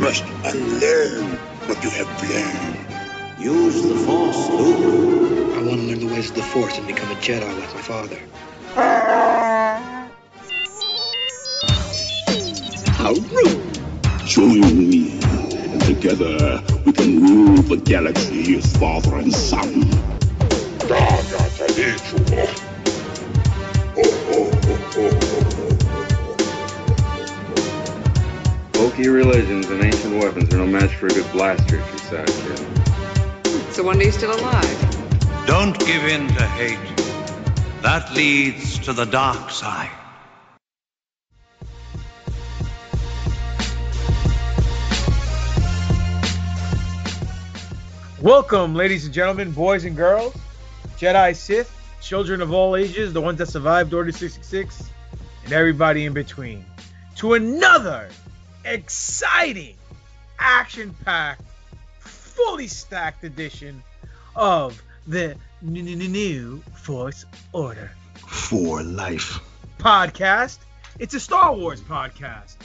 Must unlearn what you have learned. Use the Force, Luke. I want to learn the ways of the Force and become a Jedi like my father. How rude! Join me, and together we can rule the galaxy as father and son. Bulky religions and ancient weapons are no match for a good blaster at your side, kid. So wonder you're still alive. Don't give in to hate. That leads to the dark side. Welcome, ladies and gentlemen, boys and girls, Jedi, Sith, children of all ages, the ones that survived Order 66, and everybody in between, to another exciting, action packed, fully stacked edition of the n- n- n- new Force Order For life. podcast. It's a Star Wars podcast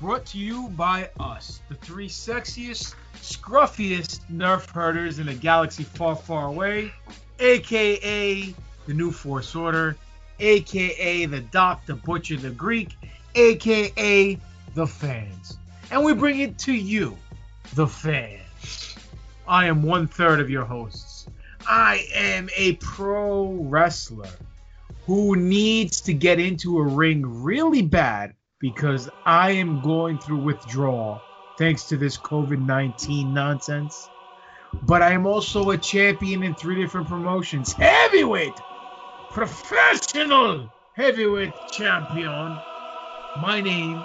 brought to you by us, the three sexiest, scruffiest nerf herders in a galaxy far, far away, aka the New Force Order, aka the Doctor Butcher the Greek, aka the fans. And we bring it to you, the fans. I am one third of your hosts. I am a pro wrestler who needs to get into a ring really bad because I am going through withdrawal thanks to this COVID 19 nonsense. But I am also a champion in three different promotions heavyweight, professional heavyweight champion. My name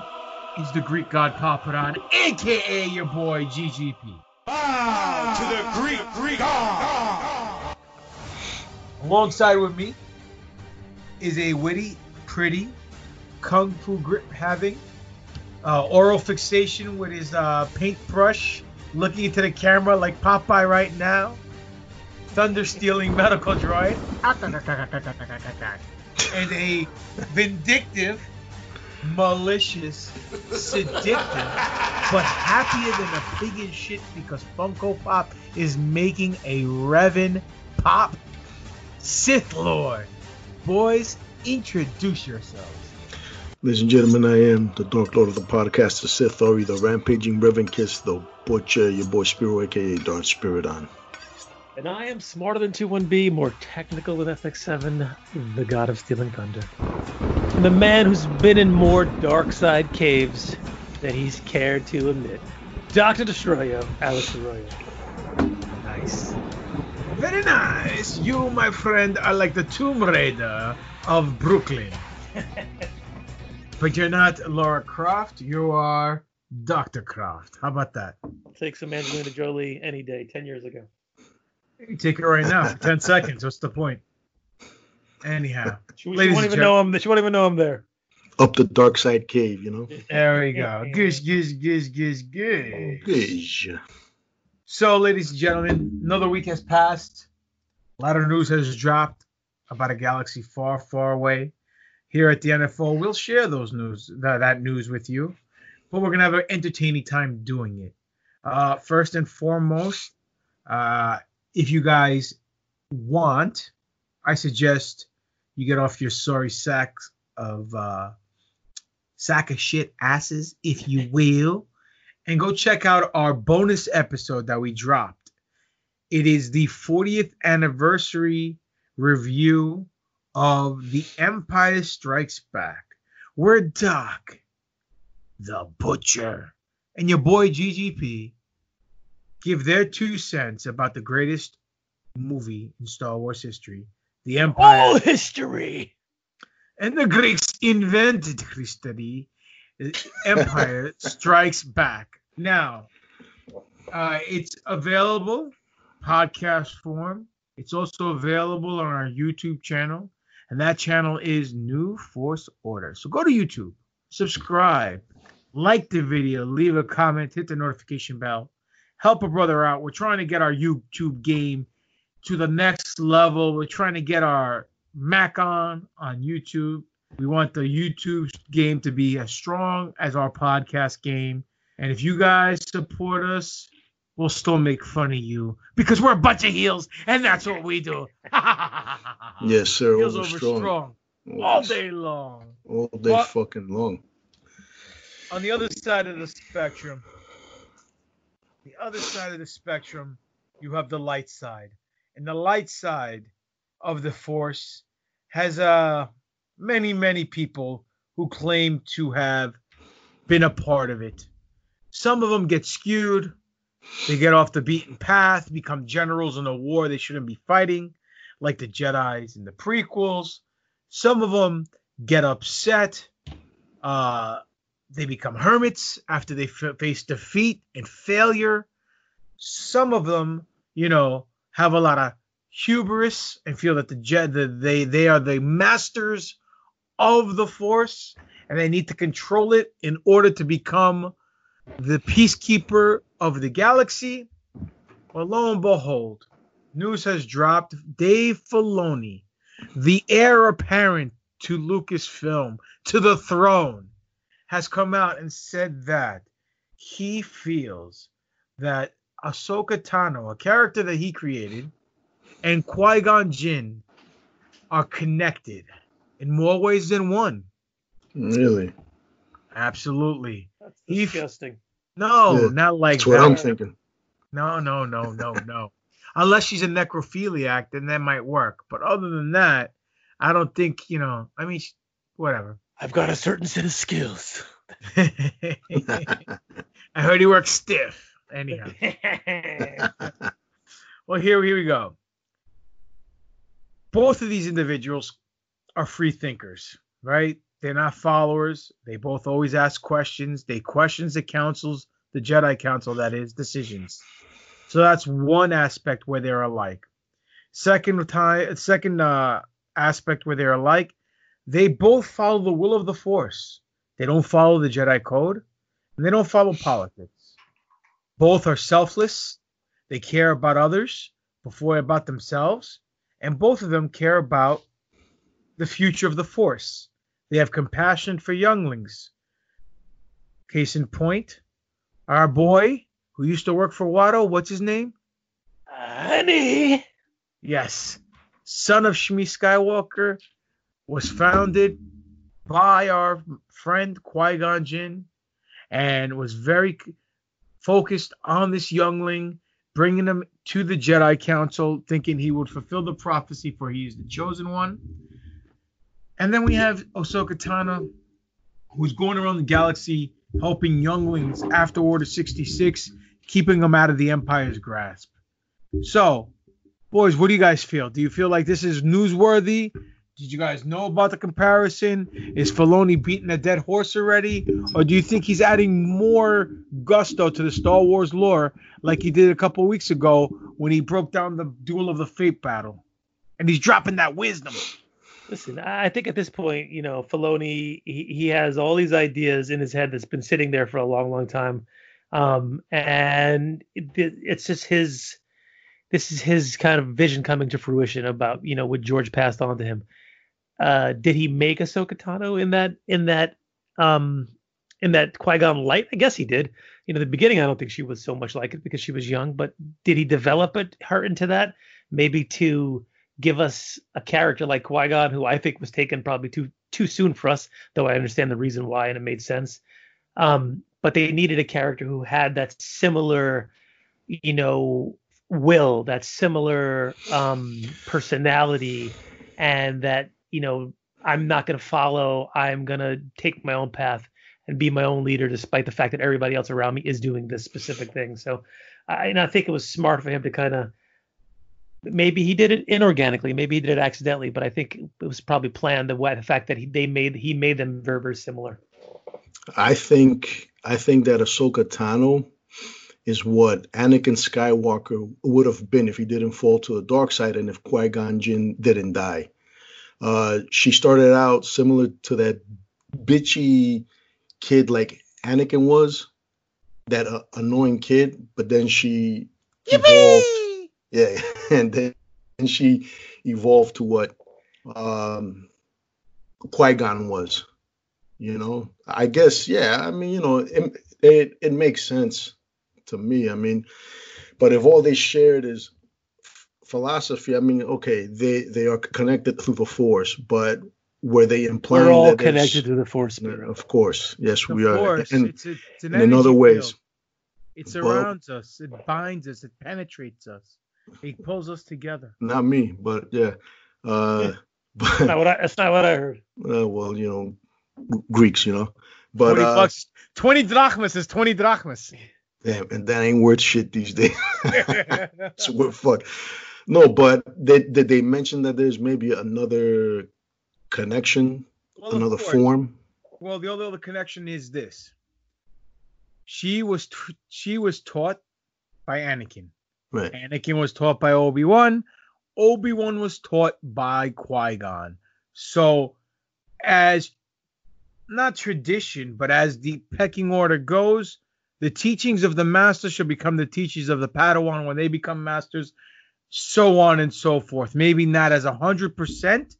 is the Greek God Paparan, aka your boy GGP. to the Greek, Greek God. Alongside with me is a witty, pretty, kung fu grip having, uh, oral fixation with his uh, paintbrush, looking into the camera like Popeye right now, thunder stealing medical droid, and a vindictive, malicious, seductive, but happier than a pig in shit because Funko Pop is making a Revan Pop Sith Lord. Boys, introduce yourselves. Ladies and gentlemen, I am the Dark Lord of the podcast, the Sith Ori, the Rampaging Reverend Kiss, the Butcher, your boy Spiro, aka Darth Spiridon. And I am smarter than 21B, more technical than FX7, the god of stealing thunder. And the man who's been in more dark side caves than he's cared to admit. Dr. Destroyo, Alex Arroyo. Nice. Very nice. You, my friend, are like the Tomb Raider of Brooklyn. but you're not Lara Croft, you are Dr. Croft. How about that? I'll take some Angelina Jolie any day, 10 years ago. You take it right now. 10 seconds. What's the point? Anyhow. She, she won't even know him. She won't even know I'm there. Up the dark side cave, you know? There we go. Goose, goose, goose, goose, goose. Goose. So, ladies and gentlemen, another week has passed. A lot of news has dropped about a galaxy far, far away. Here at the NFO, we'll share those news, that, that news with you, but we're gonna have an entertaining time doing it. Uh, first and foremost, uh, if you guys want, I suggest you get off your sorry sacks of uh, sack of shit asses, if you will, and go check out our bonus episode that we dropped. It is the 40th anniversary review of The Empire Strikes Back, We're Doc, the Butcher, and your boy GGP give their two cents about the greatest movie in Star Wars history, The Empire. All history. And the Greeks invented history. Empire Strikes Back. Now, uh, it's available podcast form. It's also available on our YouTube channel, and that channel is New Force Order. So go to YouTube, subscribe, like the video, leave a comment, hit the notification bell, help a brother out. We're trying to get our YouTube game to the next level. We're trying to get our Mac on on YouTube. We want the YouTube game to be as strong as our podcast game. And if you guys support us, we'll still make fun of you because we're a bunch of heels, and that's what we do. yes, sir. Heels over strong. strong all day long. All day But- fucking long. on the other side of the spectrum, the other side of the spectrum, you have the light side. And the light side of the force has uh many, many people who claim to have been a part of it. Some of them get skewed. They get off the beaten path, become generals in a war they shouldn't be fighting, like the Jedi's in the prequels. Some of them get upset. Uh, they become hermits after they f- face defeat and failure. Some of them, you know, have a lot of hubris and feel that the the, they they are the masters of the Force and they need to control it in order to become the peacekeeper of the galaxy. Well, lo and behold, news has dropped. Dave Filoni, the heir apparent to Lucasfilm, to the throne, has come out and said that he feels that Ahsoka Tano, a character that he created, and Qui Gon Jinn are connected in more ways than one. Really? Absolutely. That's He. No, Yeah, not like That's what. I'm thinking. No, no, no, no, no. Unless she's a necrophiliac, then that might work. But other than that, I don't think, you know, I mean, whatever. I've got a certain set of skills. I heard he works stiff. Anyhow. well, here, here we go. Both of these individuals are free thinkers, right? They're not followers. They both always ask questions. They questions the councils, the Jedi Council, that is, decisions. So that's one aspect where they're alike. Second time, second uh, aspect where they're alike, they both follow the will of the Force. They don't follow the Jedi Code, and they don't follow politics. Both are selfless. They care about others before about themselves, and both of them care about the future of the Force. They have compassion for younglings. Case in point, our boy who used to work for Watto, what's his name? Honey. Yes. Son of Shmi Skywalker was founded by our friend Qui Gon Jinn and was very focused on this youngling, bringing him to the Jedi Council, thinking he would fulfill the prophecy for he is the chosen one. And then we have Ahsoka Tano, who's going around the galaxy helping younglings after Order 66, keeping them out of the Empire's grasp. So, boys, what do you guys feel? Do you feel like this is newsworthy? Did you guys know about the comparison? Is Filoni beating a dead horse already? Or do you think he's adding more gusto to the Star Wars lore like he did a couple weeks ago when he broke down the Duel of the Fate battle? And he's dropping that wisdom. Listen, I think at this point, you know, Filoni, he, he has all these ideas in his head that's been sitting there for a long, long time. Um, and it, it's just his, this is his kind of vision coming to fruition about, you know, what George passed on to him. Uh, did he make Ahsoka Tano in that, in that, um, in that Qui-Gon light? I guess he did. You know, the beginning, I don't think she was so much like it because she was young, but did he develop it, her into that? Maybe to, give us a character like Qui Gon, who I think was taken probably too too soon for us, though I understand the reason why and it made sense. Um, but they needed a character who had that similar, you know, will, that similar um, personality, and that you know I'm not going to follow. I'm going to take my own path and be my own leader, despite the fact that everybody else around me is doing this specific thing. So, I, and I think it was smart for him to kind of maybe he did it inorganically, maybe he did it accidentally, but I think it was probably planned. The, the fact that he they made he made them very very similar. I think I think that Ahsoka Tano is what Anakin Skywalker would have been if he didn't fall to the dark side and if Qui Gon Jinn didn't die. Uh, she started out similar to that bitchy kid like Anakin was, that uh, annoying kid, but then she Yippee! evolved yeah, and then and she evolved to what um, Qui Gon was. You know, I guess yeah. I mean, you know, it, it it makes sense to me. I mean, but if all they shared is philosophy, I mean, okay, they they are connected through the Force, but were they implying we're all that connected to the Force? Spirit. Of course, yes, the we force, are. And, it's, a, it's an in other ways, field. it surrounds but, us, it binds us, it penetrates us. It pulls us together. Not me, but yeah. Uh, but, that's, not what I, that's not what I heard. Uh, well, you know, Greeks, you know. But 20 uh, bucks, 20 drachmas is 20 drachmas. Damn, and that ain't worth shit these days. it's worth fun. No, but they, did they mention that there's maybe another connection, well, another form? Well, the other connection is this. She was t- she was taught by Anakin. Right. Anakin was taught by Obi Wan. Obi Wan was taught by Qui Gon. So, as not tradition, but as the pecking order goes, the teachings of the master should become the teachings of the Padawan when they become masters, so on and so forth. Maybe not as a hundred percent.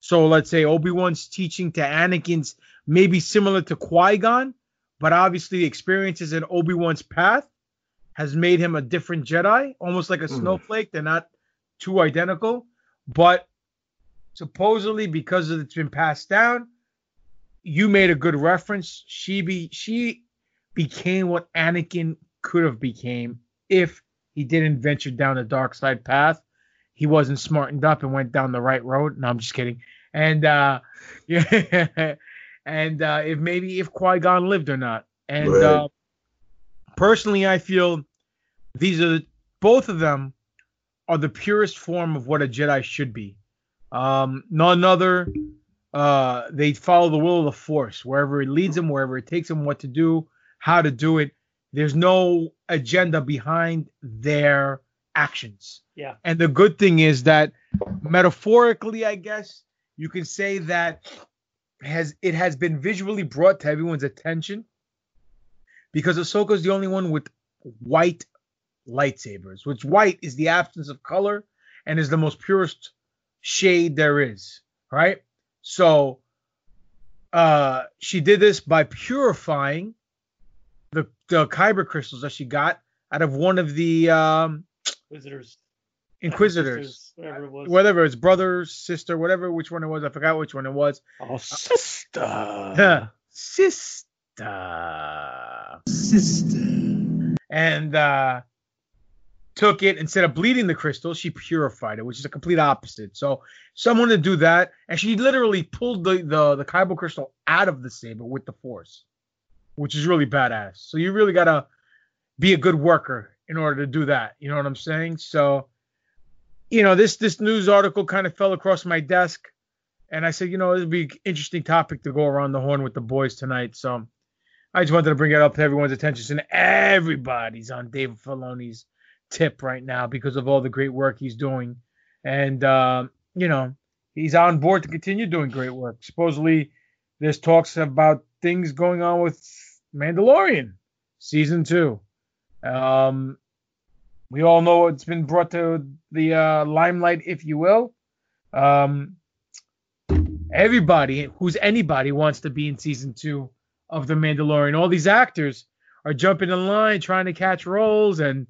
So let's say Obi Wan's teaching to Anakin's maybe similar to Qui Gon, but obviously the experiences in Obi Wan's path has made him a different Jedi, almost like a mm. snowflake. They're not too identical, but supposedly because it's been passed down, you made a good reference. She be she became what Anakin could have became if he didn't venture down the dark side path. He wasn't smartened up and went down the right road. No, I'm just kidding. And uh yeah, and uh if maybe if Qui Gon lived or not. And right. uh personally, I feel these are both of them are the purest form of what a Jedi should be. Um, none other. Uh, they follow the will of the Force wherever it leads them, wherever it takes them, what to do, how to do it. There's no agenda behind their actions. Yeah. And the good thing is that metaphorically, I guess you can say that has it has been visually brought to everyone's attention because Ahsoka is the only one with white lightsabers, which white is the absence of color and is the most purest shade there is, right? So uh she did this by purifying the the kyber crystals that she got out of one of the um visitors Inquisitors. Whatever it was. Whatever it's brother, sister, whatever, which one it was. I forgot which one it was. Oh, sister. Yeah. Sister. Sister. And uh took it instead of bleeding the crystal, she purified it, which is a complete opposite. So someone to do that, and she literally pulled the the the Kyber crystal out of the saber with the force, which is really badass. So you really gotta be a good worker in order to do that. You know what I'm saying? So, you know, this this news article kind of fell across my desk, and I said, you know, it'd be an interesting topic to go around the horn with the boys tonight. So I just wanted to bring it up to everyone's attention. And everybody's on David Filoni's tip right now because of all the great work he's doing. And, uh, you know, he's on board to continue doing great work. Supposedly, there's talks about things going on with Mandalorian season two. Um, we all know it's been brought to the uh, limelight, if you will. Um, everybody who's anybody wants to be in season two of The Mandalorian. All these actors are jumping in line trying to catch roles, and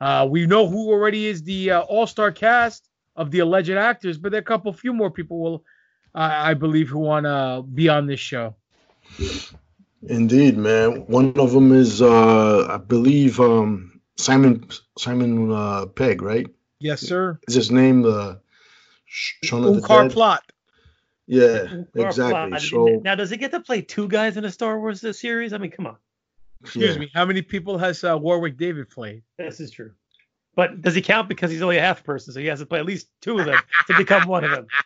uh, we know who already is the uh, all-star cast of the alleged actors, but there are a couple few more people will, I believe, who want to be on this show. Indeed, man. One of them is, uh, I believe, um, Simon Simon uh, Pegg, right? Yes, sir. Is his name the Shaun of the Unkar Dead? plot. Yeah, Or exactly. plot. So now, does he get to play two guys in a Star Wars uh, series? I mean, come on. Excuse yeah. me. How many people has uh, Warwick Davis played? This is true. But does he count because he's only a half person, so he has to play at least two of them to become one of them?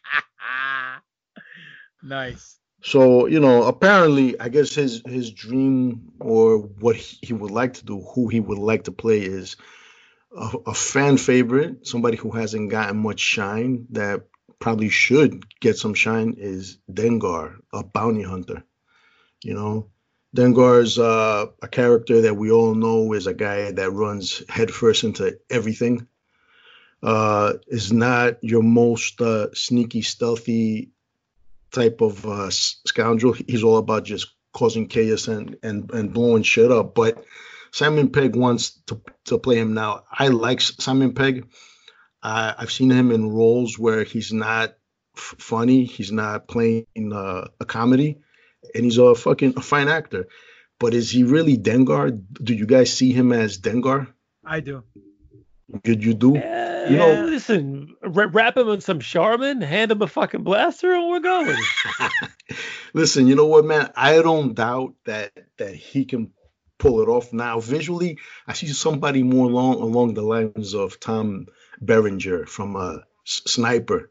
Nice. So you know, apparently, I guess his his dream or what he would like to do, who he would like to play, is a, a fan favorite, somebody who hasn't gotten much shine that probably should get some shine is Dengar, a bounty hunter. You know, Dengar's uh, a character that we all know is a guy that runs headfirst into everything. Uh, is not your most uh, sneaky, stealthy type of uh, scoundrel. He's all about just causing chaos and, and, and blowing shit up. But Simon Pegg wants to, to play him now. I like Simon Pegg. I I've seen him in roles where he's not f- funny. He's not playing uh, a comedy, and he's a fucking a fine actor. But is he really Dengar? Do you guys see him as Dengar? I do. Did you do? Yeah, you know, listen, wra- wrap him in some Charmin, hand him a fucking blaster, and we're going. Listen, you know what, man? I don't doubt that that he can pull it off. Now, visually, I see somebody more along along the lines of Tom Berenger from uh, S- Sniper.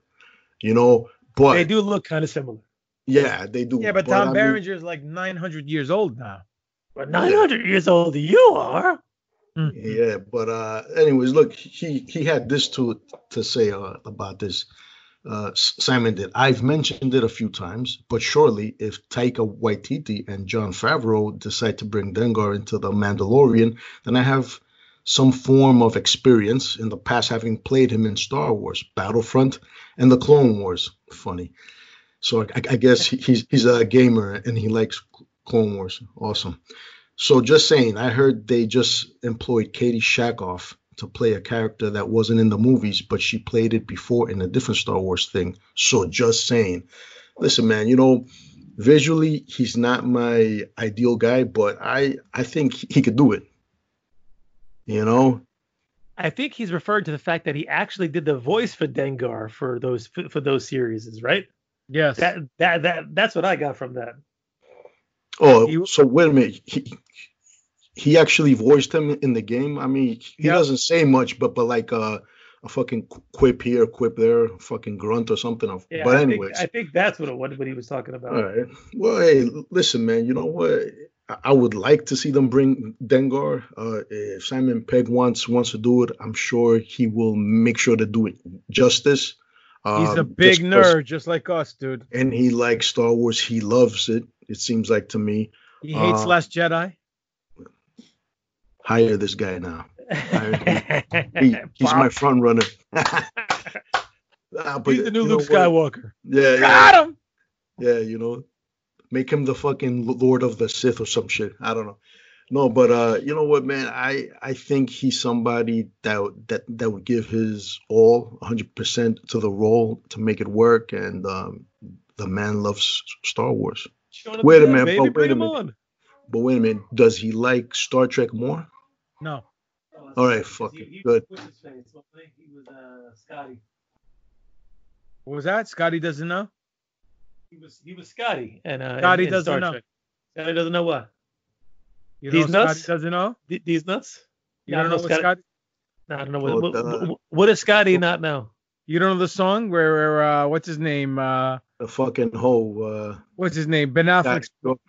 You know, but they do look kind of similar. yeah, they do. Yeah, but I Tom mean, Berenger is like 900 years old now. But 900 years old you are. Yeah, but uh, anyways, look, he he had this to to say uh, about this. Uh, Simon did. I've mentioned it a few times, but surely if Taika Waititi and Jon Favreau decide to bring Dengar into the Mandalorian, then I have some form of experience in the past, having played him in Star Wars, Battlefront, and the Clone Wars. Funny. So I, I guess he- he's he's a gamer and he likes Clone Wars. Awesome. So just saying, I heard they just employed Katee Sackhoff to play a character that wasn't in the movies, but she played it before in a different Star Wars thing. So just saying, listen, man, you know, visually he's not my ideal guy, but I I think he could do it. You know, I think he's referred to the fact that he actually did the voice for Dengar for those for, for those series, right? Yes. That that that that's what I got from that. Oh, so wait a minute. He, he actually voiced him in the game. I mean, he doesn't say much, but but like uh, a fucking quip here, quip there, fucking grunt or something. Yeah, but I think- anyways, I think, that's what it, what he was talking about. all right. Well, hey, listen, man. You know what? I- would like to see them bring Dengar. Uh, if Simon Pegg wants wants to do it, I'm sure he will make sure to do it justice. He's a Um, big just nerd, just like us, dude. and he likes Star Wars. He loves it. It seems like to me. He hates Uh, Last Jedi. hire this guy now. He- he's my front runner. Ah, but He's the new know Luke what? Skywalker. Yeah, yeah. Got him. Yeah, you know, make him the fucking Lord of the Sith or some shit. I don't know. No, but uh, you know what, man? I I think he's somebody that would- that that would give his all, 100 percent to the role to make it work, and um, the man loves Star Wars. Shaun of the Wait a minute, baby, but wait a minute. on. But wait a minute, does he like Star Trek more? No. All right, fuck it, good. What's his face? What? He was uh, Scotty. What was that? Scotty doesn't know. He was he was Scotty, and uh, Scotty in- in doesn't Star know. Trek. Scotty doesn't know what. You These know nuts? Scotty doesn't know. Th- These nuts. You No, don't know what Scotty? No, I don't know Oh, what. What, what, what does Scotty not know? You don't know the song where, where uh, what's his name? Uh, The fucking hoe. Uh, what's his name? Ben Affleck's. Scott-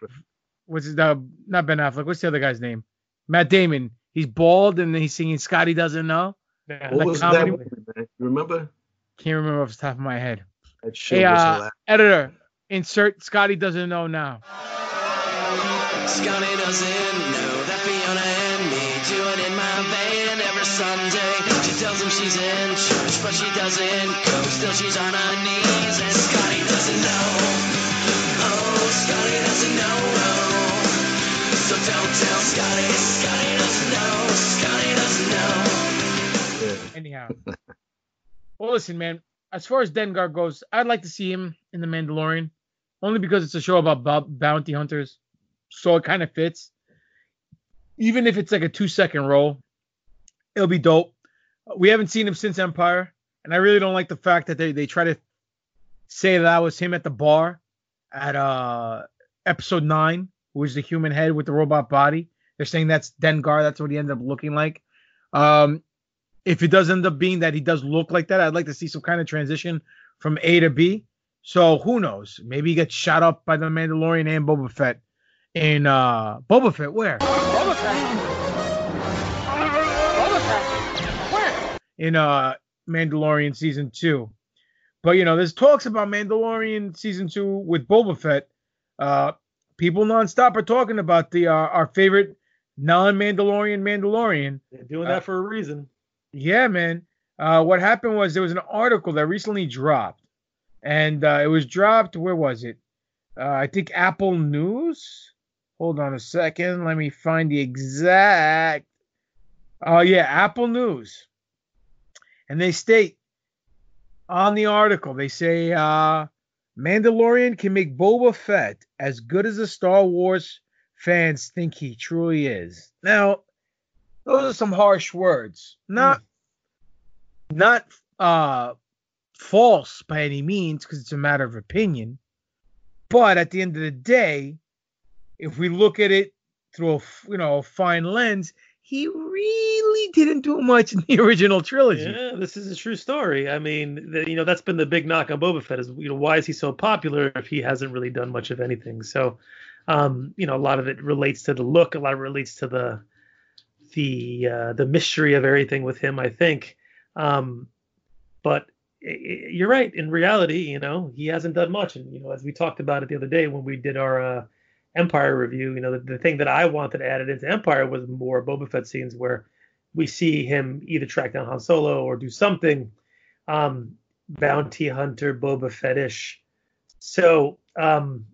What's his? Uh, not Ben Affleck. What's the other guy's name? Matt Damon. He's bald and he's singing Scotty doesn't know. Yeah, what That was that comedy- man? You remember? Can't remember off the top of my head. That shit Hey, was uh, editor, insert Scotty doesn't know now. Scotty doesn't know that Fiona she's in church, but she doesn't go. Still, she's on her knees, and Scotty doesn't know. Oh, Scotty doesn't know. So don't tell Scotty. Scotty doesn't know. Scotty doesn't know. Anyhow. well, listen, man. As far as Dengar goes, I'd like to see him in The Mandalorian, only because it's a show about bo- bounty hunters, so it kind of fits. Even if it's like a two-second role, it'll be dope. We haven't seen him since Empire, and I really don't like the fact that they they try to say that I was him at the bar at uh episode nine, who is the human head with the robot body. They're saying that's Dengar. That's what he ended up looking like. Um, if it does end up being that he does look like that, I'd like to see some kind of transition from A to B. So who knows? Maybe he gets shot up by the Mandalorian and Boba Fett in uh Boba Fett. Where? Boba Fett. In uh Mandalorian season two. But you know, there's talks about Mandalorian season two with Boba Fett. Uh, people nonstop are talking about the uh, our favorite non-Mandalorian Mandalorian. They're doing Uh, that for a reason. Yeah, man. Uh, what happened was there was an article that recently dropped, and uh, it was dropped. Where was it? Uh, I think Apple News. Hold on a second. Let me find the exact. Oh yeah, Apple News. And they state on the article, they say uh, Mandalorian can make Boba Fett as good as the Star Wars fans think he truly is. Now, those are some harsh words. Not not uh false by any means because it's a matter of opinion. But at the end of the day, if we look at it through a you know a fine lens, he really didn't do much in the original trilogy. Yeah, this is a true story. I mean, the, you know, that's been the big knock on Boba Fett is, you know, why is he so popular if he hasn't really done much of anything? So, um, you know, a lot of it relates to the look, a lot of it relates to the the uh, the mystery of everything with him, I think. Um, but i- i- you're right. In reality, you know, he hasn't done much. And you know, as we talked about it the other day when we did our uh, Empire review, you know, the, the thing that I wanted added into Empire was more Boba Fett scenes where we see him either track down Han Solo or do something um, bounty hunter Boba Fettish. So um,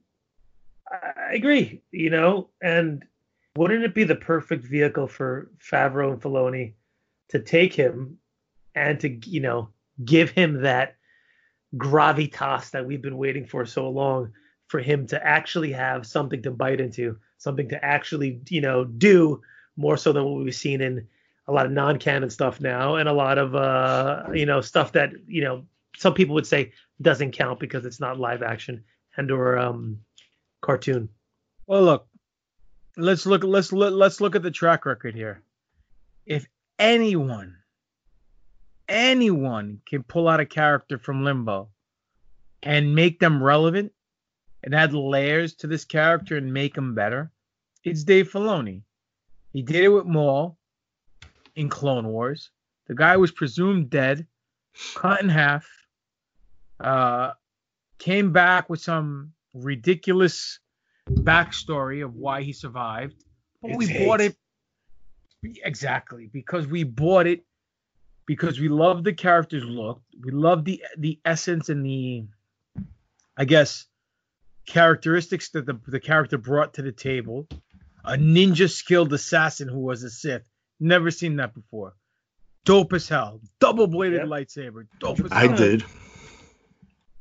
I agree, you know, and wouldn't it be the perfect vehicle for Favreau and Filoni to take him and to, you know, give him that gravitas that we've been waiting for so long for him to actually have something to bite into, something to actually, you know, do more so than what we've seen in a lot of non-canon stuff now and a lot of uh, you know, stuff that, you know, some people would say doesn't count because it's not live action and or um cartoon. Well, look, let's look. Let's look. Let's look at the track record here. If anyone, anyone can pull out a character from Limbo and make them relevant and add layers to this character and make him better, it's Dave Filoni. He did it with Maul in Clone Wars. The guy was presumed dead, cut in half, uh, came back with some ridiculous backstory of why he survived. But we It's bought it exactly because we bought it because we love the character's look. We love the the essence and the I guess characteristics that the, the character brought to the table. a ninja skilled assassin who was a Sith. Never seen that before. Dope as hell. Double bladed Yep. lightsaber. Dope as hell. I hell. did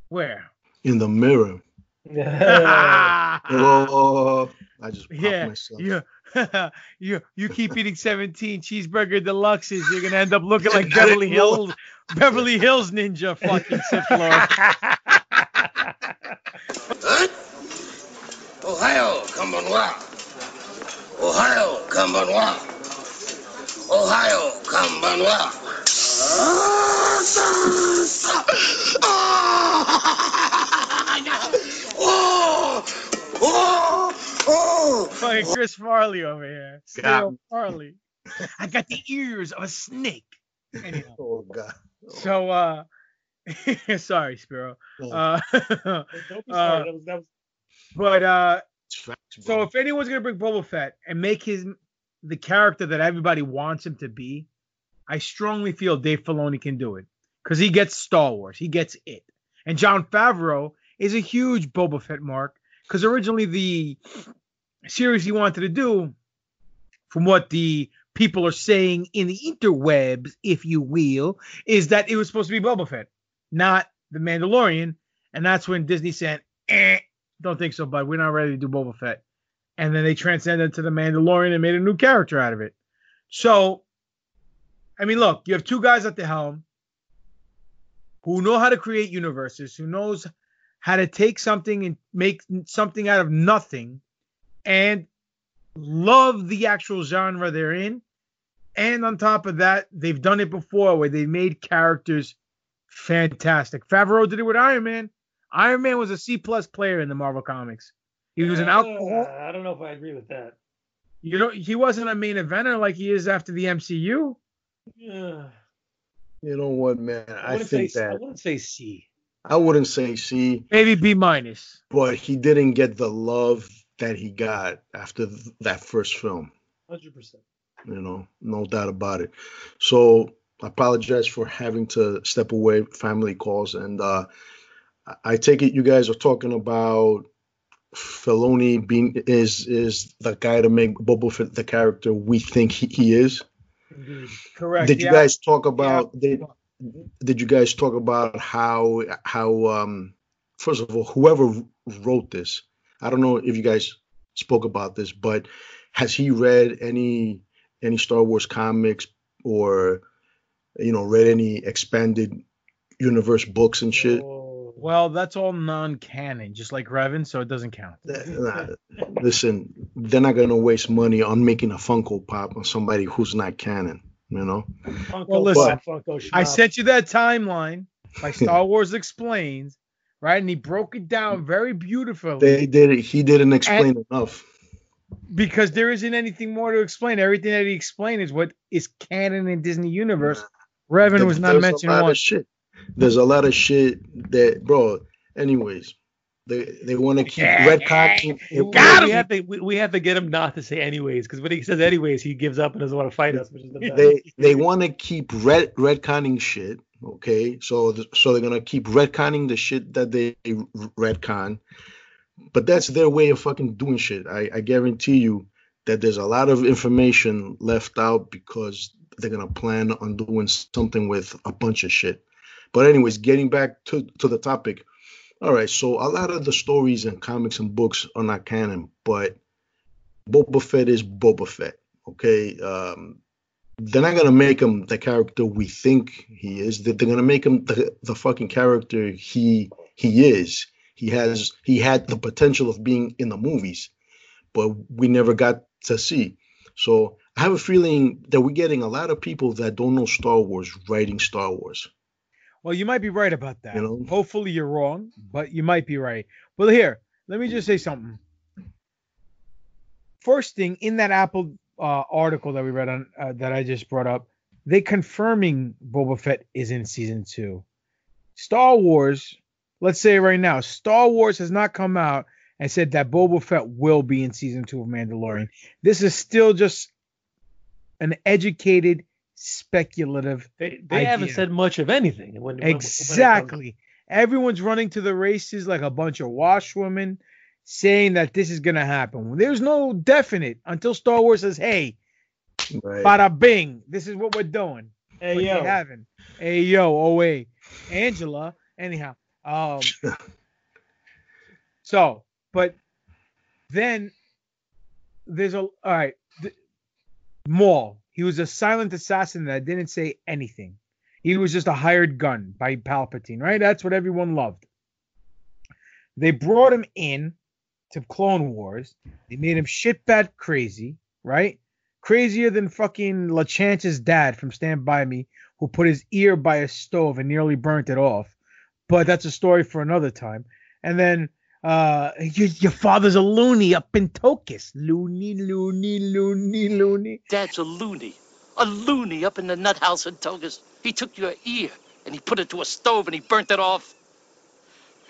Where? in the mirror. yeah. Oh, I just popped Yeah. myself. You, you you keep eating 17 cheeseburger deluxes, you're gonna end up looking like Beverly Hills Beverly Hills Ninja fucking Sith Lord. Ohio, come on Kambanwa. Ohio, come on Kambanwa. Ohio, Kambanwa. Oh, oh, oh. Fucking Chris Farley over here. Got Cyril me. Farley. I got the ears of a snake. Anyhow, Oh God. so uh sorry, Spiro. Oh. Uh, Dope as uh. That was- that was- but uh facts, So if anyone's gonna bring Boba Fett and make his the character that everybody wants him to be, I strongly feel Dave Filoni can do it. Because he gets Star Wars, he gets it, and Jon Favreau is a huge Boba Fett mark. Because originally the series he wanted to do, from what the people are saying in the interwebs, if you will, is that it was supposed to be Boba Fett, not the Mandalorian, and that's when Disney said, eh, "Don't think so, bud. We're not ready to do Boba Fett." And then they transcended to the Mandalorian and made a new character out of it. So, I mean, look, you have two guys at the helm who know how to create universes, who knows how to take something and make something out of nothing, and love the actual genre they're in. And on top of that, they've done it before where they made characters fantastic. Favreau did it with Iron Man. Iron Man was a C plus player in the Marvel comics. He was an Uh, alcohol. I don't know if I agree with that. You know, he wasn't a main eventer like he is after the MCU. Yeah. You know what, man? I I think say I wouldn't say C. I wouldn't say C, Maybe B minus. but he didn't get the love that he got after th- that first film. Hundred percent. You know, no doubt about it. So I apologize for having to step away, family calls, and uh, I- take it you guys are talking about Filoni being is is the guy to make Boba Fett the character we think he, he is. Correct. Did you guys talk about did did you guys talk about how how um first of all whoever wrote this I don't know if you guys spoke about this but has he read any any Star Wars comics or you know read any expanded universe books and shit Well, that's all non-canon, just like Revan, so it doesn't count. Nah, listen they're not gonna waste money on making a Funko Pop on somebody who's not canon you know Funko Well, listen, Funko I sent you that timeline by Star Wars Explains, right? And he broke it down very beautifully they did it he didn't explain enough because there isn't anything more to explain. Everything that he explained is what is canon in Disney Universe. Revan was not mentioned once. Shit. There's a lot of shit that, bro. Anyways, they they want to keep retconning. We, we have to we, we have to get him not to say anyways because when he says anyways he gives up and doesn't want to fight us, which is the best. They they want to keep red retconning shit. Okay, so th- so they're gonna keep retconning the shit that they retcon, but that's their way of fucking doing shit. I, I guarantee you that there's a lot of information left out because they're gonna plan on doing something with a bunch of shit. But anyways, getting back to to the topic. All right, so a lot of the stories and comics and books are not canon, but Boba Fett is Boba Fett. Okay, um, they're not gonna make him the character we think he is. They're, gonna make him the, the fucking character he he is. He has he had the potential of being in the movies, but we never got to see. So I have a feeling that we're getting a lot of people that don't know Star Wars writing Star Wars. Well, you might be right about that. You know? Hopefully you're wrong, but you might be right. Well, here, let me just say something. First thing in that Apple uh, article that we read on uh, that I just brought up, they confirming Boba Fett is in season two. Star Wars, let's say right now, Star Wars has not come out and said that Boba Fett will be in season two of Mandalorian. This is still just an educated, speculative. They they haven't said much of anything. When, when- when comes- Exactly. Everyone's running to the races like a bunch of washwomen. saying that this is gonna happen. There's no definite until Star Wars says, "Hey, Right. bada bing, this is what we're doing." Hey, what yo. you having? Hey yo, oh wait, Angela. Anyhow, um, so but then there's a all right. th- Maul. He was a silent assassin that didn't say anything. He was just a hired gun by Palpatine, right? That's what everyone loved. They brought him in to Clone Wars. They made him shit bad crazy, right? Crazier than fucking LaChance's dad from Stand By Me, who put his ear by a stove and nearly burnt it off. But that's a story for another time. And then uh your, your father's a loony up in Togus. Loony, loony, loony, loony. Dad's a loony. A loony up in the nut house in Togus. He took your ear and he put it to a stove and he burnt it off.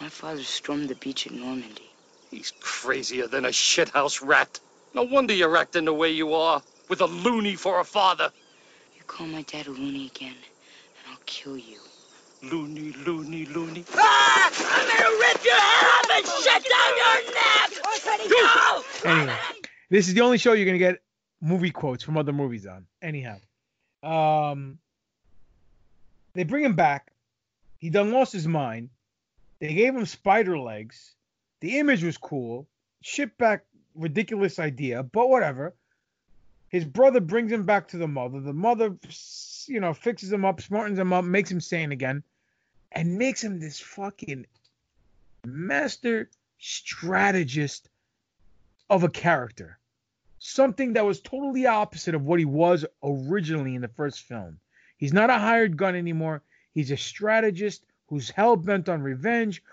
My father stormed the beach at Normandy. He's crazier than a shithouse rat. No wonder you're acting the way you are, with a loony for a father. You call my dad a loony again, and I'll kill you. Loony, loony, loony. Ah! I'm gonna rip your head off and shut down your neck! Go! Anyway, this is the only show you're gonna get movie quotes from other movies on. Anyhow, um, they bring him back. He done lost his mind. They gave him spider legs. The image was cool. Shit back, ridiculous idea, but whatever. His brother brings him back to the mother. The mother, you know, fixes him up, smartens him up, makes him sane again, and makes him this fucking master strategist of a character. Something that was totally opposite of what he was originally in the first film. He's not a hired gun anymore. He's a strategist who's hell bent on revenge,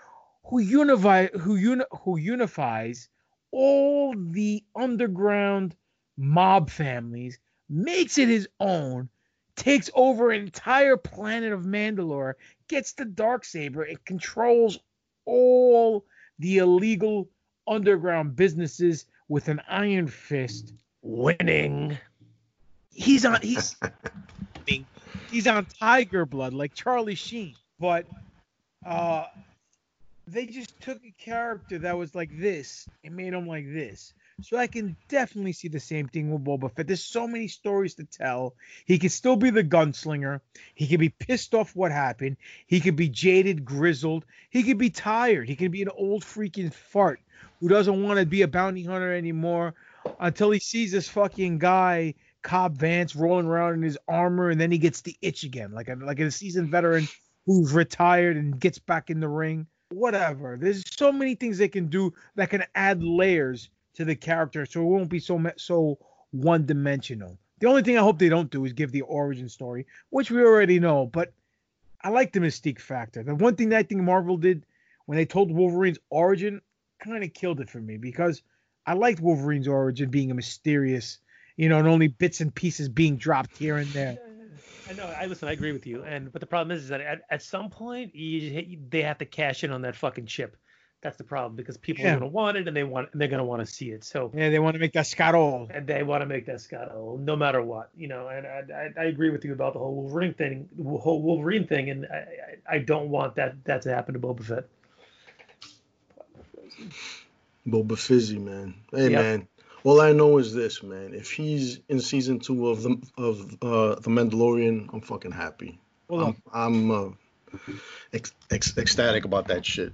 who unify who uni, who unifies all the underground mob families, makes it his own, takes over an entire planet of Mandalore, gets the dark saber, and controls all the illegal underground businesses with an iron fist, winning. He's on he's he's on tiger blood like Charlie Sheen, but uh they just took a character that was like this and made him like this. So I can definitely see the same thing with Boba Fett. There's so many stories to tell. He could still be the gunslinger. He could be pissed off what happened. He could be jaded, grizzled. He could be tired. He could be an old freaking fart who doesn't want to be a bounty hunter anymore until he sees this fucking guy, Cobb Vanth, rolling around in his armor, and then he gets the itch again, like a like a seasoned veteran who's retired and gets back in the ring. Whatever. There's so many things they can do that can add layers to the character, so it won't be so so one dimensional. The only thing I hope they don't do is give the origin story, which we already know. But I like the mystique factor. The one thing that I think Marvel did when they told Wolverine's origin kind of killed it for me because I liked Wolverine's origin being a mysterious, you know, and only bits and pieces being dropped here and there. I know. I listen. I agree with you. And but the problem is, is that at, at some point you, they have to cash in on that fucking chip. That's the problem because people Yeah. are going to want it and they want and they're going to want to see it. So Yeah, they want to make that Scarol. and they want to make that Scott Owl, no matter what, you know. And I, I, I agree with you about the whole Wolverine thing, the whole Wolverine thing, and I, I, I don't want that that to happen to Boba Fett. Boba Fizzy, man. Hey, Yep. man. All I know is this, man. If he's in season two of the of uh, the Mandalorian, I'm fucking happy. Hold on. I'm, I'm uh, ec- ec- ecstatic about that shit.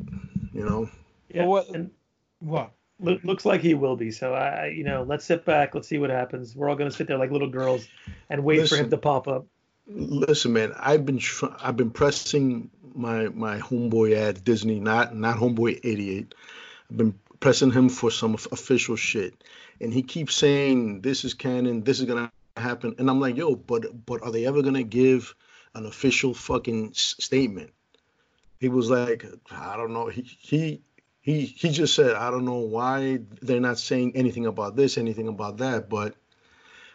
You know. Yeah. what? And What? loo- looks like he will be. So I, I- you know, let's sit back. Let's see what happens. We're all going to sit there like little girls and wait for him to pop up. Listen, man. I've been tr- I've been pressing my my homeboy at Disney, not not homeboy 88. I've been pressing him for some official shit, and he keeps saying this is canon, this is gonna happen, and I'm like, yo, but but are they ever gonna give an official fucking s- statement? He was like, I don't know. He he he he just said, I don't know why they're not saying anything about this, anything about that, but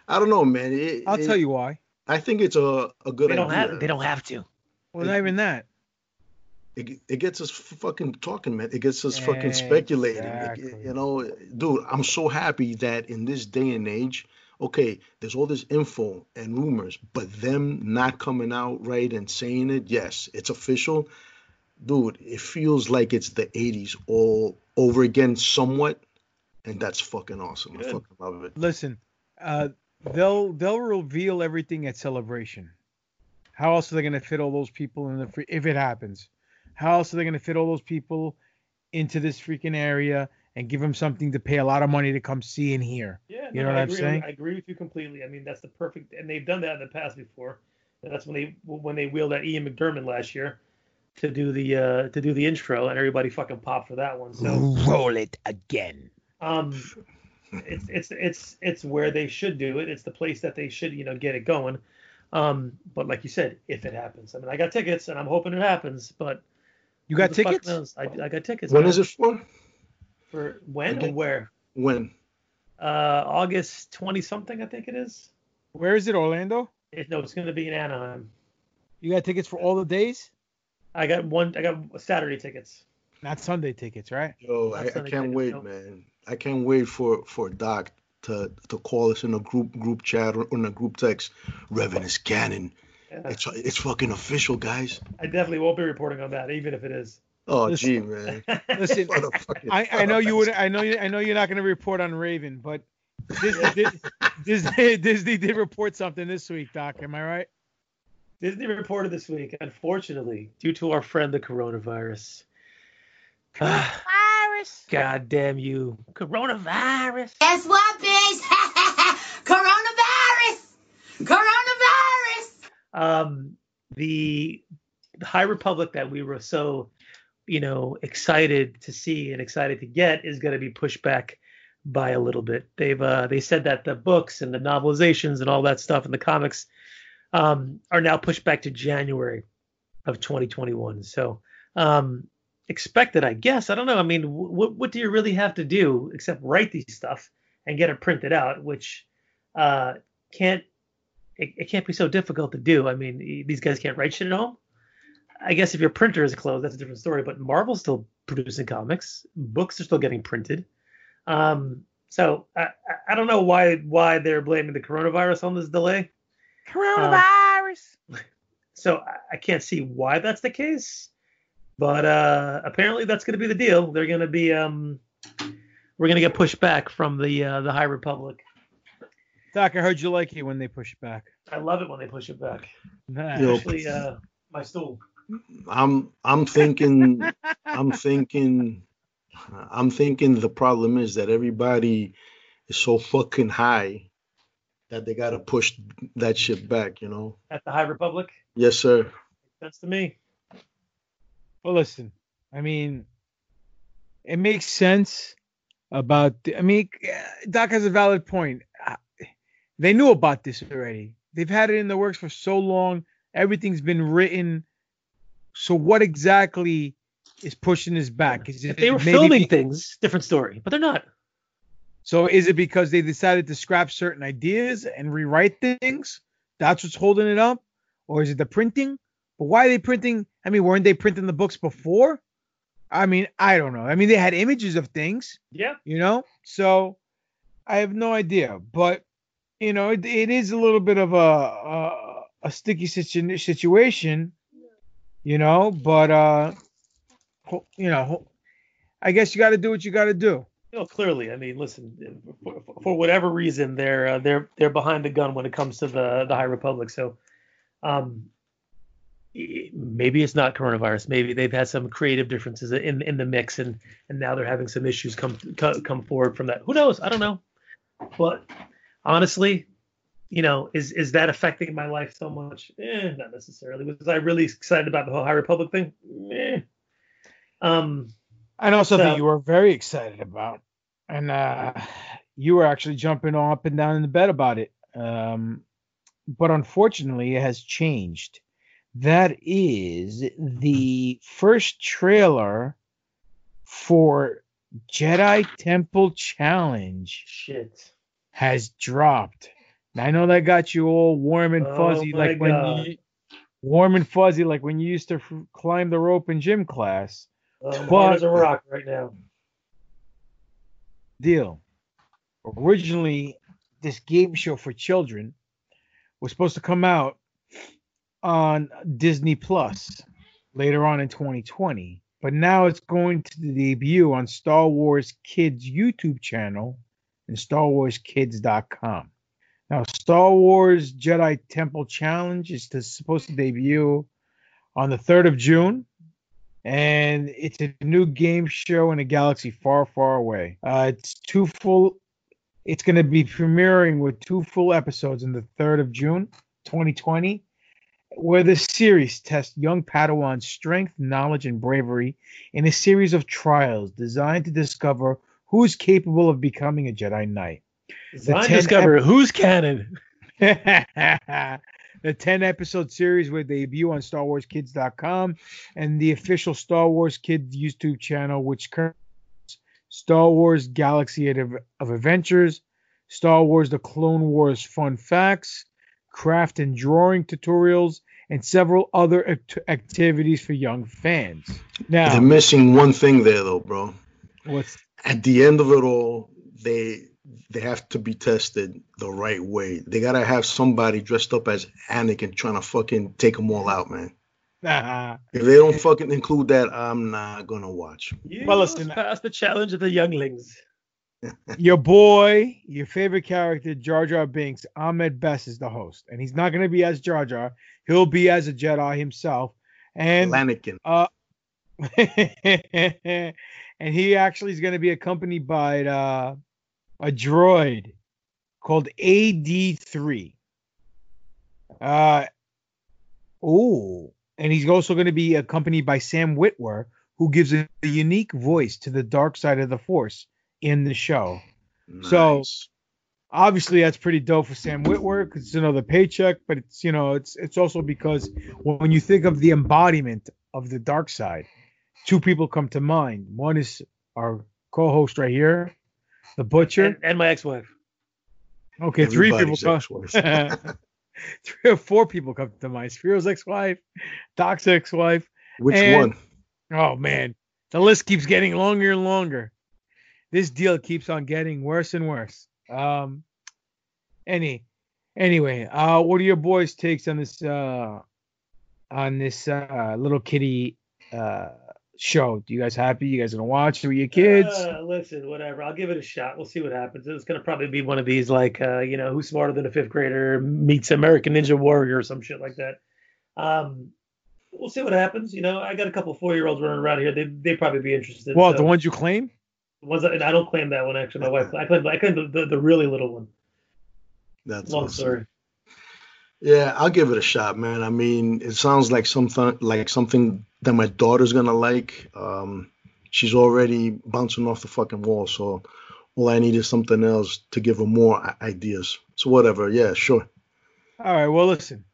I don't know, man. It, I'll it- tell you why. I think it's a, a good They don't idea. have. They don't have to. Well, not even that. it, it gets us fucking talking, man. It gets us fucking speculating. It- you know, dude, I'm so happy that in this day and age, okay, there's all this info and rumors, but them not coming out right and saying it, yes, it's official. dude, it feels like it's the 80s all over again, somewhat. And that's fucking awesome. I fucking love it. Listen, uh, they'll they'll reveal everything at celebration. How else are they gonna fit all those people in the free if it happens? How else are they gonna fit all those people into this freaking area and give them something to pay a lot of money to come see and hear? Yeah, you no, know what I I'm agree, saying? I agree with you completely. I mean, that's the perfect, and they've done that in the past before. And that's when they when they wheeled out Ian McDiarmid last year to do the uh, to do the intro, and everybody fucking popped for that one. So roll it again. um, it's it's it's it's where they should do it. It's the place that they should you know get it going. Um, but like you said, if it happens, I mean, I got tickets, and I'm hoping it happens. But You got tickets? I, I got tickets. When man. is it for? For when Okay. or where? When? Uh, August twenty something, I think it is. Where is it? Orlando? It, no, it's going to be in Anaheim. You got tickets for all the days? I got one. I got Saturday tickets. Not Sunday tickets, right? Yo, I, I can't tickets, wait, no. man. I can't wait for for Doc to to call us in a group group chat or in a group text. Revan is canon. Yeah. It's it's fucking official, guys. I definitely won't be reporting on that, even if it is. Oh, Listen- gee, man. Listen, Motherfucking I, I know you would. I know you. I know you're not going to report on Revan, but Disney did, Disney, Disney did report something this week, Doc. Am I right? Disney reported this week, unfortunately, due to our friend the coronavirus. Virus. God damn you, coronavirus! Guess what, bitch? Coronavirus. Coronavirus. Um, the, the High Republic that we were so, you know, excited to see and excited to get is going to be pushed back by a little bit. They've uh, they said that the books and the novelizations and all that stuff and the comics um, are now pushed back to January of 2021. So um, expected, I guess. I don't know. I mean, what what do you really have to do except write these stuff and get it printed out, which uh, can't it, it can't be so difficult to do. I mean, these guys can't write shit at home. I guess if your printer is closed, that's a different story. But Marvel's still producing comics. Books are still getting printed. Um, so I, I- I don't know why why they're blaming the coronavirus on this delay. Coronavirus. So I, I can't see why that's the case. But uh, apparently that's going to be the deal. They're going to be um, we're going to get pushed back from the uh, the High Republic. Doc, I heard you like it when they push it back. I love it when they push it back. Nah. Yo. Especially uh, my stool. I'm I'm thinking I'm thinking I'm thinking the problem is that everybody is so fucking high that they gotta push that shit back, you know? At the High Republic. Yes, sir. That's to me. Well, listen, I mean, it makes sense about. The, I mean, Doc has a valid point. They knew about this already. They've had it in the works for so long. Everything's been written. So what exactly is pushing this back? Is it If they were filming things, different story. But they're not. So is it because they decided to scrap certain ideas and rewrite things? That's what's holding it up? Or is it the printing? But why are they printing? I mean, weren't they printing the books before? I mean, I don't know. I mean, they had images of things, Yeah. you know? So I have no idea. But, you know, it, it is a little bit of a, a, a sticky situ- situation, you know? But, uh, you know, I guess you got to do what you got to do. No, clearly. I mean, listen, for, for whatever reason, they're uh, they're they're behind the gun when it comes to the the High Republic. So, um, maybe it's not coronavirus. Maybe they've had some creative differences in in the mix, and and now they're having some issues come co- come forward from that. Who knows? I don't know. But honestly, you know, is is that affecting my life so much? Eh, not necessarily. Was I really excited about the whole High Republic thing? Eh. Um. I know something So- you were very excited about, and uh, you were actually jumping up and down in the bed about it. Um, but unfortunately, it has changed. That is the first trailer for Jedi Temple Challenge Shit. has dropped. I know that got you all warm and Oh fuzzy, my like when God. you warm and fuzzy, like when you used to f- climb the rope in gym class. Hard But- as a rock right now. deal. Originally, this game show for children was supposed to come out on Disney Plus. later on in 2020. But now it's going to debut on Star Wars Kids YouTube channel and StarWarsKids.com. Now, Star Wars Jedi Temple Challenge is to, supposed to debut on the 3rd of June, and it's a new game show in a galaxy far, far away. Uh, it's two full. It's going to be premiering with two full episodes on the 3rd of June, 2020, where the series tests young Padawan's strength, knowledge, and bravery in a series of trials designed to discover who is capable of becoming a Jedi Knight. Designed to discover ep- who's canon. the 10 episode series will debut on StarWarsKids.com and the official Star Wars Kids YouTube channel, which covers Star Wars Galaxy of, of Adventures, Star Wars The Clone Wars Fun Facts, craft and drawing tutorials, and several other act- activities for young fans. Now, They're missing one thing there, though, bro. what's At the end of it all, they they have to be tested the right way. They gotta have somebody dressed up as Anakin trying to fucking take them all out, man. If they don't fucking include that, I'm not gonna watch. You Well, must listen, pass the challenge of the younglings. your boy, your favorite character, Jar Jar Binks, Ahmed Best is the host, and he's not going to be as Jar Jar. He'll be as a Jedi himself, and Anakin. uh, and he actually is going to be accompanied by uh, a droid called AD3. Uh, oh, and he's also going to be accompanied by Sam Witwer, who gives a, a unique voice to the dark side of the Force in the show. So obviously that's pretty dope for Sam Witwer because it's another paycheck, but it's you know it's it's also because when you think of the embodiment of the dark side, two people come to mind. One is our co-host right here, the butcher. And, and my ex-wife. okay, three people Everybody's come. three or four people come to mind. Spiro's ex-wife, Doc's ex-wife. Which and- one? Oh man, the list keeps getting longer and longer. This deal keeps on getting worse and worse. Um, any, anyway, uh, what are your boys' takes on this uh, on this uh, little kitty uh show? Do you guys happy? You guys gonna watch it with your kids? Uh, listen, whatever. I'll give it a shot. We'll see what happens. It's gonna probably be one of these like, uh, you know, who's smarter than a fifth grader meets American Ninja Warrior or some shit like that. Um, we'll see what happens. You know, I got a couple four year olds running around here. They they probably be interested. well, so- the ones you claim. the ones that, I don't claim that one actually. My wife, I claim I claim the, the, the really little one. That's Long awesome. story. Yeah, I'll give it a shot, man. I mean, it sounds like something like something that my daughter's gonna like. Um, she's already bouncing off the fucking wall, so all I need is something else to give her more ideas. So whatever, yeah, sure. All right. Well, listen.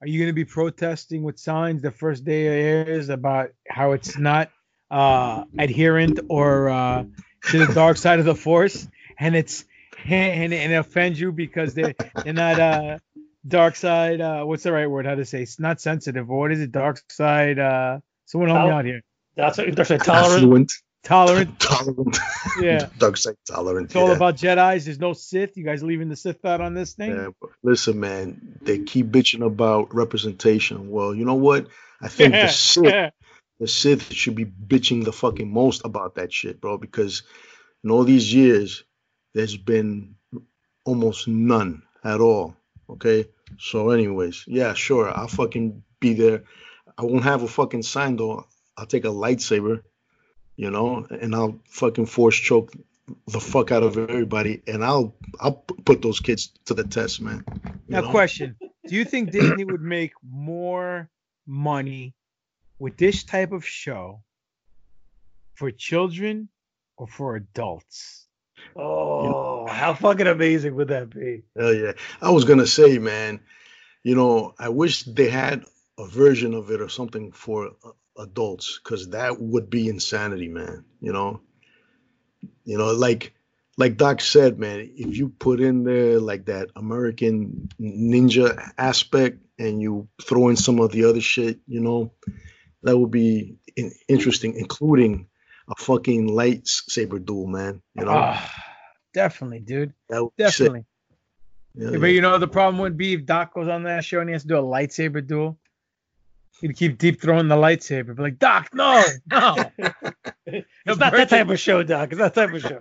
Are you going to be protesting with signs the first day it airs about how it's not uh, adherent or uh, to the dark side of the force, and it's and, and it offends you because they they're not uh, dark side. Uh, what's the right word? How to say? It's not sensitive. Or what is it? Dark side. Uh, someone help me out here. That's what they're saying. Tolerant. Affluent, Tolerant. tolerant. Yeah. Dark side tolerant. It's all yeah. about Jedi's. There's no Sith. You guys leaving the Sith out on this thing? Yeah, listen, man, they keep bitching about representation. Well, you know what? I think the Sith, the Sith should be bitching the fucking most about that shit, bro, because in all these years, there's been almost none at all. Okay. So, anyways, yeah, sure, I'll fucking be there. I won't have a fucking sign though. I'll take a lightsaber, you know, and I'll fucking force choke the fuck out of everybody, and I'll I'll put those kids to the test, man. You Now, know? question: Do you think Disney would make more money with this type of show for children or for adults? Oh, how fucking amazing would that be? Hell yeah. I was gonna say, man, you know, I wish they had a version of it or something for uh, adults, because that would be insanity, man. You know, you know, like like Doc said, man, if you put in there like that American ninja aspect and you throw in some of the other shit, you know, that would be in- interesting, including a fucking lightsaber duel, man. You know, Ah, definitely, dude. that would be sick. Definitely. Yeah, Yeah, but you know the problem would be if Doc goes on that show and he has to do a lightsaber duel. He'd keep deep throwing the lightsaber, be like, Doc, no, no. It's not that type of show, Doc. It's not that type of show.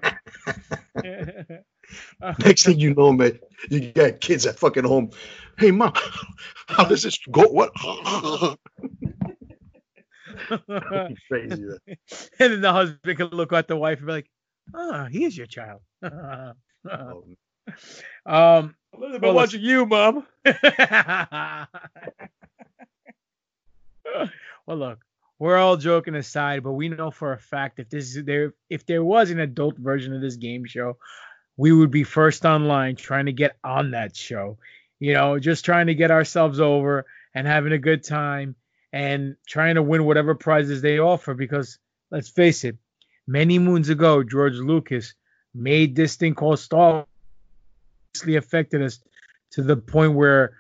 Next thing you know, man, you got kids at fucking home. Hey, mom, how does this go? What? crazy. Man. and then the husband could look at the wife and be like, "Ah, he is your child." um, I've been well, watching you, mom. well, look, we're all joking aside, but we know for a fact if this is there, if there was an adult version of this game show, we would be first online trying to get on that show. You know, just trying to get ourselves over and having a good time and trying to win whatever prizes they offer. Because let's face it, many moons ago, George Lucas made this thing called Star Wars affected us to the point where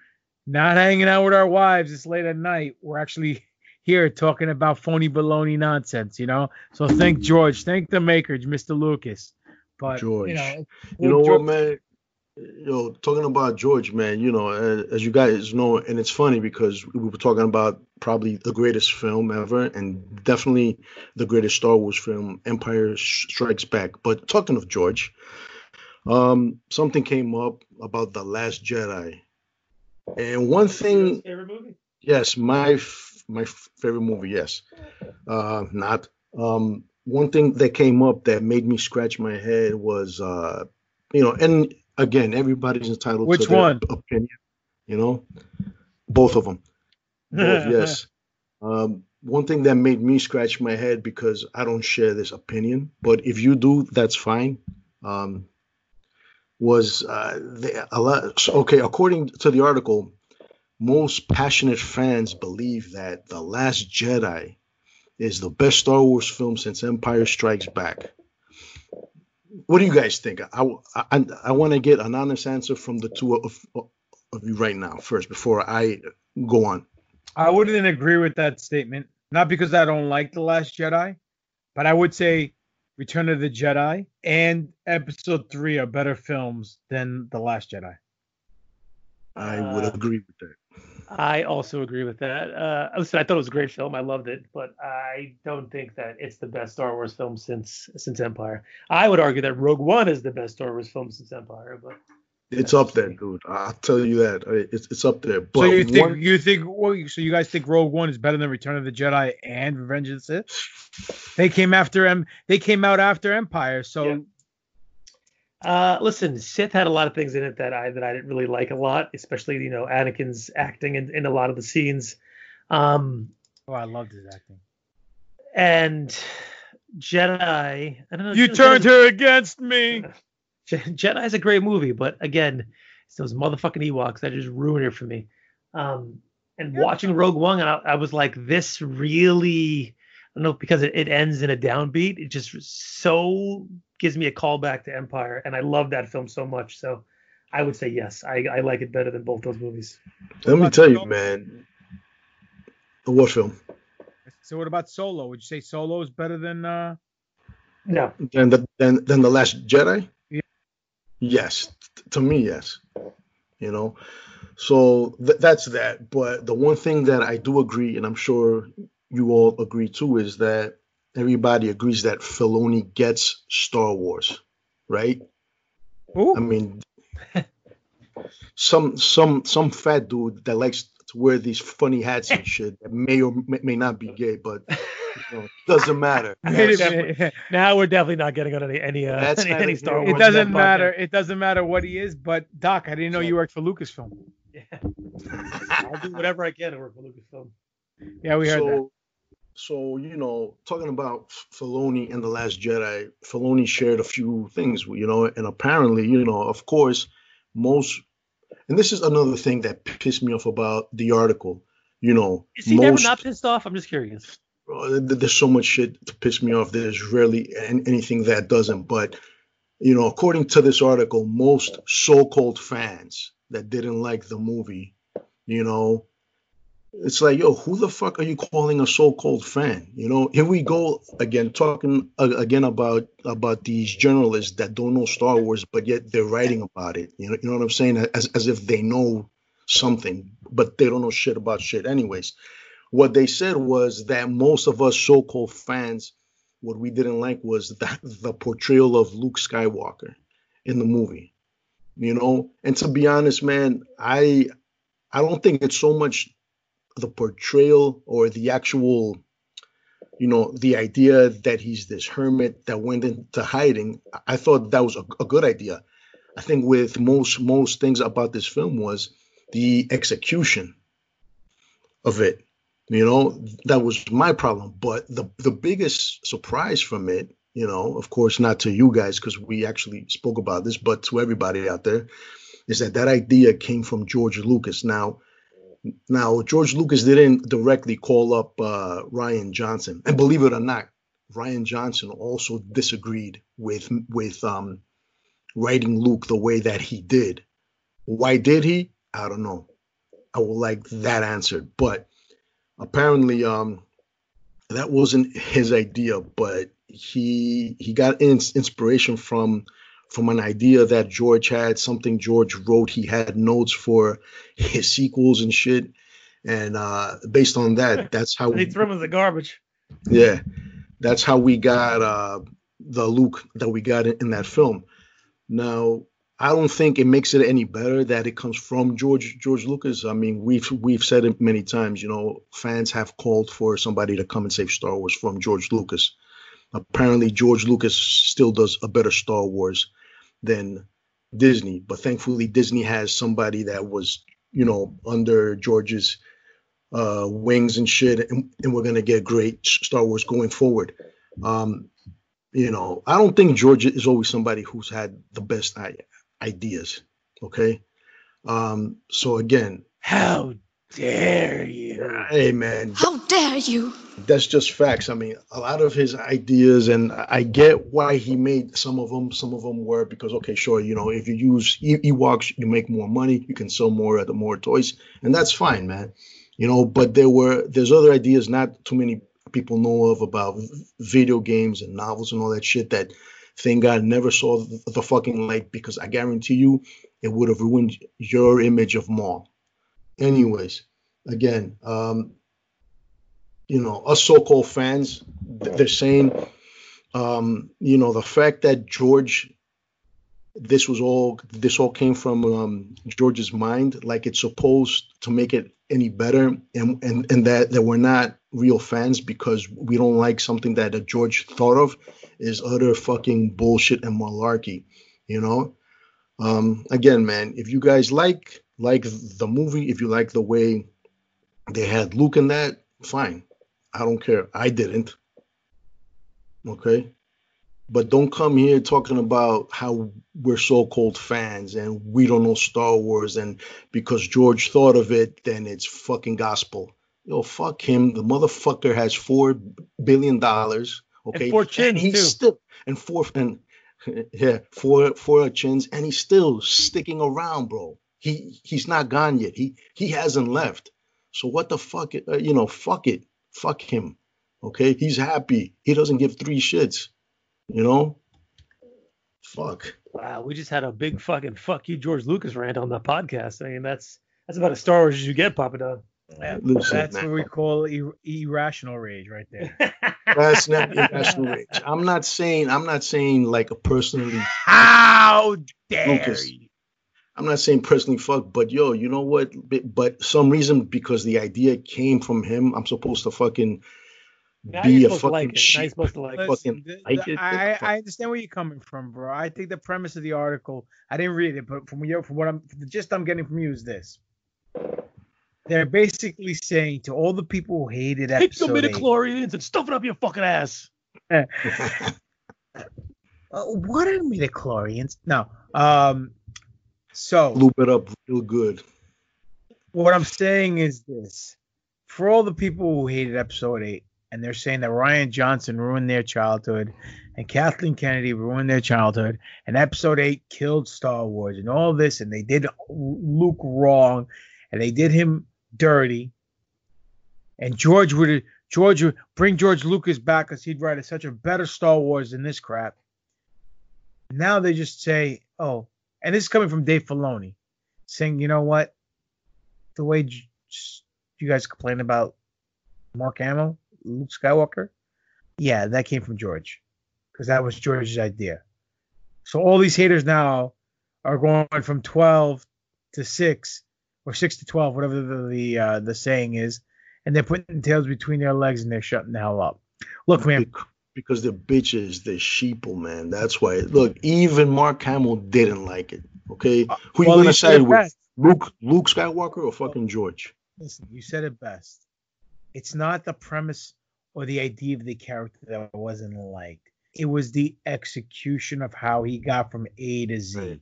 not hanging out with our wives it's late at night, we're actually here talking about phony baloney nonsense, you know. So thank George, thank the maker, Mr. Lucas. But George. you know, You know George- what, man? Yo, talking about George, man, you know, uh, as you guys know, and it's funny because we were talking about probably the greatest film ever, and definitely the greatest Star Wars film, Empire Strikes Back. But talking of George, um, something came up about the Last Jedi, and one thing, Favorite movie? yes, my f- my favorite movie, yes, uh, not. Um, one thing that came up that made me scratch my head was, uh, you know, and again, everybody's entitled Which to their one? opinion, you know, both of them, both, yes. Um, one thing that made me scratch my head because I don't share this opinion, but if you do, that's fine. Um, was uh, the, a lot, so, okay? According to the article, most passionate fans believe that the Last Jedi is the best Star Wars film since Empire Strikes Back. What do you guys think? I I, I want to get an honest answer from the two of, of you right now first before I go on. I wouldn't agree with that statement. Not because I don't like The Last Jedi, but I would say Return of the Jedi and Episode 3 are better films than The Last Jedi. I would Uh, agree with that. I also agree with that. Uh, listen, I thought it was a great film. I loved it, but I don't think that it's the best Star Wars film since since Empire. I would argue that Rogue One is the best Star Wars film since Empire, but It's up there, dude. I'll tell you that. It's it's up there. But so you think one- you think well, so you guys think Rogue One is better than Return of the Jedi and Revenge of the Sith? They came after em they came out after Empire, so Uh, listen, Sith had a lot of things in it that I that I didn't really like a lot, especially you know Anakin's acting in, in a lot of the scenes. Um, oh, I loved his acting. and Jedi, I don't know. You Jedi's- turned her against me. Je- Jedi is a great movie, but again, it's those motherfucking Ewoks that just ruin it for me. Um, and watching Rogue One, and I, I was like, this really, I don't know, because it, it ends in a downbeat. It just so gives me a callback to Empire, and I love that film so much. So I would say yes, I, I like it better than both those movies. Let me tell you, man. What film? So what about Solo? Would you say Solo is better than uh No. Than the than, than the Last Jedi? Yeah. Yes, T- to me, yes. You know, so th- that's that. But the one thing that I do agree, and I'm sure you all agree too, is that everybody agrees that Filoni gets Star Wars, right? I mean, some some some fat dude that likes to wear these funny hats and shit that may or may, may not be gay, but you know, doesn't matter. Wait a That's- minute. Now we're definitely not getting on any any uh, That's any, any Star Wars. It doesn't podcast. matter. It doesn't matter what he is, but Doc, I didn't know you worked for Lucasfilm. Yeah, I'll do whatever I can to work for Lucasfilm. Yeah, we heard so, that. So you know, talking about Filoni and the Last Jedi, Filoni shared a few things, you know, and apparently, you know, of course, most, and this is another thing that pissed me off about the article. You know, Is he never most not pissed off? I'm just curious. uh, there's so much shit to piss me off. There's rarely an- anything that doesn't. But you know, according to this article, most so-called fans that didn't like the movie, you know, it's like, yo, who the fuck are you calling a so-called fan? You know, here we go again talking uh, again about about these journalists that don't know Star Wars, but yet they're writing about it. You know, you know what I'm saying? As as if they know something, but they don't know shit about shit, anyways. what they said was that most of us so-called fans, what we didn't like was that the portrayal of Luke Skywalker in the movie. You know, and to be honest, man, I I don't think it's so much the portrayal or the actual you know the idea that he's this hermit that went into hiding i thought that was a, a, good idea. I think with most most things about this film was the execution of it you know that was my problem. But the the biggest surprise from it you know of course not to you guys because we actually spoke about this but to everybody out there is that that idea came from george lucas. Now now, George Lucas didn't directly call up uh, Rian Johnson, and believe it or not, Rian Johnson also disagreed with with um, writing Luke the way that he did. Why did he? I don't know. I would like that answered, but apparently, um, that wasn't his idea. But he he got in, inspiration from from an idea that George had, something George wrote. He had notes for his sequels and shit. And uh, based on that, that's how he threw him in the garbage. Yeah, that's how we got uh, the Luke that we got in, in that film. Now, I don't think it makes it any better that it comes from George George Lucas. I mean, we've we've said it many times. You know, fans have called for somebody to come and save Star Wars from George Lucas. Apparently, George Lucas still does a better Star Wars than Disney. But thankfully, Disney has somebody that was, you know, under George's uh, wings and shit, and, and we're gonna get great Star Wars going forward. Um, you know, I don't think George is always somebody who's had the best ideas. Okay, um, so again, how dare you? Hey, man. How dare you? That's just facts. I mean, a lot of his ideas, and I get why he made some of them. Some of them were because, okay, sure, you know, if you use e- Ewoks, you make more money, you can sell more of the more toys, and that's fine, man. You know, but there were there's other ideas not too many people know of about video games and novels and all that shit that thank God never saw the, the fucking light because I guarantee you it would have ruined your image of Maul anyways, again, um, you know, us so-called fans, they're saying, um, you know, the fact that George, this was all, this all came from um, George's mind, like it's supposed to make it any better, and and and that that we're not real fans because we don't like something that George thought of, is utter fucking bullshit and malarkey, you know. Um, again, man, if you guys like like the movie, if you like the way they had Luke in that, fine. I don't care. I didn't. Okay. But don't come here talking about how we're so-called fans and we don't know Star Wars and because George thought of it, then it's fucking gospel. Yo, fuck him. The motherfucker has four billion dollars. Okay. And four chins and he's too. still and four and yeah, four four chins, and he's still sticking around, bro. He he's not gone yet. He he hasn't left. So what the fuck? Uh, you know, fuck it, fuck him. Okay, he's happy. He doesn't give three shits. You know, fuck. Wow, we just had a big fucking fuck you, George Lucas rant on the podcast. I mean, that's that's about as Star Wars as you get, Papa Don. Listen, That's man. what we call ir- irrational rage right there. That's not irrational rage. I'm not saying I'm not saying like a personally How dare Lucas. you? I'm not saying personally fuck, but yo, you know what? But, but some reason because the idea came from him, I'm supposed to fucking Now be a supposed to like fucking it. Now sheep. supposed to like it. the- like the- I, I understand where you're coming from, bro. I think the premise of the article, I didn't read it, but from your, from what I'm, the gist I'm getting from you is this: they're basically saying to all the people who hated Take the episode eight, midichlorians and stuff it up your fucking ass. uh, what are midichlorians? No. Um. So Loop it up real good. what I'm saying is this: for all the people who hated episode eight, and they're saying that Rian Johnson ruined their childhood, and Kathleen Kennedy ruined their childhood, and episode eight killed Star Wars, and all this, and they did Luke wrong, and they did him dirty, and George would George would bring George Lucas back because he'd write a, such a better Star Wars than this crap. Now they just say, oh, and this is coming from Dave Filoni, saying, you know what, the way you guys complain about Mark Hamill, Luke Skywalker. Yeah, that came from George, because that was George's idea. So all these haters now are going from 12 to six or six to 12, whatever the the, uh, the saying is, and they're putting tails between their legs and they're shutting the hell up. Look, man, because they're bitches, they're sheeple, man. That's why. Look, even Mark Hamill didn't like it. Okay, uh, who well, you gonna side with? best. Luke, Luke Skywalker or fucking George? Listen, you said it best. It's not the premise or the idea of the character that wasn't liked. It was the execution of how he got from A to Z.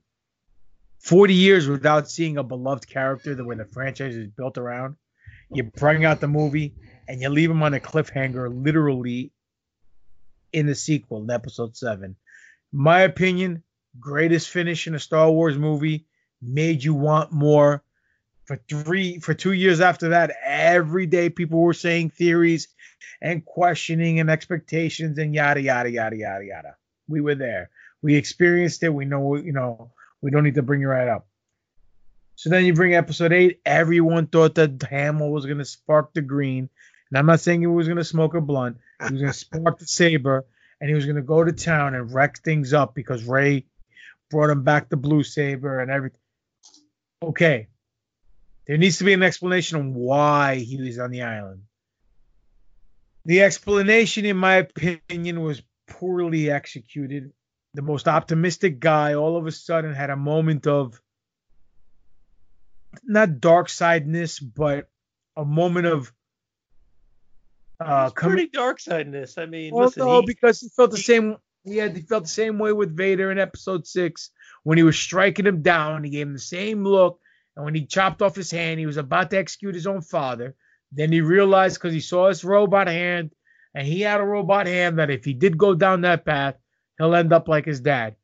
40 years without seeing a beloved character that when the franchise is built around, you bring out the movie and you leave him on a cliffhanger literally in the sequel, in episode 7. My opinion, greatest finish in a Star Wars movie, made you want more. For three, for two years after that, every day people were saying theories and questioning and expectations and yada yada yada yada yada. We were there. We experienced it. We know, you know, we don't need to bring it right up. So then you bring episode eight. Everyone thought that Hamill was gonna spark the green, and I'm not saying he was gonna smoke a blunt. He was gonna spark the saber, and he was gonna go to town and wreck things up because Rey brought him back the blue saber and everything. Okay, there needs to be an explanation on why he was on the island. The explanation, in my opinion, was poorly executed. The most optimistic guy all of a sudden had a moment of not dark sideness, but a moment of uh It's pretty dark side in this. I mean, well, listen, no, he- because he felt the same. He had he felt the same way with Vader in Episode Six when he was striking him down. He gave him the same look, and when he chopped off his hand, he was about to execute his own father. Then he realized because he saw his robot hand, and he had a robot hand that if he did go down that path, he'll end up like his dad.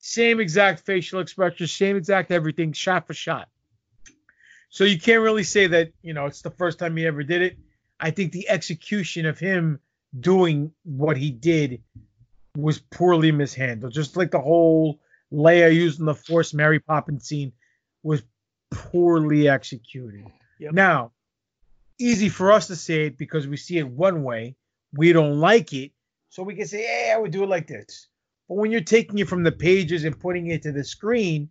Same exact facial expression, same exact everything, shot for shot. So you can't really say that you know it's the first time he ever did it. I think the execution of him doing what he did was poorly mishandled. Just like the whole Leia using the Force Mary Poppins scene was poorly executed. Now, easy for us to say it because we see it one way, we don't like it, so we can say, "Yeah, I would do it like this." But when you're taking it from the pages and putting it to the screen,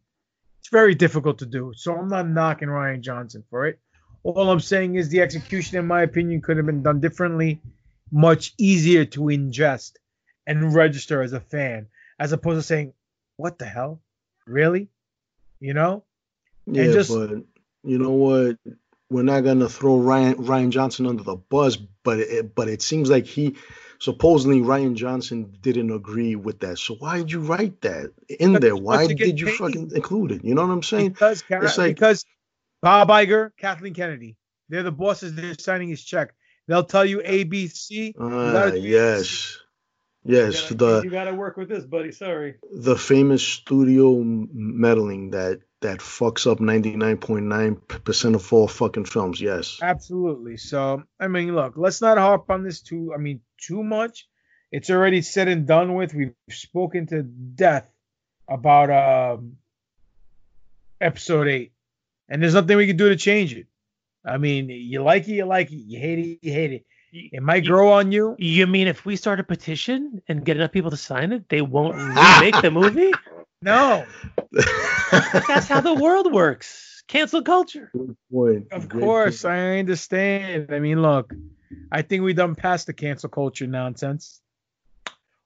it's very difficult to do. So I'm not knocking Rian Johnson for it. All I'm saying is the execution, in my opinion, could have been done differently, much easier to ingest and register as a fan, as opposed to saying, "What the hell, really?" You know? Yeah, just- but you know what? We're not gonna throw Rian Rian Johnson under the bus, but it, but it seems like he supposedly Rian Johnson didn't agree with that. So why did you write that in there? Why wants to get did you paid. fucking include it? You know what I'm saying? Because It's like- because Bob Iger, Kathleen Kennedy, they're the bosses. They're signing his check. They'll tell you A, B, C. you gotta yes, yes. The you got to work with this, buddy. Sorry. the famous studio meddling that that fucks up 99.9% of all fucking films. Yes. Absolutely. So, I mean, look, let's not harp on this too. I mean, too much. It's already said and done with. We've spoken to death about um, episode eight, and there's nothing we can do to change it. I mean, you like it, you like it. You hate it, you hate it. It might grow on you. You mean if we start a petition and get enough people to sign it, they won't remake the movie? No. That's how the world works. Cancel culture. Of course. I understand. I mean, look, I think we've done past the cancel culture nonsense.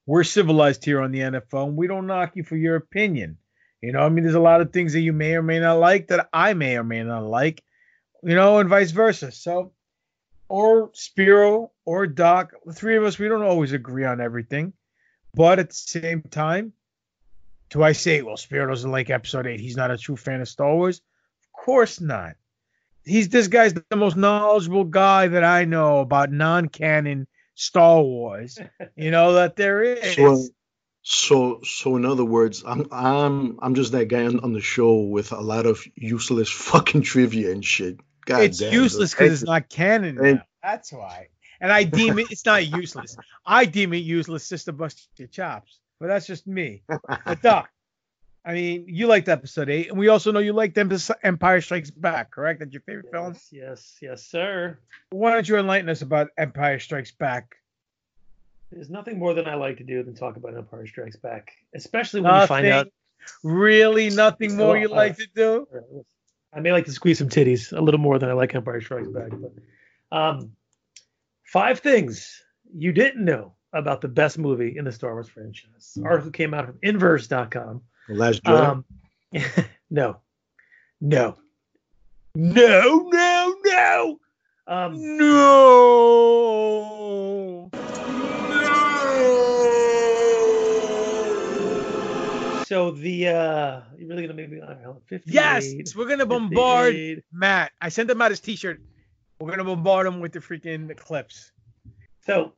We're civilized here on the NFO, and we don't knock you for your opinion. You know, I mean, there's a lot of things that you may or may not like that I may or may not like, you know, and vice versa. So, or Spiro or Doc, the three of us, we don't always agree on everything. But at the same time, do I say, well, Spiro doesn't like episode eight? He's not a true fan of Star Wars? Of course not. He's this guy's the most knowledgeable guy that I know about non-canon Star Wars. You know that there is. So, so, so in other words, I'm, I'm, I'm just that guy on, on the show with a lot of useless fucking trivia and shit. God it's damn, useless because it's not canon. Thank- Now. That's why. And I deem it. It's not useless. I deem it useless just to bust your chops. But that's just me. But Doc, I mean, you liked episode eight, and we also know you liked Empire Strikes Back, correct? That's your favorite yes, film? Yes, yes, sir. Why don't you enlighten us about Empire Strikes Back? There's nothing more than I like to do than talk about Empire Strikes Back, especially when nothing, you find out. Really, nothing more you like to do? I may like to squeeze some titties a little more than I like Empire Strikes Back, but um, five things you didn't know about the best movie in the Star Wars franchise. Article came out from Inverse.com. The Last Jedi. Um, no, no, no, no, no. Um, no. So the uh you're really gonna make me uh, 58, Yes, we're gonna bombard 58. Matt. I sent him out his T-shirt. We're gonna bombard him with the freaking clips. So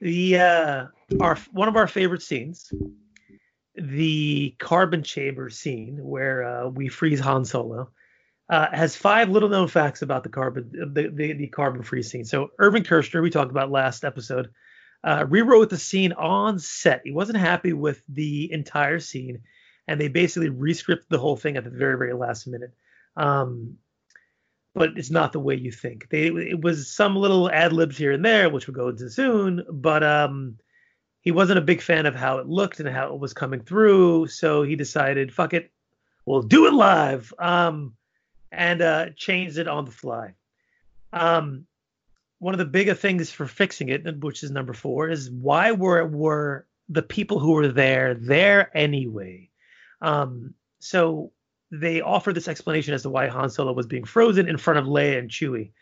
the uh our one of our favorite scenes, the carbon chamber scene where uh, we freeze Han Solo, uh, has five little known facts about the carbon the, the, the carbon freeze scene. So Irvin Kershner, we talked about last episode, uh, rewrote the scene on set. He wasn't happy with the entire scene, and they basically rescripted the whole thing at the very very last minute. Um, but it's not the way you think. They it was some little ad libs here and there, which we'll go into soon. But um, he wasn't a big fan of how it looked and how it was coming through, so he decided, fuck it, we'll do it live. Um, and uh, changed it on the fly. Um, one of the bigger things for fixing it, which is number four, is why were were the people who were there there anyway? Um, so they offered this explanation as to why Han Solo was being frozen in front of Leia and Chewie.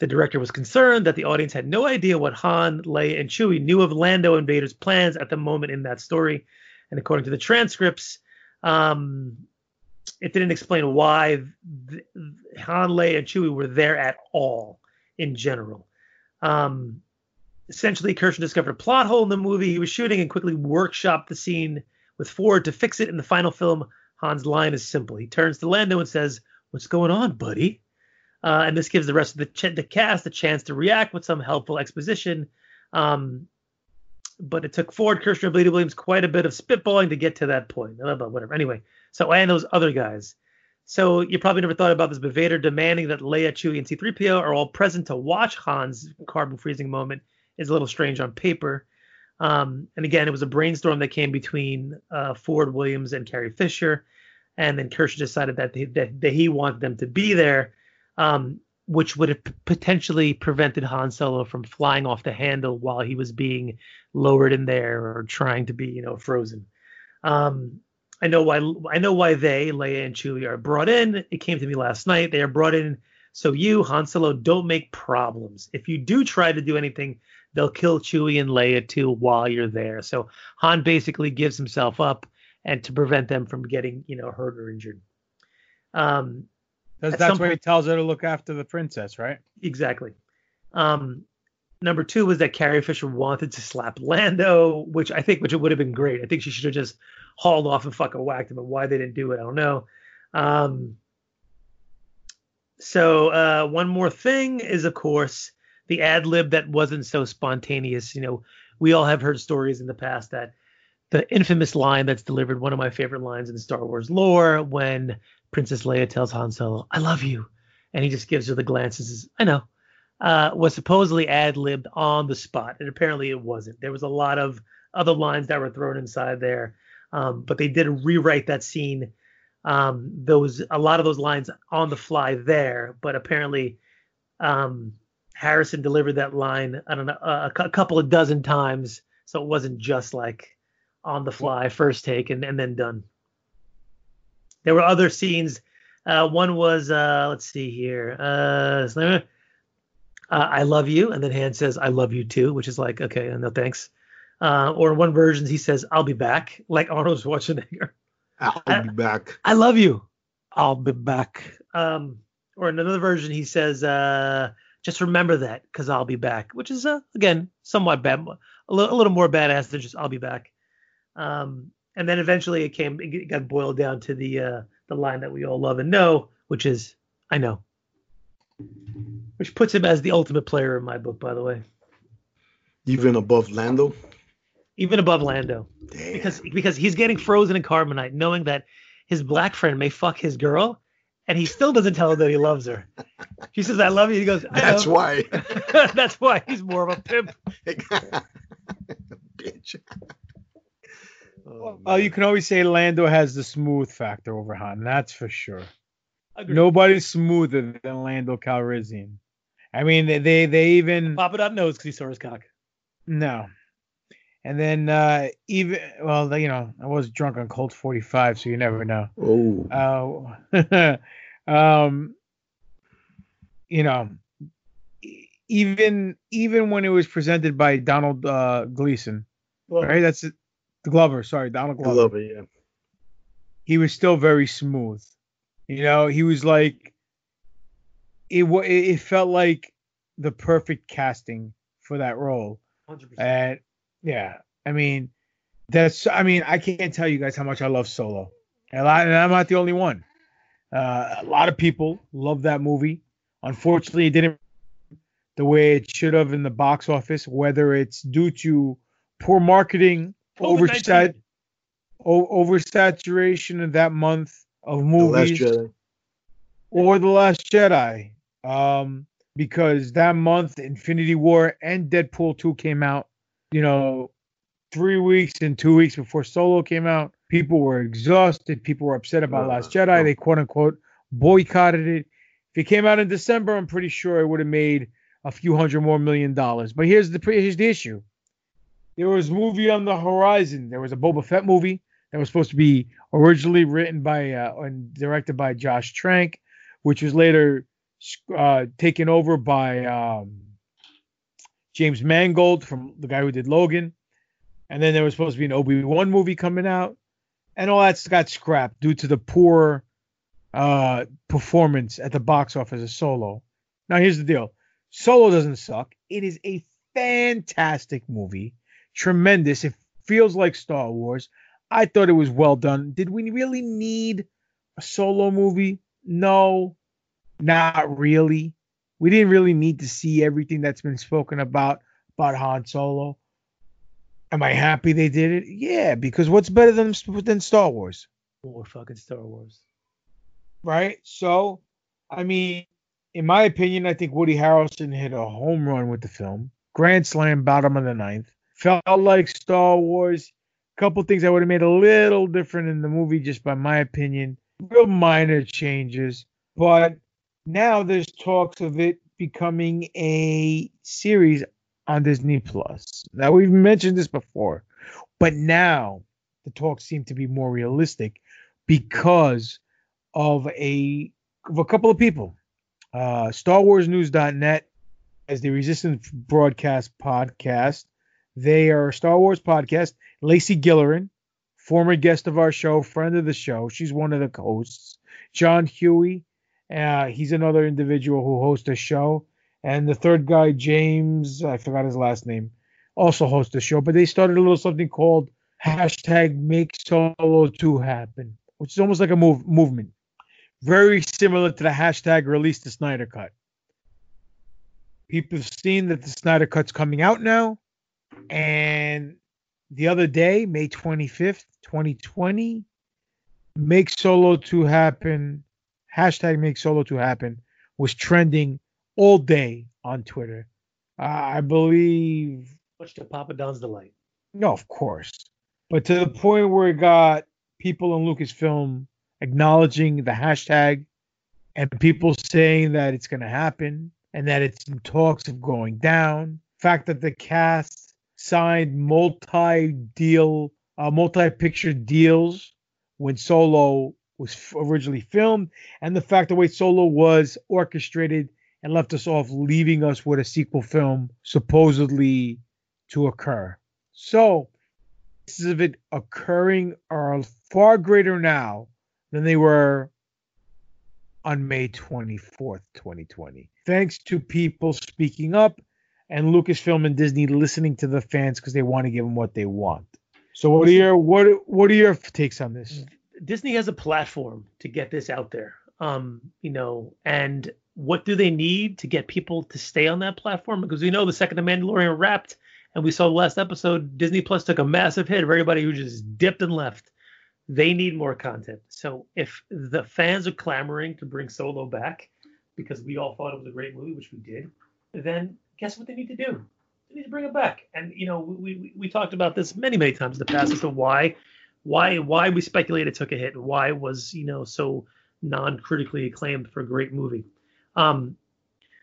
The director was concerned that the audience had no idea what Han, Leia, and Chewie knew of Lando and Vader's plans at the moment in that story. And according to the transcripts, um, it didn't explain why th- Han, Leia, and Chewie were there at all in general. Um, essentially, Kershner discovered a plot hole in the movie he was shooting and quickly workshopped the scene with Ford to fix it in the final film. Han's line is simple. He turns to Lando and says, "What's going on, buddy?" Uh, and this gives the rest of the, ch- the cast a chance to react with some helpful exposition. Um, but it took Ford, Kershner, and Billy Dee Williams quite a bit of spitballing to get to that point. Blah, blah, Whatever. Anyway, so and those other guys. So you probably never thought about this, but Vader demanding that Leia, Chewie, and C-3PO are all present to watch Han's carbon freezing moment is a little strange on paper. Um, and again, it was a brainstorm that came between uh, Ford, Williams, and Carrie Fisher, and then Kirsch decided that, they, that, that he wanted them to be there, um, which would have p- potentially prevented Han Solo from flying off the handle while he was being lowered in there or trying to be, you know, frozen. Um, I know why. I know why they, Leia and Chewie, are brought in. It came to me last night. They are brought in so you, Han Solo, don't make problems. If you do try to do anything, they'll kill Chewie and Leia too while you're there. So Han basically gives himself up, and to prevent them from getting, you know, hurt or injured. Um, That's, at that's some why he tells her to look after the princess, right? Exactly. Um, number two was that Carrie Fisher wanted to slap Lando, which I think which it would have been great. I think she should have just hauled off and fucking whacked him. But why they didn't do it, I don't know. Um, so uh, one more thing is, of course, the ad lib that wasn't so spontaneous. You know, we all have heard stories in the past that the infamous line that's delivered, one of my favorite lines in Star Wars lore, when Princess Leia tells Han Solo, "I love you," and he just gives her the glance and says, "I know." Uh, was supposedly ad libbed on the spot, and apparently it wasn't. There was a lot of other lines that were thrown inside there, um, but they did rewrite that scene. Um, those a lot of those lines on the fly there, but apparently um, Harrison delivered that line I don't know a, a couple of dozen times, so it wasn't just like on the fly first take and, and then done. There were other scenes. Uh, one was uh, let's see here. Uh, uh, I love you, and then Han says I love you too, which is like okay, no thanks. Uh, or in one version he says I'll be back, like Arnold Schwarzenegger. I'll be back. I love you. I'll be back. Um, or in another version, he says, uh, just remember that because I'll be back, which is, uh, again, somewhat bad, a little, little more badass than just I'll be back. Um, and then eventually it came, it got boiled down to the, uh, the line that we all love and know, which is, I know. Which puts him as the ultimate player in my book, by the way. Even above Lando. even above Lando, because because he's getting frozen in carbonite, knowing that his black friend may fuck his girl, and he still doesn't tell her that he loves her. She says, "I love you." He goes, I That's know." why. That's why he's more of a pimp. Bitch. Well, you can always say Lando has the smooth factor over Han. That's for sure. Agreed. Nobody's smoother than Lando Calrissian. I mean, they they, they even Papa Don knows because he saw his cock. no. And then uh even well, you know, I was drunk on Colt 45, so you never know. Oh. Uh, um, you know, even even when it was presented by Donald uh, Gleason, Glover. right? That's it. The Glover. Sorry, Donald I Glover. yeah. He was still very smooth. You know, he was like it. It felt like the perfect casting for that role. 100%. And yeah, I mean, that's. I mean, I can't tell you guys how much I love Solo. And, a lot, and I'm not the only one. Uh, a lot of people love that movie. Unfortunately, it didn't the way it should have in the box office. Whether it's due to poor marketing, COVID-19. oversat, o- oversaturation of that month of The Last movies, Jedi. or The Last Jedi. Um, because that month Infinity War and Deadpool 2 came out, you know, three weeks and two weeks before Solo came out. People were exhausted. People were upset about Uh, Last Jedi. They quote unquote boycotted it. If it came out in December, I'm pretty sure it would have made a few hundred more million dollars. But here's the here's the issue. There was a movie on the horizon. There was a Boba Fett movie that was supposed to be originally written by uh, and directed by Josh Trank, which was later uh, taken over by um, James Mangold from the guy who did Logan. And then there was supposed to be an Obi Wan movie coming out, and all that got scrapped due to the poor uh, performance at the box office of Solo. Now here's the deal: Solo doesn't suck. It is a fantastic movie, tremendous. It feels like Star Wars. I thought it was well done. Did we really need a Solo movie? No, not really. We didn't really need to see everything that's been spoken about about Han Solo. Am I happy they did it? Yeah, because what's better than than Star Wars? More fucking Star Wars. right? So, I mean, in my opinion, I think Woody Harrelson hit a home run with the film. Grand slam, bottom of the ninth. Felt like Star Wars. Couple things I would have made a little different in the movie, just by my opinion. Real minor changes, but now there's talks of it becoming a series on Disney Plus. Now we've mentioned this before, but now the talks seem to be more realistic because of a of a couple of people. Uh, StarWarsNews.net as the Resistance Broadcast podcast. They are a Star Wars podcast. Lacey Gillerin, former guest of our show, friend of the show. She's one of the hosts. John Huey, uh, he's another individual who hosts a show. And the third guy, James, I forgot his last name, also hosts a show. But they started a little something called hashtag Make Solo 2 Happen, which is almost like a move, movement very similar to the hashtag release the Snyder Cut. People have seen that the Snyder Cut's coming out now. And the other day, May 25th, 2020, Make Solo 2 Happen, hashtag Make Solo 2 Happen, was trending all day on Twitter. Uh, I believe Much to Papa Don's delight. no, of course. But to the point where it got people in Lucasfilm acknowledging the hashtag and people saying that it's going to happen and that it's in talks of going down. Fact that the cast signed multi-deal, uh, multi-picture deals when Solo was originally filmed, and the fact the way Solo was orchestrated and left us off, leaving us with a sequel film supposedly to occur. So, chances of it occurring are far greater now than they were on May 24th, 2020. Thanks to people speaking up and Lucasfilm and Disney listening to the fans because they want to give them what they want. So, what are your what what are your takes on this? Disney has a platform to get this out there. Um, you know, and what do they need to get people to stay on that platform? Because we know the second the Mandalorian wrapped And we saw the last episode, Disney Plus took a massive hit of everybody who just dipped and left. They need more content. So if the fans are clamoring to bring Solo back because we all thought it was a great movie, which we did, then guess what they need to do? They need to bring it back. And you know, we we, we talked about this many many times in the past as to why why why we speculated took a hit, and why it was you know so non-critically acclaimed for a great movie. Um,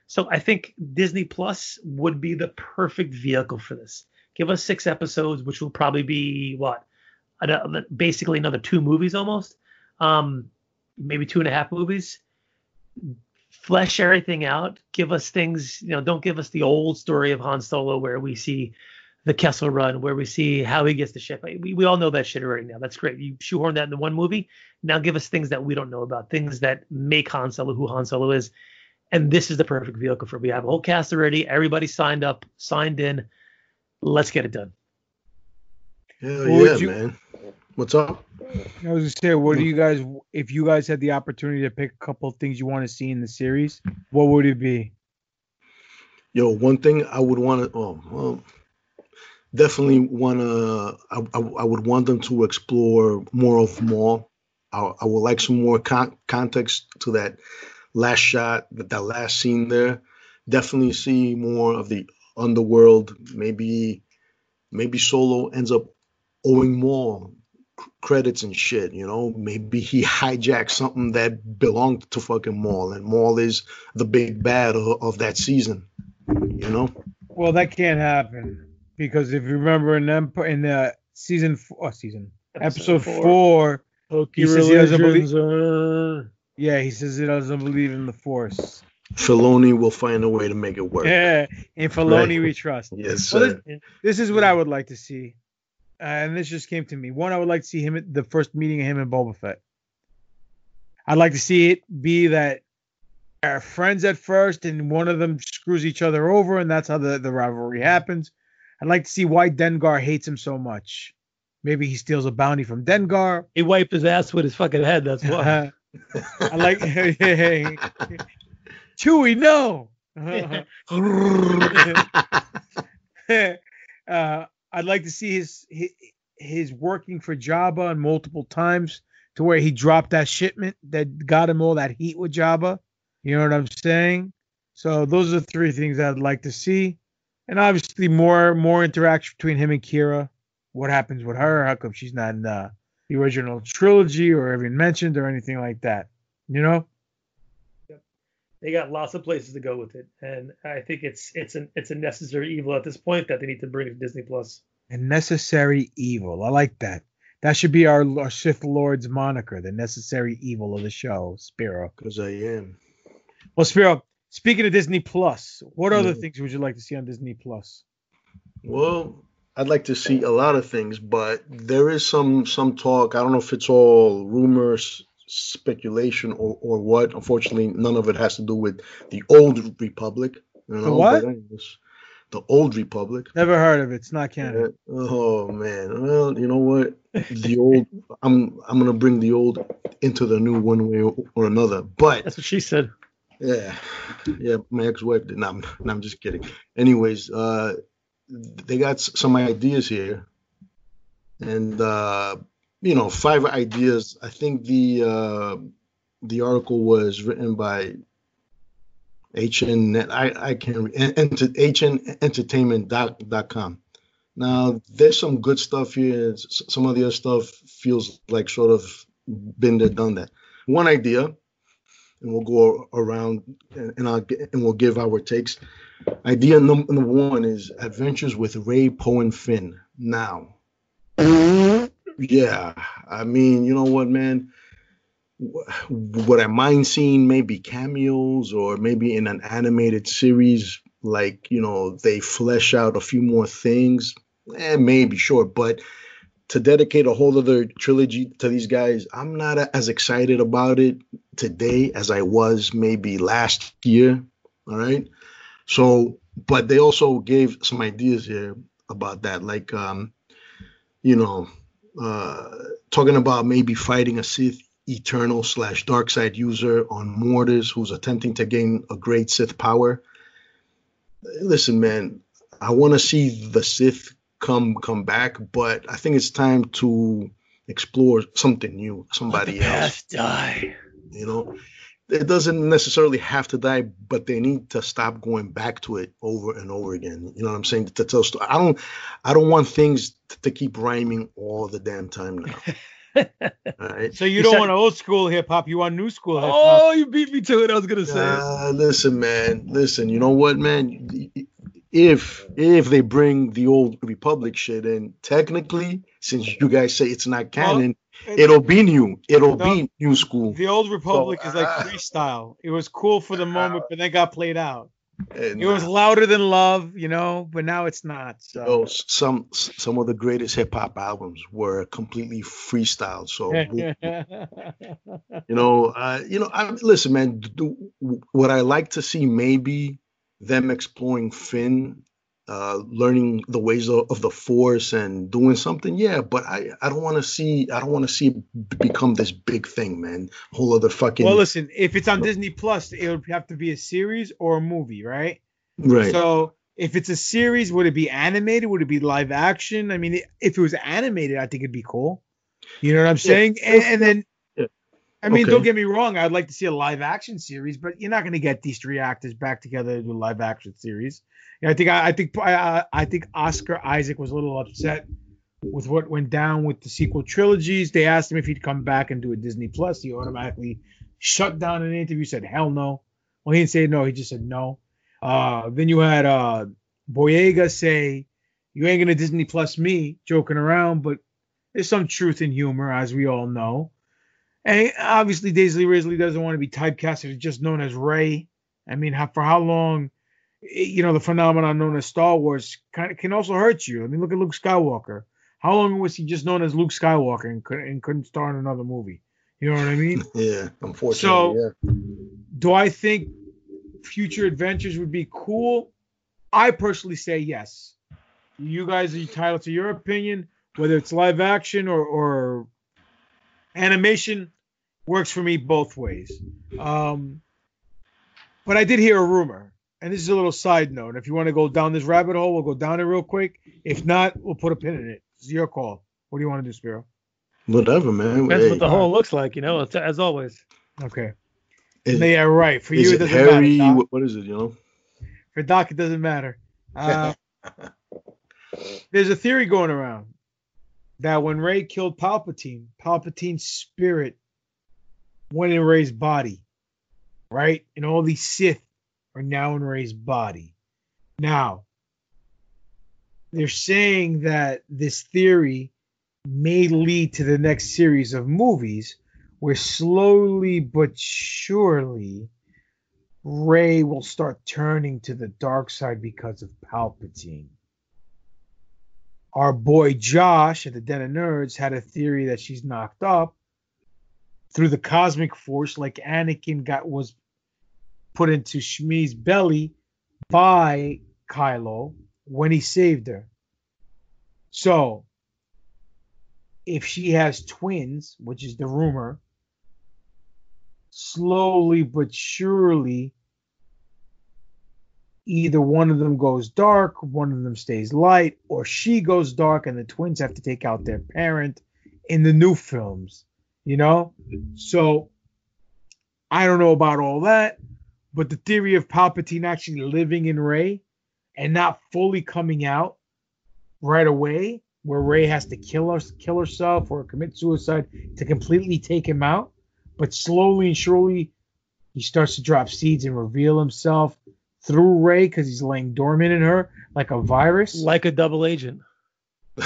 so I think Disney Plus would be the perfect vehicle for this. Give us six episodes, which will probably be what, basically another two movies almost, um, maybe two and a half movies. Flesh everything out. Give us things, you know. Don't give us the old story of Han Solo where we see the Kessel Run, where we see how he gets the ship. We, we all know that shit already now. That's great. You shoehorn that into one movie. Now give us things that we don't know about, things that make Han Solo who Han Solo is. And this is the perfect vehicle for. it. We have a whole cast already. Everybody signed up, signed in. Let's get it done. Hell What yeah, you- man. What's up? I was gonna say, what do hmm. you guys, if you guys had the opportunity to pick a couple of things you want to see in the series, what would it be? Yo, one thing I would want to, oh, well, definitely want to, I, I, I would want them to explore more of Maul. I, I would like some more con- context to that last shot, that, that last scene there. Definitely see more of the underworld. Maybe, maybe Solo ends up owing c- credits and shit, you know? Maybe he hijacked something that belonged to fucking Maul, and Maul is the big bad of, of that season, you know? Well, that can't happen because if you remember in Empire, in the season four, oh, season Episode episode, four. four, he says he doesn't believe. uh, Yeah, he says he doesn't believe in the Force. Filoni will find a way to make it work. Yeah, in Filoni Right. we trust. Yes, Well, sir. this, this is what I would like to see, uh, and this just came to me. One, I would like to see him at the first meeting of him and Boba Fett. I'd like to see it be that are friends at first, and one of them screws each other over, and that's how the, the rivalry happens. I'd like to see why Dengar hates him so much. Maybe he steals a bounty from Dengar. He wiped his ass with his fucking head. That's why. I like Chewie. No. uh, I'd like to see his, his his working for Jabba on multiple times to where he dropped that shipment that got him all that heat with Jabba. You know what I'm saying? So those are three things I'd like to see, and obviously more more interaction between him and Qi'ra. What happens with her? How come she's not in the, the original trilogy or even mentioned or anything like that? You know? They got lots of places to go with it, and I think it's it's an it's a necessary evil at this point that they need to bring to Disney Plus. A necessary evil. I like that. That should be our, our Sith Lord's moniker, the necessary evil of the show, Spiro. Because I am. Well, Spiro, speaking of Disney Plus, what other Yeah. things would you like to see on Disney Plus? Well, I'd like to see a lot of things, but there is some some talk. I don't know if it's all rumors, speculation, or or what. Unfortunately, none of it has to do with the old Republic. You know, what? the old Republic. Never heard of it. It's not canon. Oh man. Well, you know what? The old. I'm I'm gonna bring the old into the new one way or another. But That's what she said. yeah, yeah. My ex-wife did. No, I'm, no, I'm just kidding. Anyways, uh, they got some ideas here, and uh, you know, five ideas. I think the uh, the article was written by HN. I I can re- en- enter, HNentertainment.com. Now, there's some good stuff here. Some of the other stuff feels like sort of been there, done that. One idea, and we'll go around and, I'll and we'll give our takes. Idea number, number one is Adventures with Rey, Poe, and Finn. Now, yeah, I mean, you know what, man? What I mind seeing maybe cameos or maybe in an animated series, like, you know, they flesh out a few more things? Eh, maybe, sure. But to dedicate a whole other trilogy to these guys, I'm not as excited about it today as I was maybe last year. All right. So, but they also gave some ideas here about that, like, um, you know, uh, talking about maybe fighting a Sith Eternal slash Dark Side user on Mortis who's attempting to gain a great Sith power. Listen, man, I want to see the Sith come come back, but I think it's time to explore something new, somebody else. die. You know, it doesn't necessarily have to die, but they need to stop going back to it over and over again. You know what I'm saying? To tell story. I don't, I don't want things to, to keep rhyming all the damn time now. all right. So you don't want old school hip hop, you want new school hip hop. Oh, you beat me to it. I was gonna say. Uh, listen, man. Listen. You know what, man? If if they bring the old Republic shit in, technically, since you guys say it's not canon, Well, it'll be new. It'll No. be new school. The old Republic So, is like uh, freestyle. It was cool for the moment, but then got played out. And, It was uh, louder than love, you know, but now it's not. So Oh, s- some some of the greatest hip hop albums were completely freestyle. So you know, uh, you know, I, listen, man. d- What I like to see maybe them exploring Finn, uh, learning the ways of, of the Force and doing something. Yeah, but I I don't want to see I don't want to see it become this big thing, man. Whole other fucking well, listen, if it's on Disney Plus, it would have to be a series or a movie, right? right. So if it's a series, would it be animated? Would it be live action? I mean, if it was animated, I think it'd be cool. You know what I'm saying? And, and then, Yeah. I mean, Okay. don't get me wrong. I'd like to see a live action series, but you're not going to get these three actors back together to do a live action series. Yeah, I think I, I think I, I think Oscar Isaac was a little upset with what went down with the sequel trilogies. They asked him if he'd come back and do a Disney Plus. He automatically shut down an interview, said hell no. Well, he didn't say no. He just said no. Uh, then you had uh, Boyega say, "You ain't gonna Disney Plus me," joking around, but there's some truth in humor, as we all know. And obviously, Daisy Ridley doesn't want to be typecasted as just known as Rey. I mean, how, for how long? eh, You know, the phenomenon known as Star Wars kind of can also hurt you. I mean, look at Luke Skywalker. How long was he just known as Luke Skywalker and couldn't, and couldn't star in another movie? You know what I mean? yeah, unfortunately. So- yeah. Do I think future adventures would be cool? I personally say yes. You guys are entitled to your opinion, whether it's live action or, or animation, works for me both ways. Um, but I did hear a rumor, and this is a little side note. If you want to go down this rabbit hole, we'll go down it real quick. If not, we'll put a pin in it. It's your call. What do you want to do, Spiro? Whatever, man. That's Hey, what the hole looks like, you know, as- as always. Okay. is, yeah, right. For you, it it doesn't Harry? matter. Doc. What- what is it? You know. For Doc, it doesn't matter. Uh, there's a theory going around that when Rey killed Palpatine, Palpatine's spirit went in Rey's body, right? And all these Sith are now in Rey's body. Now, they're saying that this theory may lead to the next series of movies where slowly but surely Rey will start turning to the dark side because of Palpatine. Our boy Josh at the Den of Nerds had a theory that she's knocked up through the cosmic force, like Anakin got was put into Shmi's belly by Kylo when he saved her. So, if she has twins, which is the rumor, slowly but surely either one of them goes dark, one of them stays light, or she goes dark and the twins have to take out their parent in the new films, you know? So I don't know about all that, but the theory of Palpatine actually living in Rey and not fully coming out right away, where Rey has to kill us, kill herself or commit suicide to completely take him out, but slowly and surely he starts to drop seeds and reveal himself through Rey because he's laying dormant in her like a virus. Like a double agent.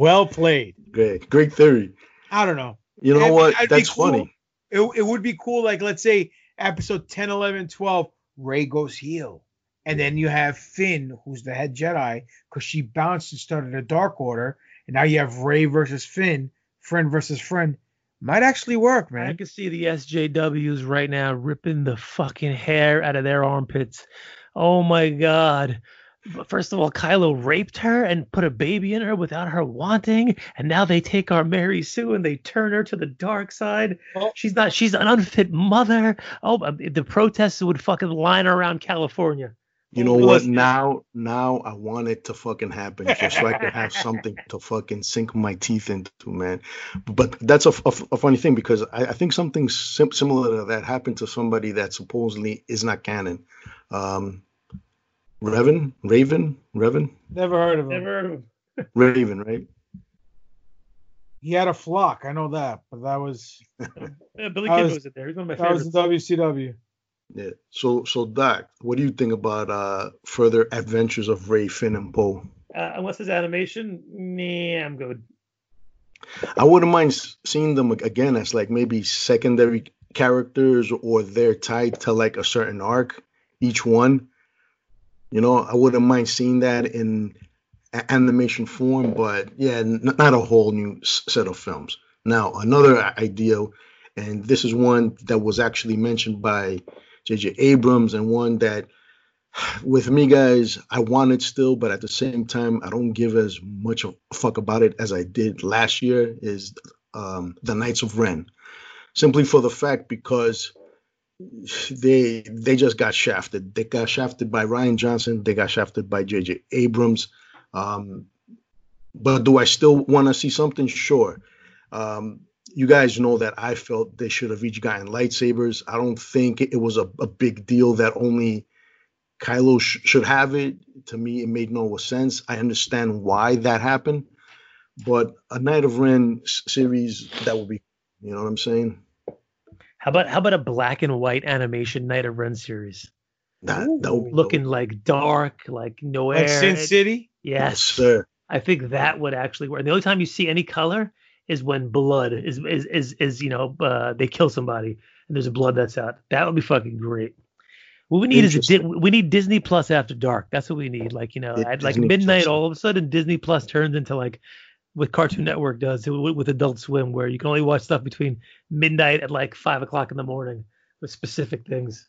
Well played. Great, great theory. I don't know. You know It'd be- what? it'd That's cool. funny. It, it would be cool, like let's say episode 10, 11, 12, Rey goes heel. And then you have Finn, who's the head Jedi, because she bounced and started a Dark Order. And now you have Rey versus Finn, friend versus friend. Might actually work, man. I can see the SJWs right now ripping the fucking hair out of their armpits. Oh my god. But First of all, Kylo raped her and put a baby in her without her wanting, and now they take our Mary Sue and they turn her to the dark side. She's not. She's an unfit mother. Oh, uh, the protests would fucking line around California. You know what? Now, now I want it to fucking happen just so I can have something to fucking sink my teeth into, man. But that's a, a, a funny thing because I, I think something sim- similar to that happened to somebody that supposedly is not canon. Um, Revan, Raven, Revan, Never heard of him. Never heard of him. Raven, right? He had a flock. I know that, but that was Yeah, Billy That Kid was- was in there. He's one of my that was favorites. in WCW. Yeah. So, so Doc, what do you think about uh further adventures of Rey, Finn, and Poe? Uh, unless it's animation, nah, I'm good. I wouldn't mind seeing them again as like maybe secondary characters or they're tied to like a certain arc, each one. You know, I wouldn't mind seeing that in animation form, but yeah, not a whole new set of films. Now, another idea, and this is one that was actually mentioned by J.J. Abrams, and one that with me, guys, I want it still, but at the same time, I don't give as much a fuck about it as I did last year. Is um, the Knights of Ren, simply for the fact because they they just got shafted. They got shafted by Rian Johnson. They got shafted by J.J. Abrams. Um, but do I still want to see something? Sure. Um, you guys know that I felt they should have each gotten lightsabers. I don't think it was a, a big deal that only Kylo sh- should have it. To me, it made no sense. I understand why that happened, but a Knight of Ren s- series that would be, you know what I'm saying? How about how about a black and white animation Knight of Ren series? That that would be Looking like dark, like noir. Like Sin City? Yes. sir. I think that would actually work. And the only time you see any color is when blood is is is, is you know uh, they kill somebody and there's blood that's out. That would be fucking great. What we need is a Di- we need Disney Plus after dark. That's what we need. Like you know, Yeah, at like Disney midnight, Plus. all of a sudden Disney Plus turns into like what Cartoon Network does with, with Adult Swim, where you can only watch stuff between midnight and like five o'clock in the morning with specific things.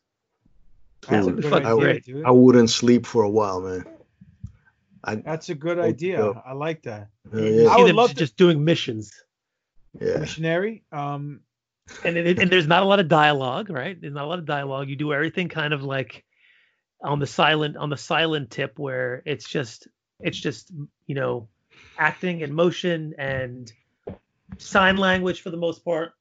That would be Cool. fucking I, great. dude. I wouldn't sleep for a while, man. I, That's a good idea. dope. I like that. uh, yeah. I would them love just, to- doing missions. yeah. Missionary. Um, and, and and there's not a lot of dialogue, right? There's not a lot of dialogue. You do everything kind of like on the silent on the silent tip where it's just it's just you know acting and motion and sign language for the most part.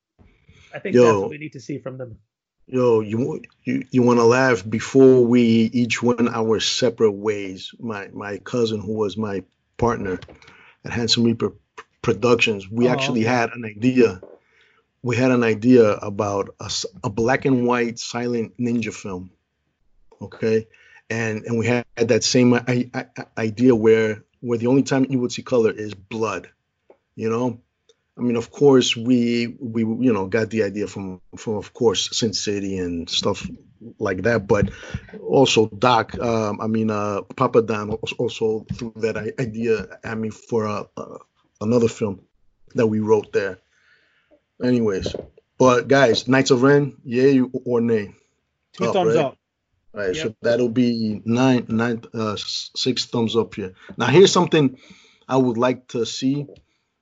I think that's what we need to see from them. Yo, you you you want to laugh before we each went our separate ways. My my cousin, who was my partner at Handsome Reaper Productions, we Oh, actually okay. had an idea. We had an idea about a black and white silent ninja film. Okay, and and we had that same I, I- idea where where the only time you would see color is blood. You know, I mean, of course, we we you know got the idea from from of course Sin City and stuff like that, but also Doc, um, I mean, uh, Papa Don also threw that idea at me for uh, uh, another film that we wrote there. Anyways, but guys, Knights of Ren, yay or nay? two Up, thumbs right? up. All right, so that'll be nine, nine, uh, six thumbs up here. Now, here's something I would like to see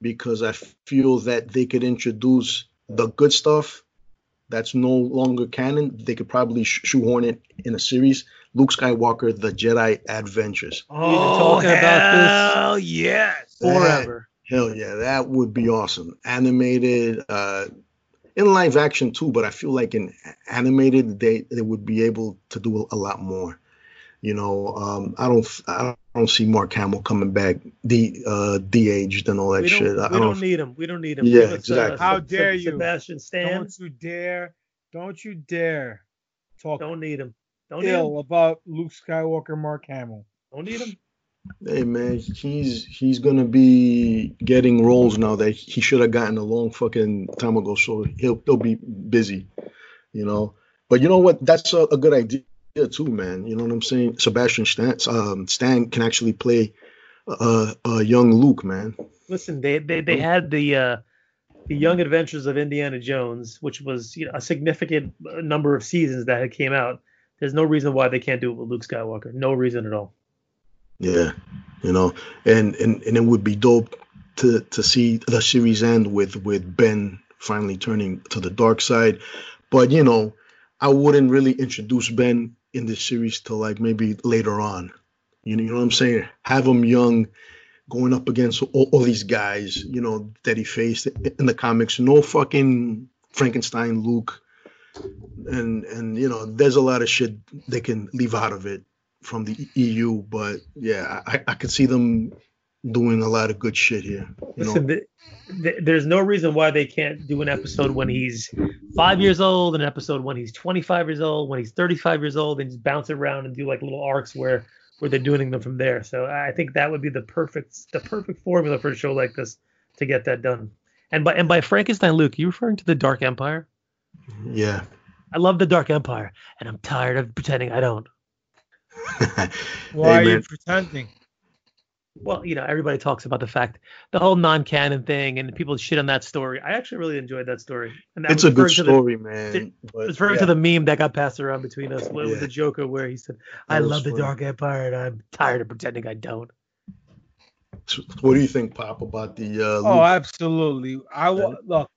because I feel that they could introduce the good stuff that's no longer canon. They could probably sh- shoehorn it in a series. Luke Skywalker: The Jedi Adventures. We've been talking about this yes. forever. Hell yeah, that would be awesome. Animated, uh, in live action too, but I feel like in animated they they would be able to do a lot more. You know, um, I don't I don't see Mark Hamill coming back de uh, de-aged and all that We shit. I, I we don't. don't need him. We don't need him. Yeah, Give us, uh, exactly. How dare you. Sebastian Stan. Don't you dare, don't you dare talk Don't need him. Don't need him. ill about Luke Skywalker, Mark Hamill. Don't need him. Hey man, he's he's gonna be getting roles now that he should have gotten a long fucking time ago. So he'll he'll be busy, you know. But you know what? That's a, a good idea too, man. You know what I'm saying? Sebastian Stan, um, Stan can actually play a, a young Luke, man. Listen, they they, they had the uh, the Young Adventures of Indiana Jones, which was you know a significant uh, number of seasons that had came out. There's no reason why they can't do it with Luke Skywalker. No reason at all. Yeah, you know, and and and it would be dope to to see the series end with with Ben finally turning to the dark side. But you know, I wouldn't really introduce Ben in this series till like maybe later on. You know, you know what I'm saying? Have him young, going up against all, all these guys, you know, that he faced in the comics. No fucking Frankenstein Luke. And and you know, there's a lot of shit they can leave out of it from the EU, but yeah, I, I could see them doing a lot of good shit here. You know? Listen, th- th- there's no reason why they can't do an episode when he's five years old, an episode when he's 25 years old, when he's 35 years old, and just bounce around and do like little arcs where where they're doing them from there. So I think that would be the perfect the perfect formula for a show like this to get that done. And by and by Frankenstein Luke, you referring to the Dark Empire? Yeah. I love the Dark Empire, and I'm tired of pretending I don't. Why Hey, are you pretending? Well, you know, everybody talks about the fact the whole non-canon thing, and people shit on that story. I actually really enjoyed that story. And I It's was a good referring to the- story, man. to- but, referring yeah. to the meme that got passed around between us with, with Yeah. the Joker, where he said, "I That was love the. Dark Empire, and I'm tired of pretending I don't." So what do you think, Pop, about the? Uh, Oh, absolutely. I look.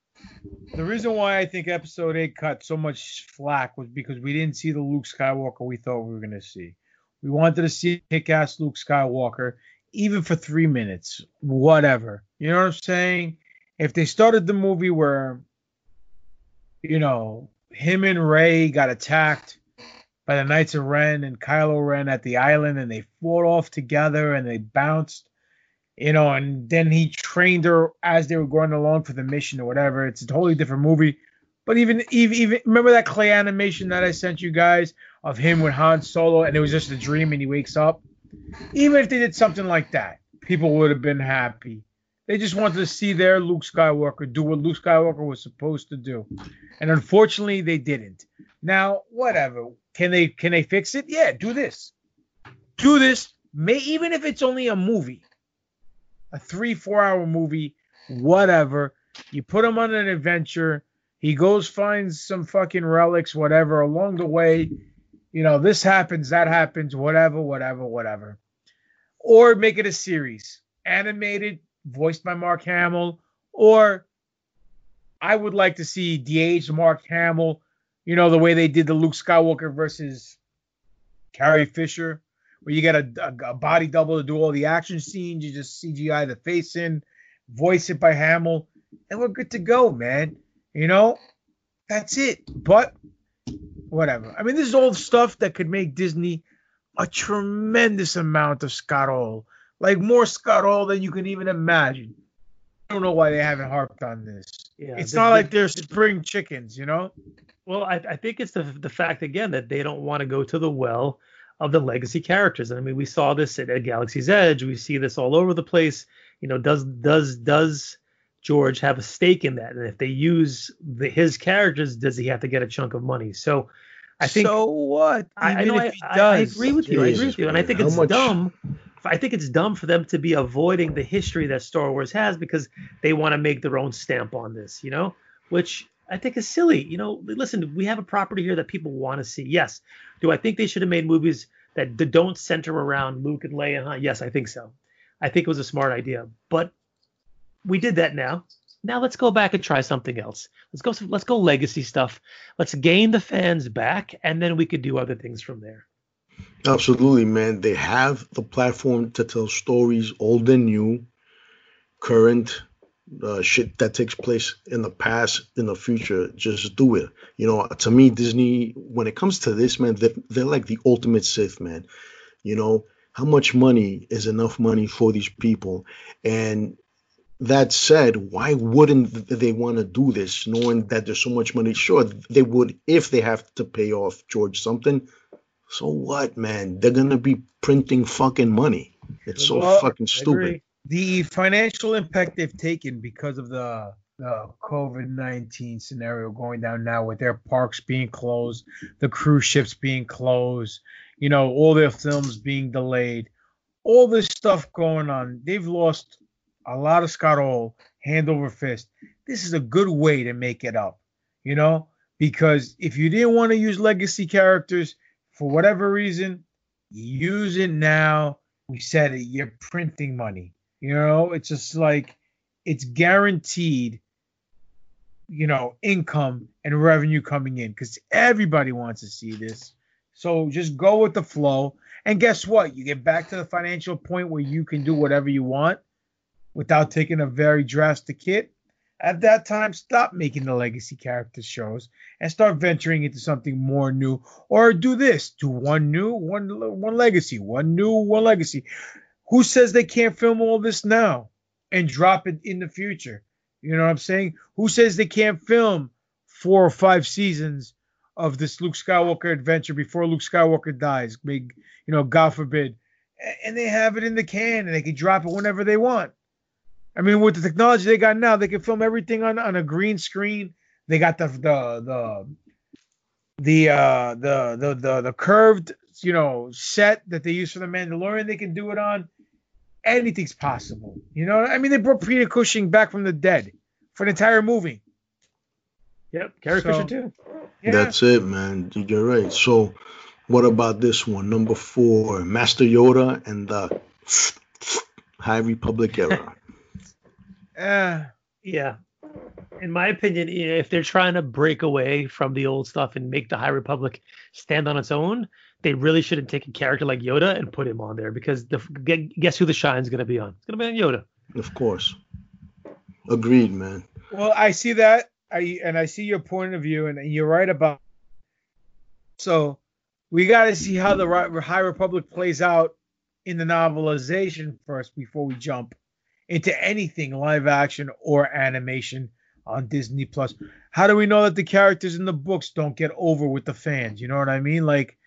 The reason why I think Episode Eight cut so much flack was because we didn't see the Luke Skywalker we thought we were going to see. We wanted to see kick-ass Luke Skywalker, even for three minutes, whatever. You know what I'm saying? If they started the movie where, you know, him and Rey got attacked by the Knights of Ren and Kylo Ren at the island, and they fought off together and they bounced you know, and then he trained her as they were going along for the mission or whatever. It's a totally different movie. But even even, even remember that clay animation that I sent you guys of him with Han Solo, and it was just a dream, and he wakes up. Even if they did something like that, people would have been happy. They just wanted to see their Luke Skywalker do what Luke Skywalker was supposed to do, and unfortunately, they didn't. Now, whatever. Can they can they fix it? Yeah, do this. Do this. May even if it's only a movie a three, four hour movie, whatever. You put him on an adventure. He goes, finds some fucking relics, whatever, along the way. You know, this happens, that happens, whatever, whatever, whatever. Or make it a series, animated, voiced by Mark Hamill. Or I would like to see de-aged Mark Hamill, you know, the way they did the Luke Skywalker versus Carrie Fisher where you get a, a, a body double to do all the action scenes. You just CGI the face in, voice it by Hamill, and we're good to go, man. You know, that's it. But whatever. I mean, this is all stuff that could make Disney a tremendous amount of Scott Hall, like more Scott Hall than you can even imagine. I don't know why they haven't harped on this. Yeah, it's not like they're spring chickens, you know. Well, I, I think it's the the fact again that they don't want to go to the well of the legacy characters. And I mean, we saw this at, at Galaxy's Edge. We see this all over the place. You know, does does does George have a stake in that? And if they use the, his characters, does he have to get a chunk of money? So, I think. So what? I, I know. if I, he I, I agree with you. I agree with you, and I think it's much- dumb. I think it's dumb for them to be avoiding the history that Star Wars has because they want to make their own stamp on this. You know, which I think is silly. You know, listen, we have a property here that people want to see. Yes. Do I think they should have made movies that don't center around Luke and Leia and Han? Yes, I think so. I think it was a smart idea, but we did that now. Now let's go back and try something else. Let's go. Let's go legacy stuff. Let's gain the fans back, and then we could do other things from there. Absolutely, man. They have the platform to tell stories, old and new, current, uh, shit that takes place in the past, in the future. Just do it. You know, to me, Disney, when it comes to this, man, they're, they're like the ultimate Sith, man. You know, how much money is enough money for these people? And that said, why wouldn't they want to do this, knowing that there's so much money? Sure, they would if they have to pay off George something. So what, man? They're gonna be printing fucking money. It's so Well, fucking stupid. the financial impact they've taken because of the the COVID nineteen scenario going down now with their parks being closed, the cruise ships being closed, you know, all their films being delayed, all this stuff going on. They've lost a lot of Scott Hall hand over fist. This is a good way to make it up, you know, because if you didn't want to use legacy characters for whatever reason, use it now. We said it, you're printing money. You know, it's just like it's guaranteed, you know, income and revenue coming in because everybody wants to see this. So just go with the flow. And guess what? You get back to the financial point where you can do whatever you want without taking a very drastic hit. At that time, stop making the legacy character shows and start venturing into something more new. Or do this: do one new, one one legacy, one new, one legacy. Who says they can't film all this now and drop it in the future? You know what I'm saying? Who says they can't film four or five seasons of this Luke Skywalker adventure before Luke Skywalker dies? Big, you know, God forbid. And they have it in the can and they can drop it whenever they want. I mean, with the technology they got now, they can film everything on, on a green screen. They got the the the the uh the the the, the curved you know set that they use for the Mandalorian. They can do it on. Anything's possible. You know, I mean, they brought Peter Cushing back from the dead for an entire movie. Yep, Carrie So- Fisher too. Yeah. That's it, man. You're right. So, what about this one? Number four, Master Yoda and the High Republic era. Uh, Yeah. In my opinion, if they're trying to break away from the old stuff and make the High Republic stand on its own, they really shouldn't take a character like Yoda and put him on there because the guess who the shine's going to be on? It's going to be on Yoda. Of course. Agreed, man. Well, I see that. I and I see your point of view, and, and you're right about. So, we got to see how the Ri- High Republic plays out in the novelization first before we jump into anything live action or animation on Disney Plus. How do we know that the characters in the books don't get over with the fans? You know what I mean? Like,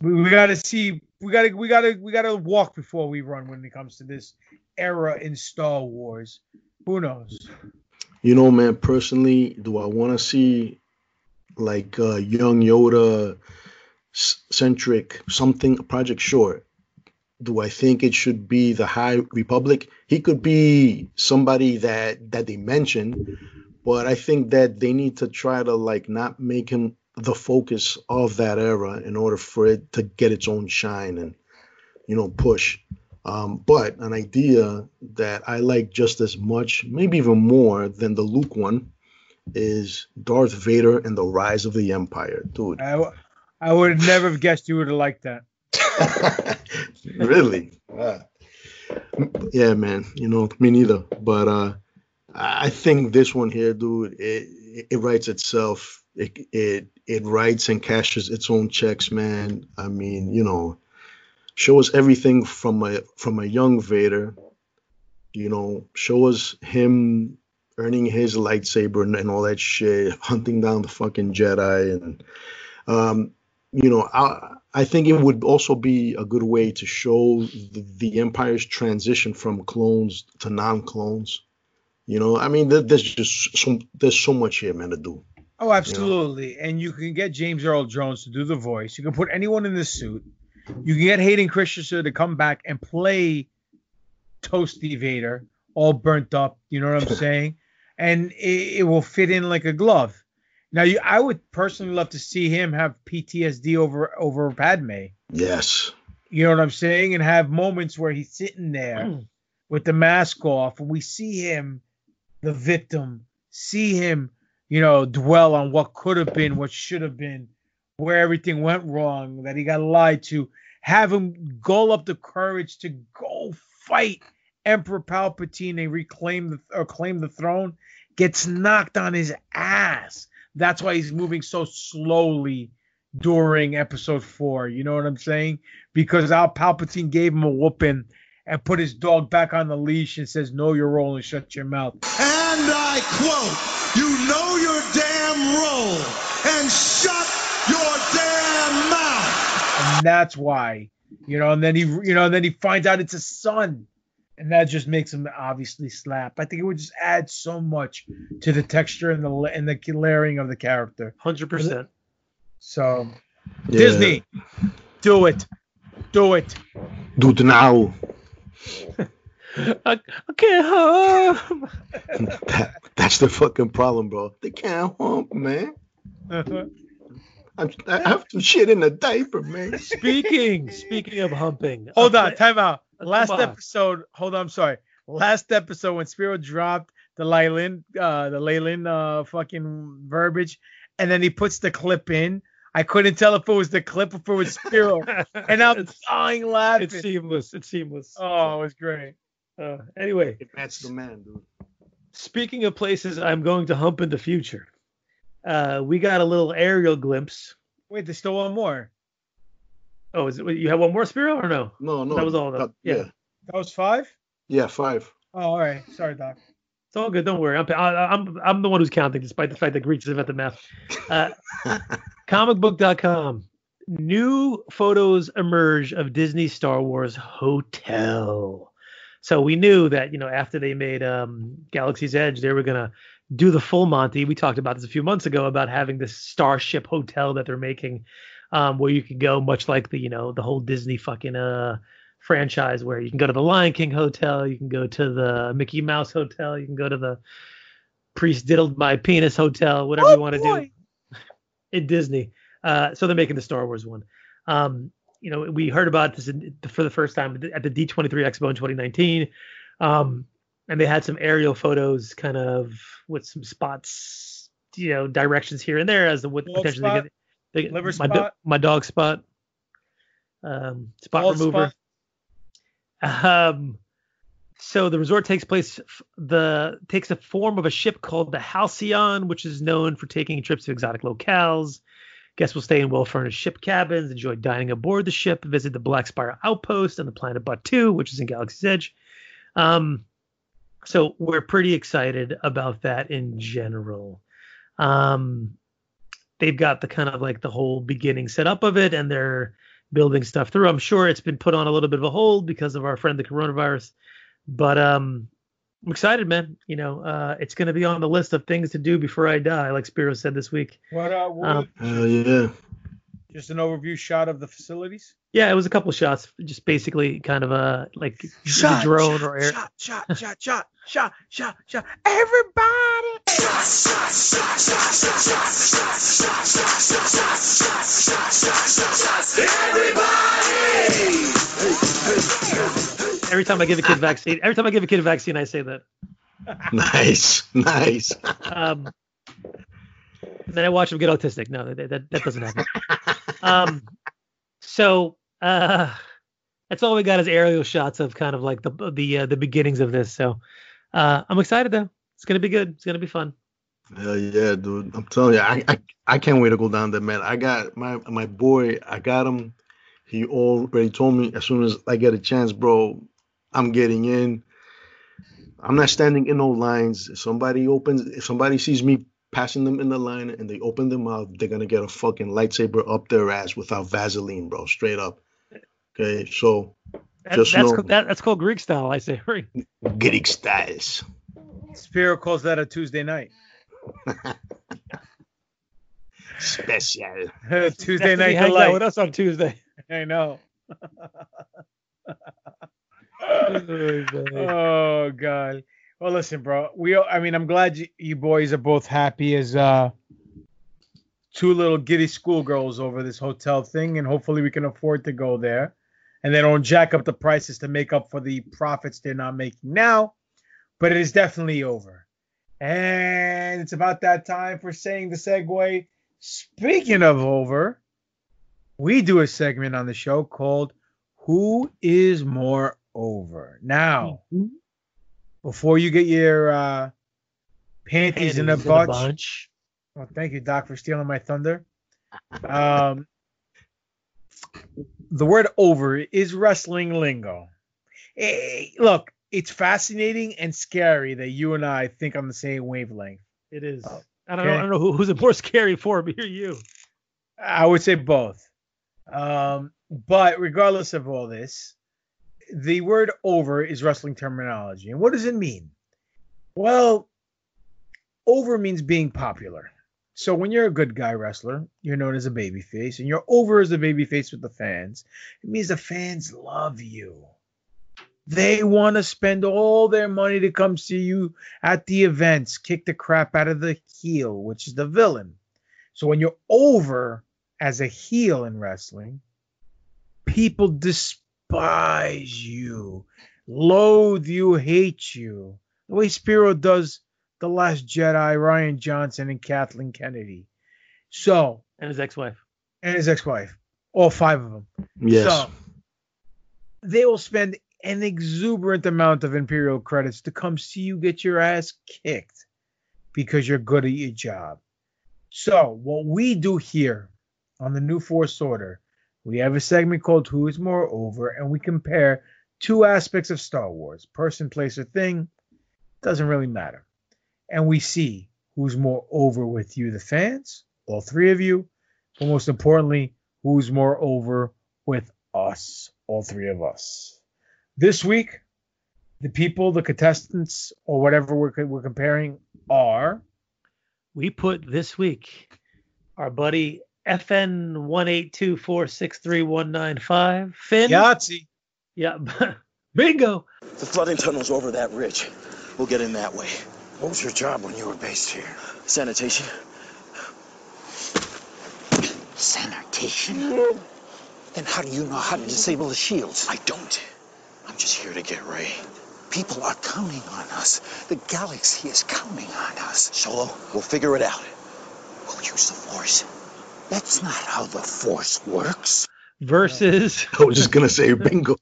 we, we got to see. We got to we got to we got to walk before we run when it comes to this era in Star Wars. Who knows? You know, man, personally, do I want to see like uh, young Yoda centric something project short? Do I think it should be the High Republic? He could be somebody that that they mention, but I think that they need to try to like not make him the focus of that era in order for it to get its own shine and you know push. Um, but an idea that I like just as much, maybe even more than the Luke one, is Darth Vader and the Rise of the Empire, dude. I, w- I would never have guessed you would have liked that. really? Ah. Yeah, man. You know, me neither. But uh, I I think this one here, dude, it it writes itself. It it it writes and cashes its own checks, man. I mean, you know, show us everything from a from a young Vader. You know, show us him earning his lightsaber and, and all that shit, hunting down the fucking Jedi, and um, you know, I I think it would also be a good way to show the, the Empire's transition from clones to non-clones. You know, I mean, there, there's just so there's so much here, man, to do. Oh, absolutely. And you can get James Earl Jones to do the voice. You can put anyone in the suit. You can get Hayden Christensen to come back and play Toasty Vader, all burnt up. You know what I'm saying? And it, it will fit in like a glove. Now, you, I would personally love to see him have PTSD over over Padme. Yes. You know what I'm saying? And have moments where he's sitting there mm. with the mask off, and we see him, the victim, see him, you know, dwell on what could have been, what should have been, where everything went wrong, that he got lied to. Have him gull up the courage to go fight Emperor Palpatine and reclaim the or claim the throne. Gets knocked on his ass. That's why he's moving so slowly during episode four. You know what I'm saying? Because Al Palpatine gave him a whooping and put his dog back on the leash and says, Know your role and shut your mouth. And I quote, you know your damn role and shut your damn mouth. And that's why, you know, and then he, you know, and then he finds out it's his son. And that just makes him obviously slap. I think it would just add so much to the texture and the and the layering of the character. Hundred percent. So Yeah. Disney, do it, do it. Do it now. I, I can't hump. That, that's the fucking problem, bro. They can't hump, man. I'm, I have some shit in the diaper, man. Speaking speaking of humping, Hold uh, on, time out. Last on. episode, hold on, I'm sorry. Last episode when Spiro dropped the Leyland, uh, the Leyland, uh, fucking verbiage, and then he puts the clip in. I couldn't tell if it was the clip or if it was Spiro, and I'm dying laughing. It's seamless. It's seamless. Oh, it was great. Uh, anyway, That's the man, dude. speaking of places I'm going to hump in the future, uh, we got a little aerial glimpse. Wait, there's still one more. Oh, is it? You have one more Spiro or no? No, no. That was all of them. that- yeah. yeah. That was five. Yeah, five. Oh, all right. Sorry, Doc. It's all good. Don't worry. I'm I, I'm I'm the one who's counting, despite the fact that Greek doesn't have the math. Uh, comicbook.com. New photos emerge of Disney Star Wars Hotel. So we knew that you know after they made um, Galaxy's Edge, they were gonna do the full Monty. We talked about this a few months ago about having this Starship Hotel that they're making, um, where you can go much like the you know the whole Disney fucking uh franchise where you can go to the Lion King Hotel, you can go to the Mickey Mouse Hotel, you can go to the Priest Diddled My Penis Hotel, whatever you want to do in Disney. Uh, so they're making the Star Wars one. Um, you know, we heard about this in, for the first time at the D23 Expo in 2019. Um, and they had some aerial photos kind of with some spots, you know, directions here and there as the what potentially? They Liver my, spot? my dog spot. Um, spot Bald remover. Um, so the resort takes place the takes the form of a ship called the Halcyon, which is known for taking trips to exotic locales. Guests will stay in well-furnished ship cabins, enjoy dining aboard the ship, visit the Black Spire outpost and the planet Batuu, which is in Galaxy's Edge. Um, so we're pretty excited about that in general. Um, they've got the kind of like the whole beginning set up of it, and they're building stuff through. I'm sure it's been put on a little bit of a hold because of our friend the coronavirus, but um, I'm excited, man. You know, uh, it's going to be on the list of things to do before I die, like Spiro said this week. What? Uh, what Um, Hell yeah. Just an overview shot of the facilities. Yeah, it was a couple shots, just basically kind of a like the Shot, drone shot, or air. Shot, shot, shot, shot, shot, shot, shot. Everybody. Shot, shot, shot, shot, shot, shot, shot, shot, shot, shot, shot, shot, shot, shot, Everybody. Every time I give a kid vaccine, every time I give a kid a vaccine, I say that. Nice, nice. Um, and then I watch him get autistic. No, that that, that doesn't happen. Um, so uh, that's all we got is aerial shots of kind of like the the uh, the beginnings of this. So uh, I'm excited though. It's gonna be good. It's gonna be fun. Hell yeah, dude. I'm telling you, I, I I can't wait to go down there, man. I got my my boy, I got him. He already told me as soon as I get a chance, bro, I'm getting in. I'm not standing in no lines. If somebody opens, if somebody sees me passing them in the line and they open their mouth, they're gonna get a fucking lightsaber up their ass without Vaseline, bro. Straight up. Okay, so That, just that's know ca- that, that's called Greek style. I say. Greek styles. Spiro calls that a Tuesday night. Special. Tuesday That's night he hangs out delight. with us on Tuesday. I know. oh god. Oh, Well, listen, bro. We, I mean, I'm glad you, you boys are both happy as uh, two little giddy schoolgirls over this hotel thing, and hopefully we can afford to go there, and they don't jack up the prices to make up for the profits they're not making now. But it is definitely over, and it's about that time for saying the segue. Speaking of over, we do a segment on the show called "Who is More Over." Now, before you get your uh, panties, in a Panties bunch, bunch. well, thank you, Doc, for stealing my thunder. Um, the word "over" is wrestling lingo. Eh, look, it's fascinating and scary that you and I think on the same wavelength. It is. I don't know. I don't know who, who's it more scary for, me or you. I would say both. Um, but regardless of all this, the word over is wrestling terminology. And what does it mean? Well, over means being popular. So when you're a good guy wrestler, you're known as a babyface, and you're over as a babyface with the fans. It means the fans love you. They want to spend all their money to come see you at the events, kick the crap out of the heel, which is the villain. So when you're over as a heel in wrestling, people despise you, loathe you, hate you. The way Spiro does The Last Jedi, Rian Johnson, and Kathleen Kennedy. So, And his ex-wife. and his ex-wife, all five of them. Yes. So they will spend an exuberant amount of Imperial credits to come see you get your ass kicked because you're good at your job. So what we do here on the New Force Order, we have a segment called Who is More Over, and we compare two aspects of Star Wars: person, place, or thing. Doesn't really matter. And we see who's more over with you, the fans, all three of you, but most importantly, who's more over with us, all three of us. This week, the people, the contestants, or whatever we're, we're comparing are. We put this week our buddy FN one eight two four six three one nine five Finn. Yahtzee. Yeah, bingo. The flooding tunnel's over that ridge. We'll get in that way. What was your job when you were based here? Sanitation. Sanitation? Then how do you know how to disable the shields? I don't. I'm just here to get Rey. People are counting on us. The galaxy is counting on us. Solo, we'll figure it out. We'll use the Force. That's not how the Force works. Versus. I was just gonna say bingo.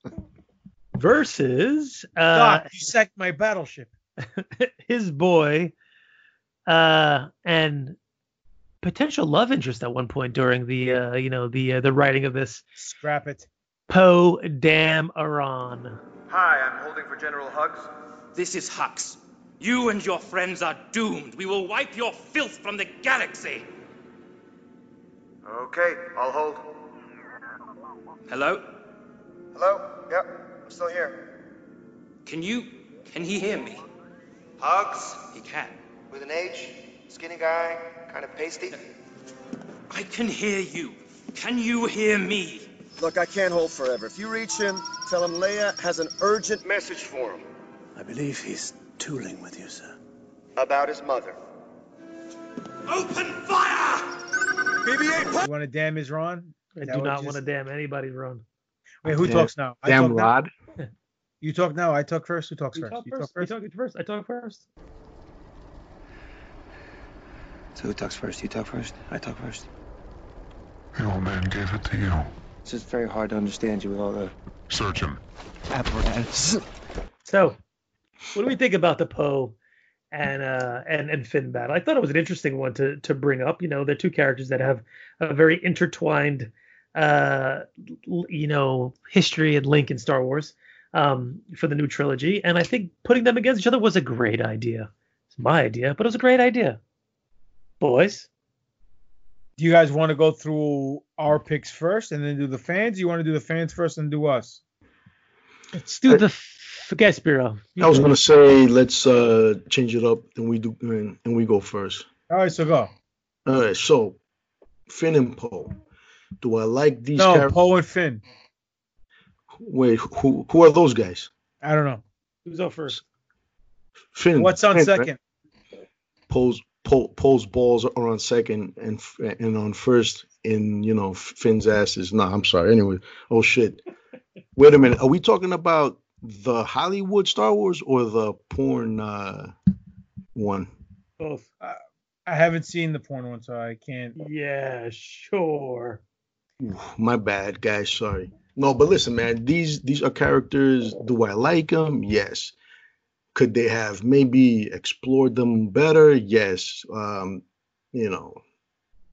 versus uh, Doc, you sacked my battleship. his boy uh, and potential love interest at one point during the uh, you know the uh, the writing of this Scrap it. Poe Dameron. Hi, I'm holding for General Hugs. This is Hux. You and your friends are doomed. We will wipe your filth from the galaxy. Okay, I'll hold. Hello? Hello? Yep, I'm still here. Can you. Can he hear me? Hugs? He can. With an H? Skinny guy? Kind of pasty? I can hear you. Can you hear me? Look, I can't hold forever. If you reach him, tell him Leia has an urgent message for him. I believe he's tooling with you, sir. About his mother. Open fire! BB-8 You want to damn his Ron? I do not want to damn anybody's run. Wait, who Damn- talks now? I Damn talk now? Rod. You talk now. I talk first. Who talks You first? talk You first. talk You talk first. I talk first. So who talks first? You talk first? I talk first? The old man gave it to you. It's just very hard to understand you with all the Search him. apparatus. So, what do we think about the Poe and uh and and Finn battle? I thought it was an interesting one to to bring up. You know, they're two characters that have a very intertwined uh you know history and link in Star Wars um for the new trilogy, and I think putting them against each other was a great idea. It's my idea, but it was a great idea. Boys, Do you guys want to go through our picks first and then do the fans? You want to do the fans first and do us? let's do the f- guest bureau. I was gonna say let's uh change it up and we do and, and we go first. All right, so go. All right, so Finn and Poe. Do I like these No, characters? Poe and Finn. Wait, who who are those guys? I don't know. Who's up first? Finn. What's on Finn, right? second? Poe's Poe, Poe's balls are on second and and on first in you know Finn's asses. No, I'm sorry. Anyway, oh shit. Wait a minute. Are we talking about the Hollywood Star Wars or the porn uh one? Both. I haven't seen the porn one, so I can't. Yeah, sure. My bad, guys. Sorry. No, but listen, man. These these are characters. Do I like them? Yes. Could they have maybe explored them better? Yes. Um, you know,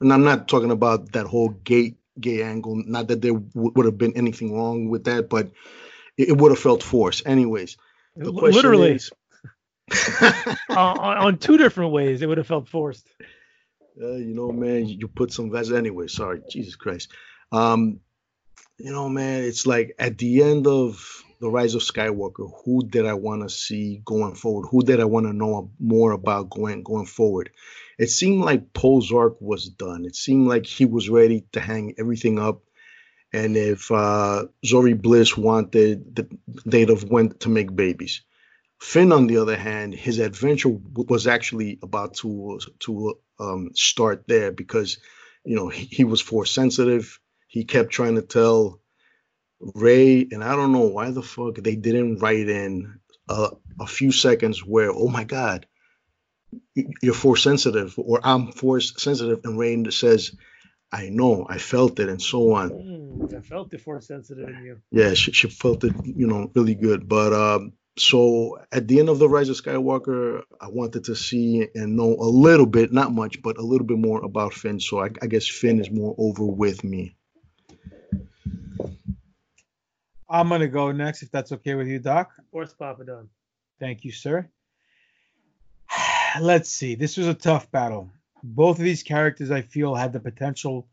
and I'm not talking about that whole gay gay angle. Not that there w- would have been anything wrong with that, but it, it would have felt forced. Anyways, the L- question literally. is- on, on on two different ways, it would have felt forced. Uh, you know, man, you put some vest anyway. Sorry, Jesus Christ. Um, you know, man, it's like at the end of the Rise of Skywalker, who did I want to see going forward? Who did I want to know more about going going forward? It seemed like Poe's arc was done. It seemed like he was ready to hang everything up. And if uh, Zorii Bliss wanted, th- they'd have went to make babies. Finn, on the other hand, his adventure was actually about to to um, start there because you know he, he was force sensitive. He kept trying to tell Rey, and I don't know why the fuck they didn't write in a, a few seconds where, oh my god, you're force sensitive, or I'm force sensitive, and Rey says, I know, I felt it, and so on. Mm, I felt the force sensitive in you. Yeah, she, she felt it, you know, really good. But um, so at the end of the Rise of Skywalker, I wanted to see and know a little bit, not much, but a little bit more about Finn. So I, I guess Finn is more over with me. I'm gonna go next if that's okay with you, Doc. Force Papa Don. Thank you, sir. Let's see. This was a tough battle. Both of these characters, I feel, had the potential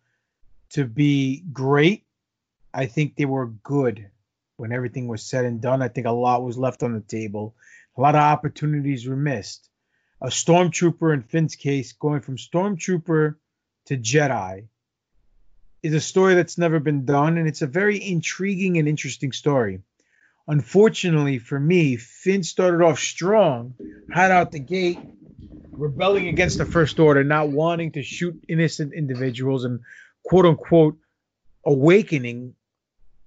to be great. I think they were good when everything was said and done. I think a lot was left on the table. A lot of opportunities were missed. A stormtrooper, in Finn's case, going from stormtrooper to Jedi is a story that's never been done, and it's a very intriguing and interesting story. Unfortunately for me, Finn started off strong, had out the gate, rebelling against the First Order, not wanting to shoot innocent individuals, and quote unquote awakening.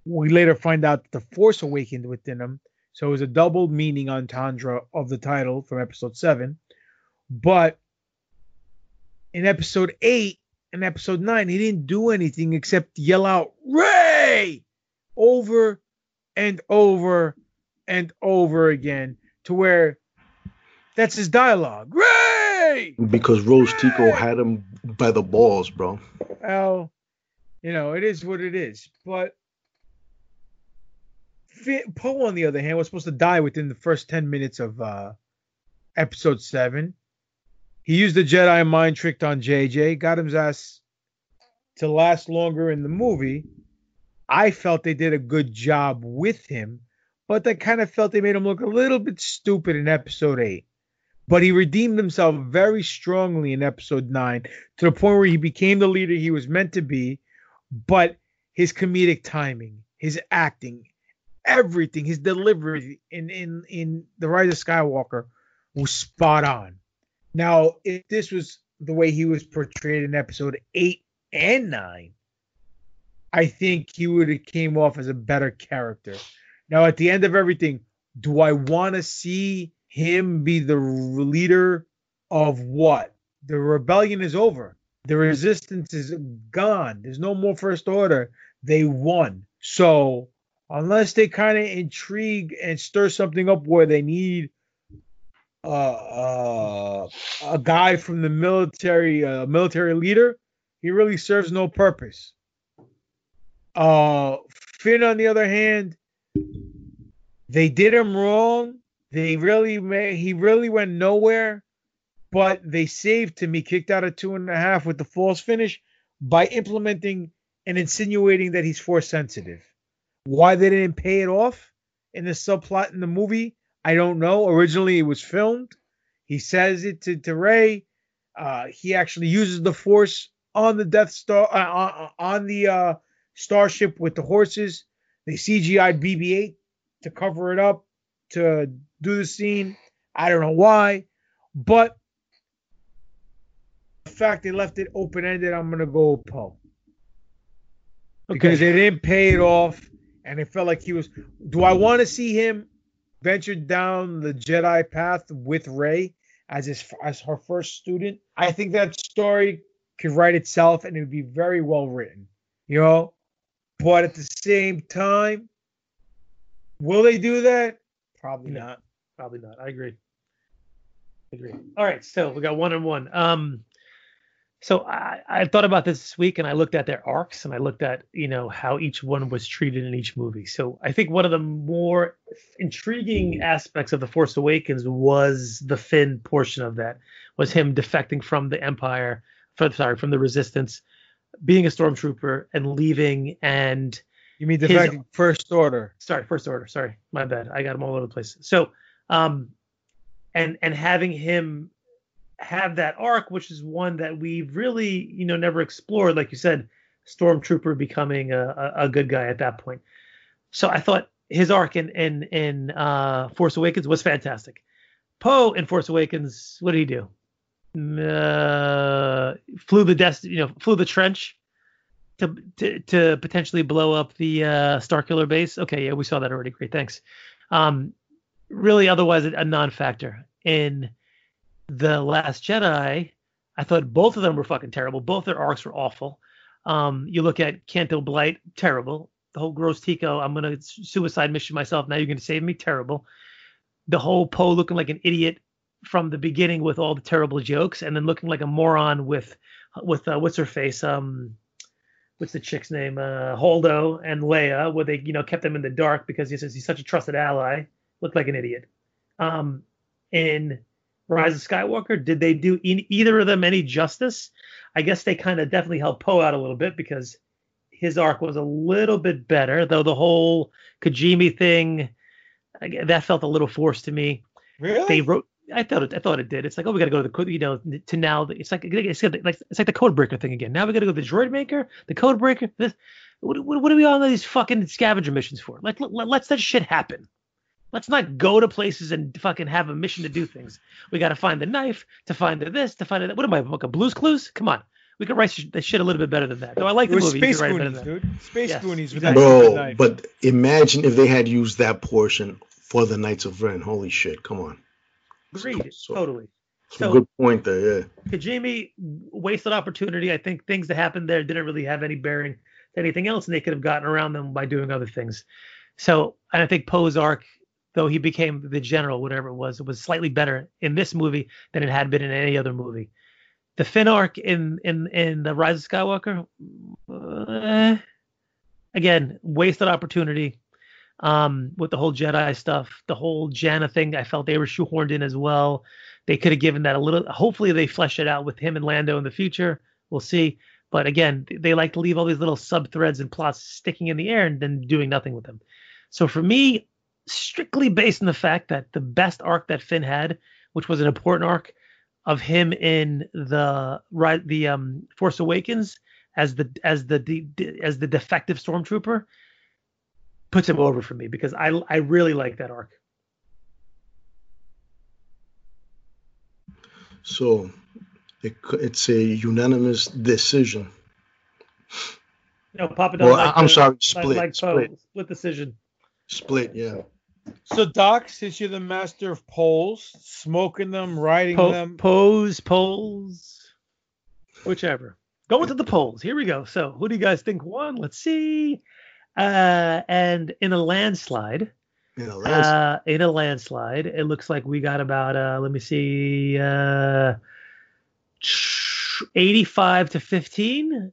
We later find out that the Force awakened within him, so it was a double meaning entendre of the title from Episode Seven. But in Episode Eight and Episode Nine, he didn't do anything except yell out "Rey" over and over and over again to where that's his dialogue. Rey! Because Rose Tico had him by the balls, bro. Well, you know, it is what it is. But Poe, on the other hand, was supposed to die within the first 10 minutes of uh, episode 7. He used the Jedi mind trick on JJ, got his ass to last longer in the movie. I felt they did a good job with him, but I kind of felt they made him look a little bit stupid in episode 8. But he redeemed himself very strongly in episode 9 to the point where he became the leader he was meant to be, but his comedic timing, his acting, everything, his delivery in in in The Rise of Skywalker was spot on. Now, if this was the way he was portrayed in episode 8 and 9, I think he would have came off as a better character. Now, at the end of everything, do I want to see him be the leader of what? The rebellion is over. The resistance is gone. There's no more first order. They won. So, unless they kind of intrigue and stir something up where they need uh, uh, a guy from the military, uh, military leader, he really serves no purpose. Uh, Finn, on the other hand, they did him wrong. They really made, he really went nowhere, but they saved him. He kicked out a two and a half with the false finish by implementing and insinuating that he's force sensitive. Why they didn't pay it off in the subplot in the movie, I don't know. Originally, it was filmed. He says it to, to Rey. Uh, he actually uses the force on the Death Star uh, on, on the uh, starship with the horses. They CGI'd BB-8 to cover it up to do the scene. I don't know why, but the fact they left it open ended, I'm gonna go Poe because they didn't pay it off, and it felt like he was. Do I want to see him venture down the Jedi path with Rey as his as her first student? I think that story could write itself, and it would be very well written. You know, but at the same time, will they do that? Probably not. Probably not. I agree. I agree. All right, so we got one and one. Um, so I, I thought about this this week, and I looked at their arcs, and I looked at you know how each one was treated in each movie. So I think one of the more intriguing aspects of the Force Awakens was the Finn portion of that, was him defecting from the Empire, from, sorry, from the Resistance, being a stormtrooper and leaving, and You mean the his- first order? sorry, first order. Sorry, my bad. I got them all over the place. So, um, and and having him have that arc, which is one that we've really, you know, never explored. Like you said, stormtrooper becoming a, a, a good guy at that point. So I thought his arc in in in uh, Force Awakens was fantastic. Poe in Force Awakens, what did he do? Uh, flew the dest, you know, flew the trench to to, to potentially blow up the uh, Starkiller base. Okay, yeah, we saw that already. Great, thanks. Um, really, otherwise a non-factor in the Last Jedi. I thought both of them were fucking terrible. Both their arcs were awful. Um, you look at Canto Bight, terrible. The whole Gross Tico, I'm gonna suicide mission myself. Now you're gonna save me, terrible. The whole Poe looking like an idiot from the beginning with all the terrible jokes, and then looking like a moron with with uh, what's her face, um, what's the chick's name, uh, Holdo and Leia, where they you know kept them in the dark because he says he's such a trusted ally. Looked like an idiot. Um, in Rise of Skywalker, did they do e- either of them any justice? I guess they kind of definitely helped Poe out a little bit because his arc was a little bit better, though the whole Kijimi thing that felt a little forced to me. Really? They wrote. I thought it. I thought it did. It's like, oh, we got to go to the. You know, to now. It's like it's like it's like the code breaker thing again. Now we got to go to the droid maker, the code breaker. This. What, what, what are we on these fucking scavenger missions for? Like, let, let's that shit happen. Let's not go to places and fucking have a mission to do things. We got to find the knife, to find the this, to find the that. What am I, like a Blue's Clues? Come on. We could write sh- that shit a little bit better than that. Though I like the movie. Space you could write Goonies, better than that. dude. Space Yes, Goonies with that exactly. stupid Bro, knife. but imagine if they had used that portion for the Knights of Ren. Holy shit! Come on. Agreed. totally. So- good point there. Yeah. Kijimi wasted opportunity. I think things that happened there didn't really have any bearing to anything else, and they could have gotten around them by doing other things. So, and I think Poe's arc, though he became the general, whatever it was, it was slightly better in this movie than it had been in any other movie. The Finn arc in in in the Rise of Skywalker, uh, again, wasted opportunity. Um, with the whole Jedi stuff, the whole Jannah thing, I felt they were shoehorned in as well. They could have given that a little. Hopefully, they flesh it out with him and Lando in the future. We'll see. But again, they like to leave all these little sub threads and plots sticking in the air and then doing nothing with them. So for me, strictly based on the fact that the best arc that Finn had, which was an important arc of him in the right the um Force Awakens as the as the, the as the defective stormtrooper, puts him over for me because I I really like that arc. So it, it's a unanimous decision. No, Papa Well, like I'm the- sorry, split, like Poe. split. split decision. Split, yeah. So Doc, since you're the master of polls, smoking them, writing Po- them, pose, polls, whichever. Going to the polls. Here we go. So, who do you guys think won? Let's see. Uh, and in a landslide, In a uh, in a landslide, it looks like we got about uh, let me see, uh, 85 to 15.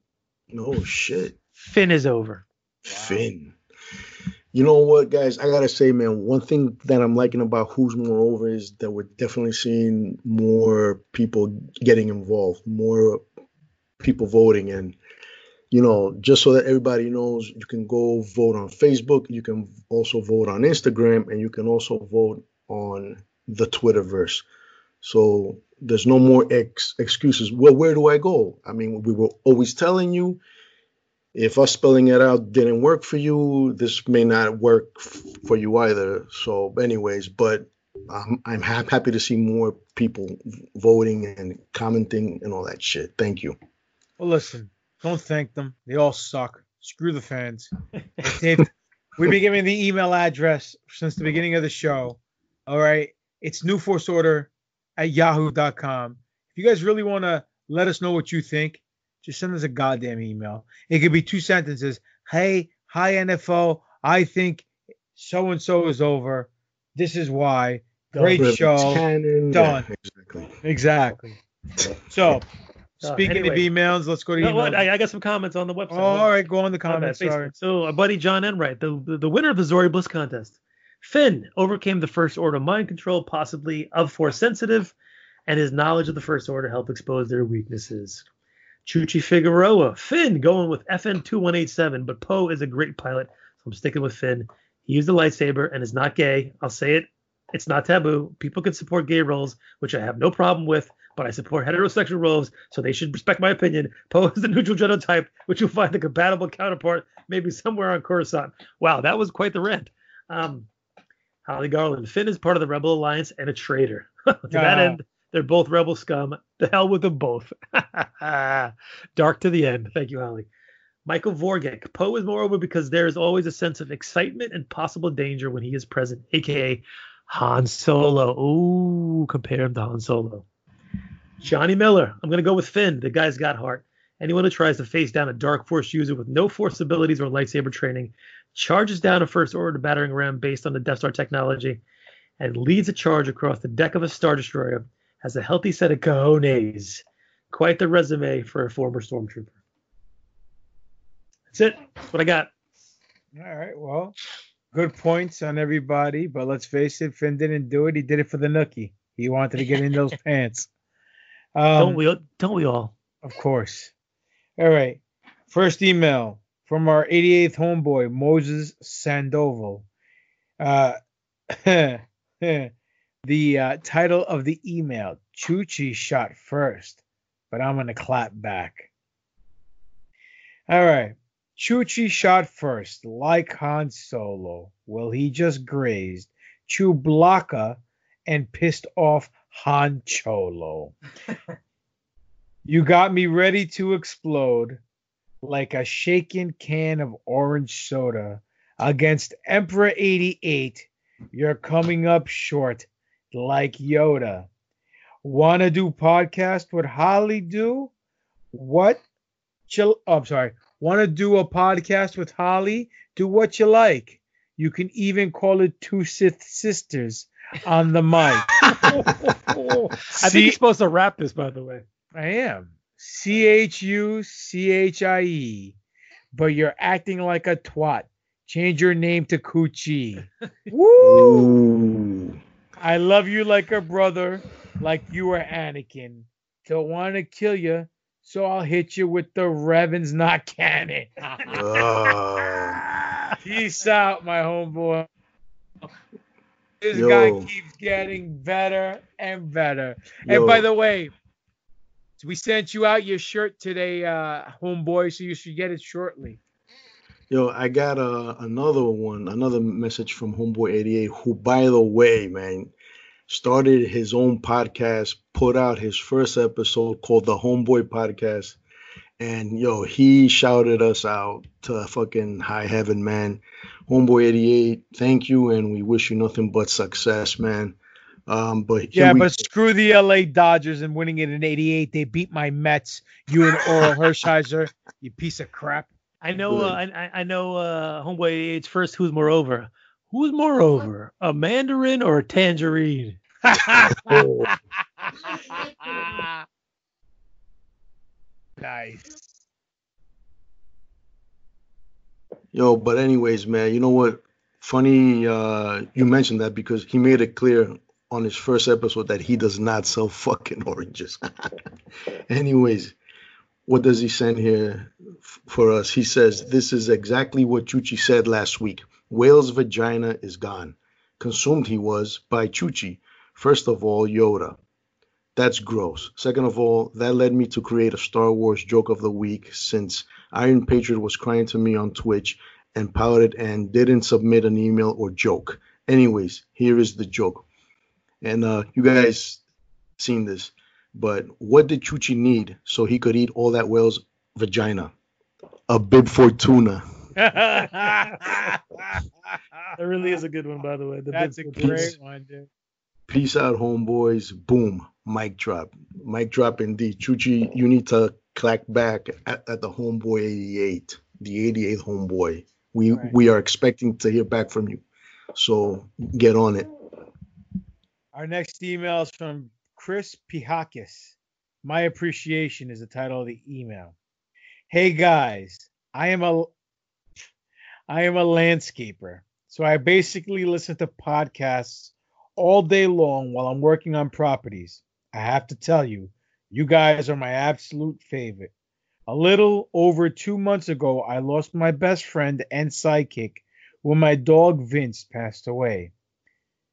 No shit. Finn is over. Finn. You know what, guys? I gotta say, man, one thing that I'm liking about Who's More Over is that we're definitely seeing more people getting involved, more people voting, and you know, just so that everybody knows, you can go vote on Facebook, you can also vote on Instagram, and you can also vote on the Twitterverse. So there's no more ex- excuses. Well, where do I go? I mean, we were always telling you if us spelling it out didn't work for you, this may not work f- for you either. So, anyways, but um, I'm, I'm hap- happy to see more people voting and commenting and all that shit. Thank you. well, listen, don't thank them. They all suck. Screw the fans. They've- We've been giving the email address since the beginning of the show. All right. It's newforceorder at yahoo.com. If you guys really want to let us know what you think, just send us a goddamn email. It could be two sentences. Hey, hi NFO. I think so and so is over. This is why. Great It's show. canon. Yeah, Done. exactly. Exactly. So, Uh, speaking anyway. of emails, let's go to You know emails. what? I, I got some comments on the website. Oh, all right, go on the comments. Facebook. Sorry. So, our buddy John Enright, the, the the winner of the Zorii Bliss contest, Finn overcame the First Order mind control, possibly of Force sensitive, and his knowledge of the First Order helped expose their weaknesses. Chuchi Figueroa, Finn going with FN 2187, but Poe is a great pilot, so I'm sticking with Finn. He used a lightsaber and is not gay. I'll say it. It's not taboo. People can support gay roles, which I have no problem with, but I support heterosexual roles, so they should respect my opinion. Poe is the neutral genotype, which you'll find the compatible counterpart maybe somewhere on Coruscant. Wow, that was quite the rant. Um, Holly Garland, Finn is part of the Rebel Alliance and a traitor. to that Ah. end, they're both rebel scum. The hell with them both. Dark to the end. Thank you, Holly. Michael Vorgek. Poe is moreover because there is always a sense of excitement and possible danger when he is present, aka Han Solo. Ooh, compare him to Han Solo. Johnny Miller. I'm gonna go with Finn. The guy's got heart, Anyone who tries to face down a Dark Force user with no Force abilities or lightsaber training charges down a First Order battering ram based on the Death Star technology and leads a charge across the deck of a Star Destroyer has a healthy set of cojones. Quite the resume for a former Stormtrooper. That's it. That's what I got. All right. Well, good points on everybody, but let's face it, Finn didn't do it. He did it for the nookie. He wanted to get in those pants. Um, don't we? Don't we all? Of course. All right. First email from our 88th homeboy Moses Sandoval. Uh, the uh, title of the email: Chuchi shot first, but I'm gonna clap back. All right. Chuchi shot first, like Han Solo. Well, he just grazed Chewbacca and pissed off Han Cholo. you got me ready to explode like a shaken can of orange soda against Emperor 88. You're coming up short like Yoda. Wanna do podcast with Holly do? What? Chill. Oh, I'm sorry. Want to do a podcast with Holly? Do what you like. You can even call it Two Sith Sisters on the mic. I think you're supposed to wrap this, by the way. I am. C H U C H I E. But you're acting like a twat. Change your name to Coochie. Woo! I love you like a brother, like you are Anakin. Don't want to kill you, so I'll hit you with the Revan's not canon. Peace out, my homeboy. This Yo. guy keeps getting better and better. And by the way, we sent you out your shirt today, uh, homeboy, so you should get it shortly. Yo, I got uh, another one, another message from Homeboy 88, who, by the way, man, started his own podcast, put out his first episode called the Homeboy Podcast. And yo, he shouted us out to fucking high heaven, man. Homeboy 88, thank you, and we wish you nothing but success, man. Um, but Yeah, we but screw the LA Dodgers and winning it in 88. They beat my Mets. You and Orel Hershiser, you piece of crap. I know. Uh, I, I- I know. Uh, homeboy, it's first. Who's moreover? Who's moreover? A mandarin or a tangerine? nice. Yo, but anyways, man, you know what? Funny uh you mentioned that because he made it clear on his first episode that he does not sell fucking oranges. anyways, what does he send here for us? He says this is exactly what Chuchi said last week. Whale's vagina is gone. Consumed he was by Chuchi. First of all, Yoda. That's gross. Second of all, that led me to create a Star Wars joke of the week since Iron Patriot was crying to me on Twitch and pouted and didn't submit an email or joke. Anyways, here is the joke. And uh, you guys seen this, but what did Chuchi need so he could eat all that whale's vagina? A bib fortuna. that really is a good one, by the way. The That's a great Peace. one, dude. Peace out, homeboys. Boom. Mic drop. Mic drop indeed. Chuchi, you need to clack back at, at the homeboy 88, the 88th homeboy. We we are expecting to hear back from you. So get on it. Our next email is from Chris Pihakis. My appreciation is the title of the email. Hey guys, I am a I am a landscaper. So I basically listen to podcasts all day long while I'm working on properties. I have to tell you, you guys are my absolute favorite. A little over two months ago, I lost my best friend and sidekick when my dog Vince passed away.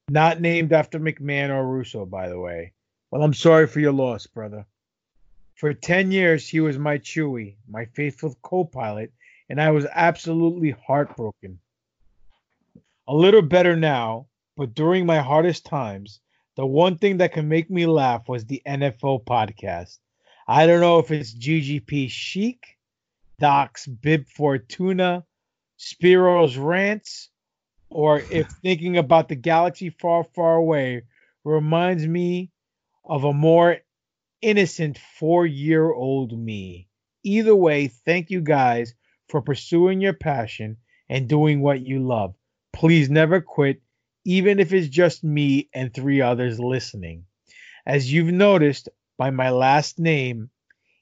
Not named after McMahon or Russo, by the way. Well, I'm sorry for your loss, brother. For 10 years, he was my Chewie, my faithful co pilot, and I was absolutely heartbroken. A little better now, but during my hardest times, the one thing that can make me laugh was the NFO podcast. I don't know if it's GGP Chic, Doc's Bib Fortuna, Spiro's Rants, or if thinking about the galaxy far, far away reminds me of a more innocent four year old me. Either way, thank you guys for pursuing your passion and doing what you love. Please never quit, even if it's just me and three others listening. As you've noticed by my last name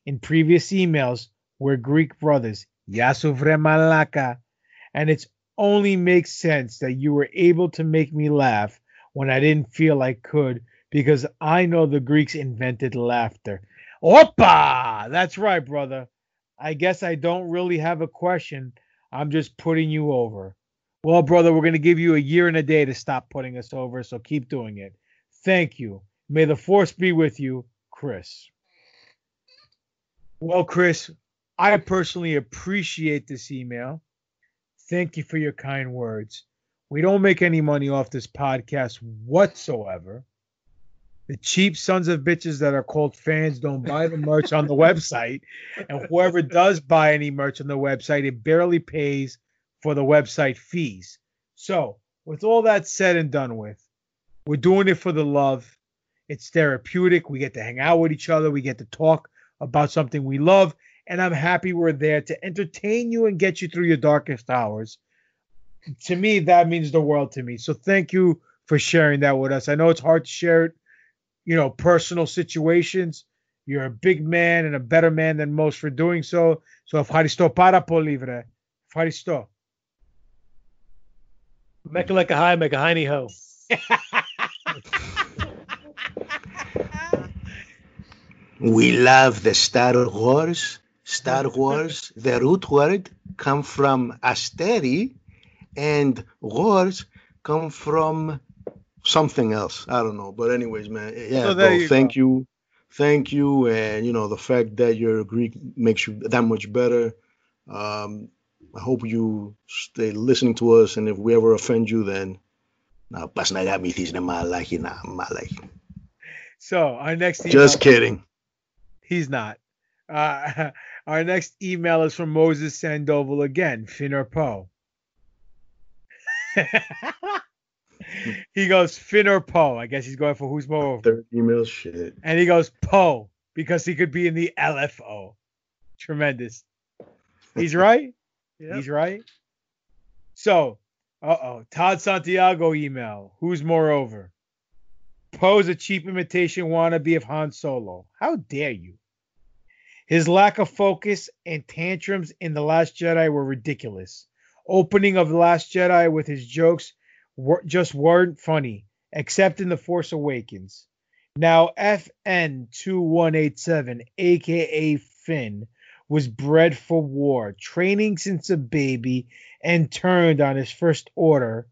in previous emails, we're Greek brothers, Yasuvre Malaka, and it only makes sense that you were able to make me laugh when I didn't feel I could because I know the Greeks invented laughter. Opa! That's right, brother. I guess I don't really have a question. I'm just putting you over. Well, brother, we're going to give you a year and a day to stop putting us over, so keep doing it. Thank you. May the force be with you, Chris. Well, Chris, I personally appreciate this email. Thank you for your kind words. We don't make any money off this podcast whatsoever. The cheap sons of bitches that are called fans don't buy the merch on the website. And whoever does buy any merch on the website, it barely pays for the website fees. So, with all that said and done with, we're doing it for the love. It's therapeutic. We get to hang out with each other. We get to talk about something we love. And I'm happy we're there to entertain you and get you through your darkest hours. To me, that means the world to me. So thank you for sharing that with us. I know it's hard to share it, you know, personal situations. You're a big man and a better man than most for doing so. So ευχαριστώ πάρα πολύ, βρε. Ευχαριστώ. Mecca like a high, make a hiney ho. We love the Star Wars. Star Wars, the root word come from asteri, and wars come from something else. I don't know. But anyways, man, yeah, So bro, you thank go. you. Thank you. And you know, the fact that you're Greek makes you that much better. Um, I hope you stay listening to us, and if we ever offend you, then na pas na gamitis na malaki na malaki. So our next email, Just kidding. He's not. Uh, our next email is from Moses Sandoval again, Finn or Poe. he goes Finn or Poe. I guess he's going for who's more over. Third email shit. And he goes Poe because he could be in the LFO. Tremendous. He's right. He's right. So, uh oh, Todd Santiago email. Who's moreover? Poe's a cheap imitation wannabe of Han Solo. How dare you? His lack of focus and tantrums in The Last Jedi were ridiculous. Opening of The Last Jedi with his jokes were, just weren't funny, except in The Force Awakens. Now, FN2187, aka Finn, was bred for war, training since a baby, and turned on his first order,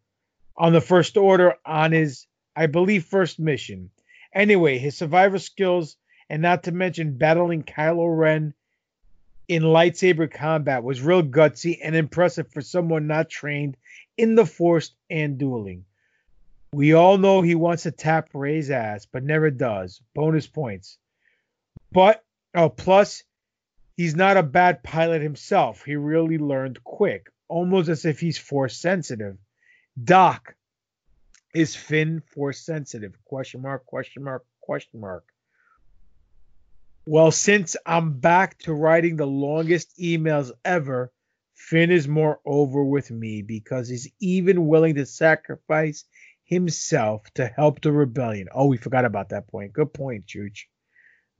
on the first order on his, I believe, first mission. Anyway, his survival skills, and not to mention battling Kylo Ren in lightsaber combat, was real gutsy and impressive for someone not trained in the Force and dueling. We all know he wants to tap Rey's ass, but never does. Bonus points. But, oh, plus, he's not a bad pilot himself. He really learned quick, almost as if he's force sensitive. Doc, is Finn force sensitive? Question mark, question mark, question mark. Well, since I'm back to writing the longest emails ever, Finn is more over with me because he's even willing to sacrifice himself to help the rebellion. Oh, we forgot about that point. Good point, Chooch.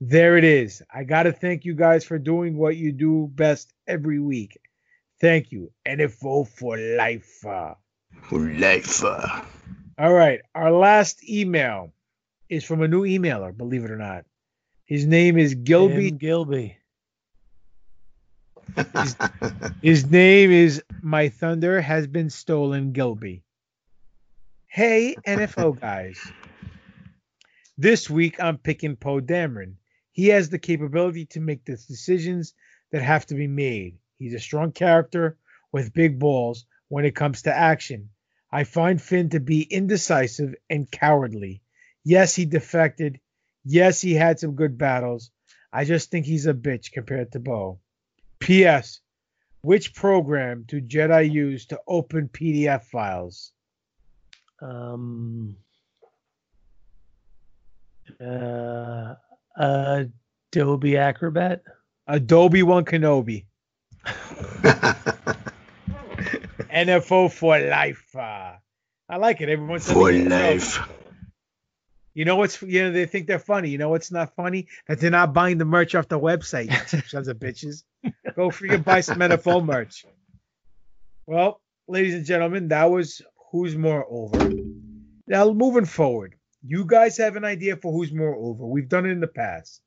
There it is. I got to thank you guys for doing what you do best every week. Thank you. NFO for life. uh. For life. All right. Our last email is from a new emailer, believe it or not. His name is Gilby. Tim Gilby. His, his name is My Thunder Has Been Stolen Gilby. Hey, NFO guys. This week I'm picking Poe Dameron. He has the capability to make the decisions that have to be made. He's a strong character with big balls when it comes to action. I find Finn to be indecisive and cowardly. Yes, he defected. Yes, he had some good battles. I just think he's a bitch compared to Poe. P.S. Which program do Jedi use to open PDF files? Um, uh, Adobe Acrobat. Adobe One Kenobi. NFO for life. Uh, I like it. Everyone's For life. You know what's you know they think they're funny. You know what's not funny? That they're not buying the merch off the website. Sons of bitches. Go free and buy some NFO merch. Well, ladies and gentlemen, that was who's more over. Now moving forward, you guys have an idea for who's more over. We've done it in the past.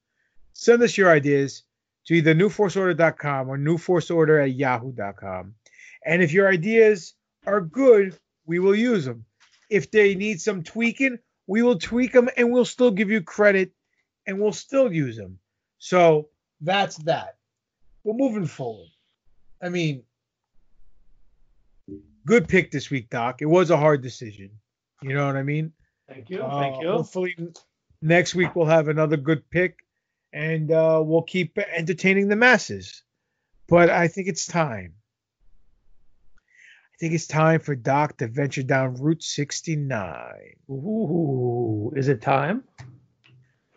Send us your ideas to either newforceorder.com or newforceorder at yahoo.com. And if your ideas are good, we will use them. If they need some tweaking, we will tweak them and we'll still give you credit and we'll still use them. So that's that. We're moving forward. I mean, good pick this week, Doc. It was a hard decision. You know what I mean? Thank you. Uh, Thank you. Hopefully, next week we'll have another good pick, and uh, we'll keep entertaining the masses. But I think it's time. I think it's time for Doc to venture down Route 69. Ooh, is it time?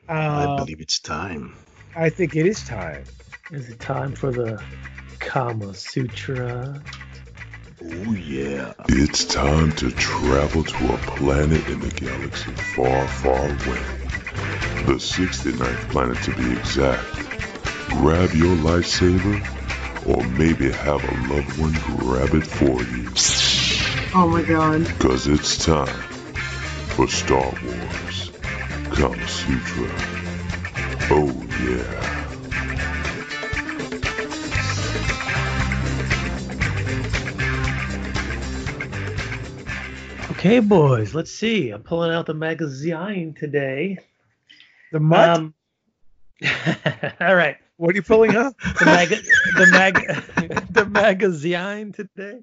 I Uh, believe it's time. I think it is time. Is it time for the Kama Sutra? Oh yeah. It's time to travel to a planet in the galaxy far, far away. The 69th planet to be exact. Grab your lightsaber, or maybe have a loved one grab it for you. Oh my god. Cause it's time for Star Wars Kama Sutra. Oh yeah. Okay, boys, let's see. I'm pulling out the magazine today. The mud? Um, all right. What are you pulling up? The mag the mag the magazine today.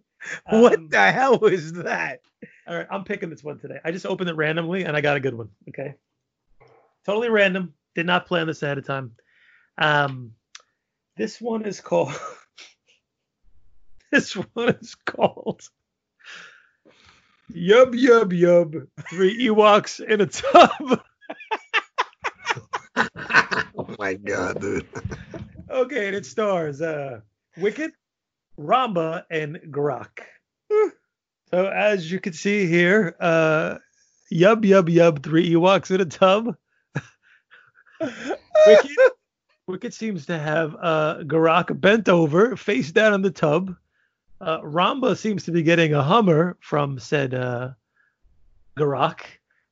what Um, the hell was that? All right, I'm picking this one today. I just opened it randomly and I got a good one. Okay. Totally random. Did not plan this ahead of time. Um, this one is called. this one is called. Yub yub yub. Three Ewoks in a tub. My god, dude. Okay, and it stars uh, Wicket, Romba, and Grok. So as you can see here, uh, yub yub yub, three Ewoks in a tub. Wicket seems to have uh, Garak bent over, face down in the tub. Uh, Romba seems to be getting a Hummer from said uh, Garak,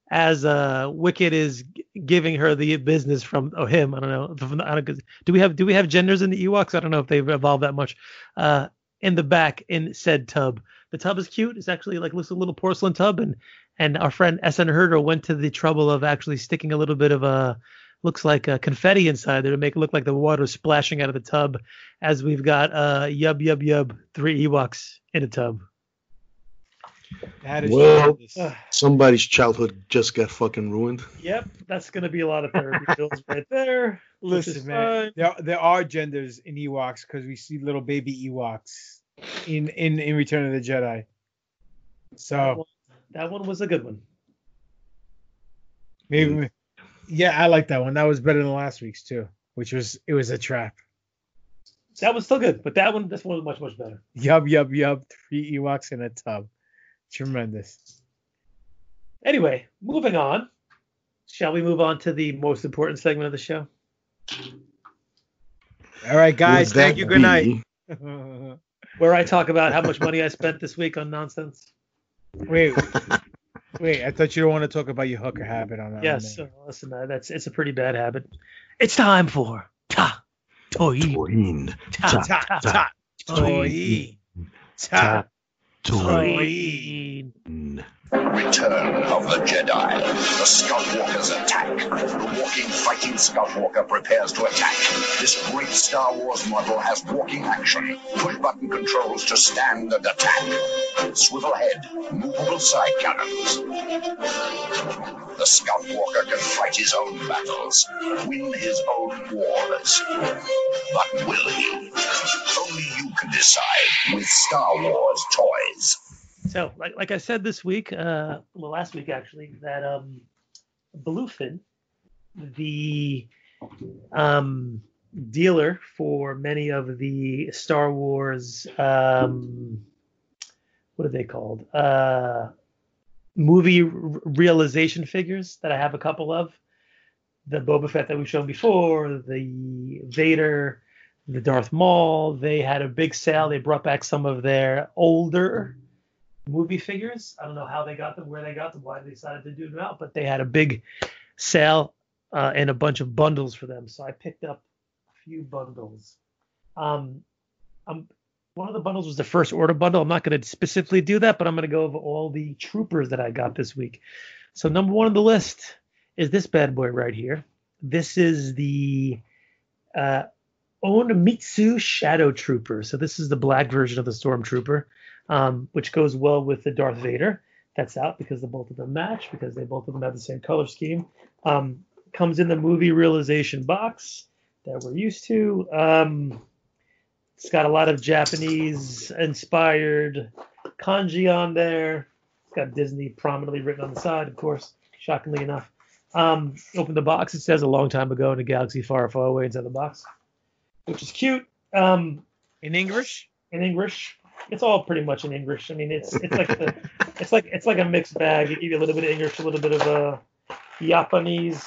as uh, Wicket is giving her the business from oh him. I don't know. From the, I don't, do we have do we have genders in the Ewoks? I don't know if they've evolved that much. Uh, in the back in said tub. The tub is cute. It's actually like looks a little porcelain tub, and and our friend SN Herder went to the trouble of actually sticking a little bit of a looks like a confetti inside there to make it look like the water splashing out of the tub. As we've got uh yub yub yub three Ewoks in a tub. That is Well, somebody's childhood just got fucking ruined. Yep, that's gonna be a lot of therapy bills right there. Listen, man, there, there are genders in Ewoks because we see little baby Ewoks in in in Return of the Jedi. That So one, that one was a good one. maybe, we- yeah, I like that one. That was better than last week's too, which was it was a trap. That was still good, but that one, this one was much much better. Yub yub yub, three Ewoks in a tub, tremendous. Anyway, moving on. Shall we move on to the most important segment of the show? All right, guys, thank that you. Good night. Where I talk about how much money I spent this week on nonsense. wait, wait, I thought you don't want to talk about your hooker habit on that. Yes, uh, listen, uh, that's it's a pretty bad habit. It's time for ta toy Toyin. ta Ta ta ta toy toy ta Return of the Jedi. The Scout Walkers attack. The walking fighting Scout Walker prepares to attack. This great Star Wars model has walking action. Push button controls to stand and attack. Swivel head, movable side cannons. The Scout Walker can fight his own battles, win his own wars. But will he? Can decide with Star Wars toys. So, like like I said this week, uh, well, last week actually, that um, Bluefin, the um, dealer for many of the Star Wars. Um, what are they called? Uh, movie realization figures that I have a couple of. The Boba Fett that we've shown before, the Vader, the Darth Maul. They had a big sale. They brought back some of their older movie figures. I don't know how they got them, where they got them, why they decided to do them out, but they had a big sale uh, and a bunch of bundles for them. So I picked up a few bundles. Um, um, one of the bundles was the first order bundle. I'm not going to specifically do that, but I'm going to go over all the troopers that I got this week. So number one on the list is this bad boy right here. This is the uh, Onimitsu Shadow Trooper. So this is the black version of the Stormtrooper, um, which goes well with the Darth Vader. That's out because the both of them match because they both of them have the same color scheme. Um, comes in the movie realization box that we're used to. Um, it's got a lot of Japanese inspired kanji on there. It's got Disney prominently written on the side, of course, shockingly enough. Um, open the box. It says a long time ago in a galaxy far, far away inside the box, which is cute. Um, in English? In English. It's all pretty much in English. I mean, it's it's like the, it's like it's like a mixed bag. You give you a little bit of English, a little bit of uh, Japanese.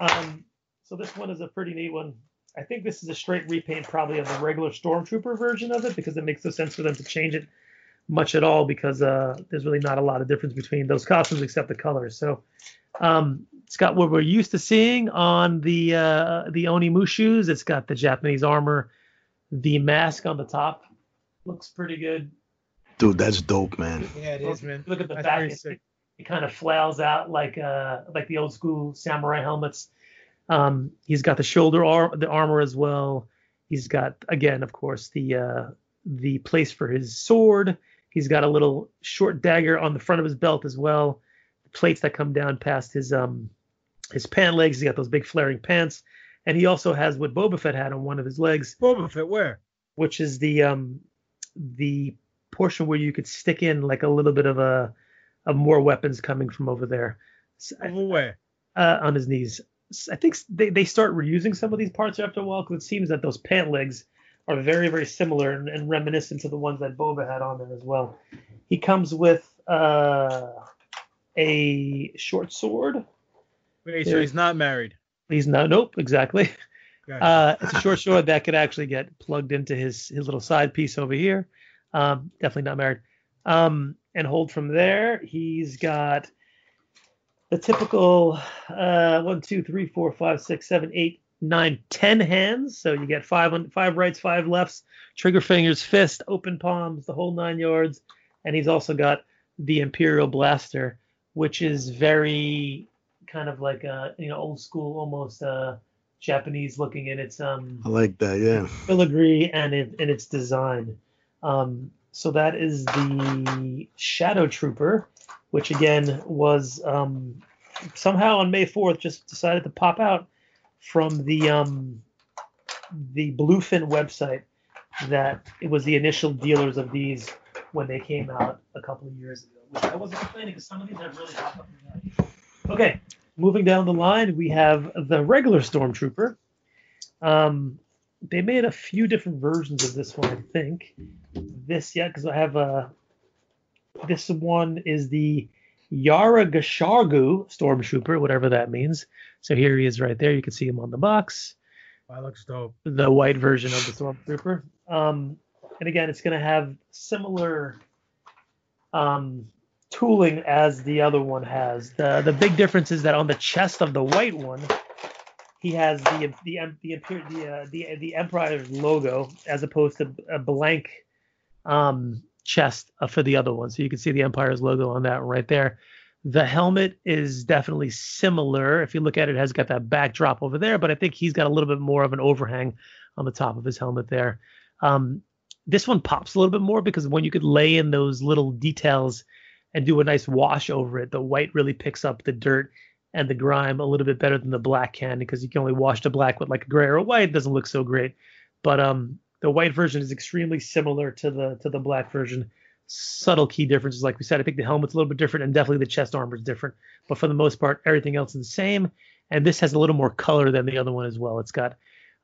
Um, so this one is a pretty neat one. I think this is a straight repaint probably of the regular Stormtrooper version of it because it makes no sense for them to change it much at all because uh, there's really not a lot of difference between those costumes except the colors. So um, it's got what we're used to seeing on the uh, the Onimushus. It's got the Japanese armor, the mask on the top looks pretty good. Dude, that's dope, man. Yeah, it is, man. Look at the That's back. very It, it kind of flails out like uh like the old school samurai helmets. Um, he's got the shoulder ar- the armor as well. He's got again, of course, the uh, the place for his sword. He's got a little short dagger on the front of his belt as well. The plates that come down past his um his pant legs. He's got those big flaring pants, and he also has what Boba Fett had on one of his legs. Boba Fett, where? Which is the um the portion where you could stick in like a little bit of a of more weapons coming from over there. Over where? uh, on his knees. I think they, they start reusing some of these parts after a while because it seems that those pant legs are very, very similar and, and reminiscent to the ones that Boba had on there as well. He comes with uh, a short sword. Wait, so he's not married. He's not, nope, exactly. Gotcha. Uh, it's a short sword that could actually get plugged into his his little side piece over here. Um, definitely not married. Um, and hold from there. He's got the typical uh, one, two, three, four, five, six, seven, eight, nine, ten hands. So you get five on five rights, five lefts, trigger fingers, fist, open palms, the whole nine yards. And he's also got the Imperial Blaster, which is very kind of like a you know old school, almost uh, Japanese looking in its um I like that. Yeah. filigree and it and its design. Um, so that is the Shadow Trooper, which again was um, somehow on May 4th just decided to pop out from the um, the Bluefin website that it was the initial dealers of these when they came out a couple of years ago. Which I wasn't complaining because some of these have really popped up. Okay, moving down the line, we have the regular Stormtrooper. Um, they made a few different versions of this one, I think. This, yeah, because I have a. This one is the Yari Ashigaru Stormtrooper, whatever that means. So here he is right there. You can see him on the box. That looks dope. The white version of the Stormtrooper. Um, and again, it's going to have similar um, tooling as the other one has. The the big difference is that on the chest of the white one, he has the the the the uh, the, the Empire's logo as opposed to a blank um, chest uh, for the other one. So you can see the Empire's logo on that right there. The helmet is definitely similar. If you look at it, it has got that backdrop over there, but I think he's got a little bit more of an overhang on the top of his helmet there. Um, this one pops a little bit more because when you could lay in those little details and do a nice wash over it, the white really picks up the dirt and the grime a little bit better than the black can because you can only wash the black with like a gray or a white. It doesn't look so great. But um, the white version is extremely similar to the to the black version. Subtle key differences, like we said. I think the helmet's a little bit different, and definitely the chest armor is different. But for the most part, everything else is the same. And this has a little more color than the other one as well. It's got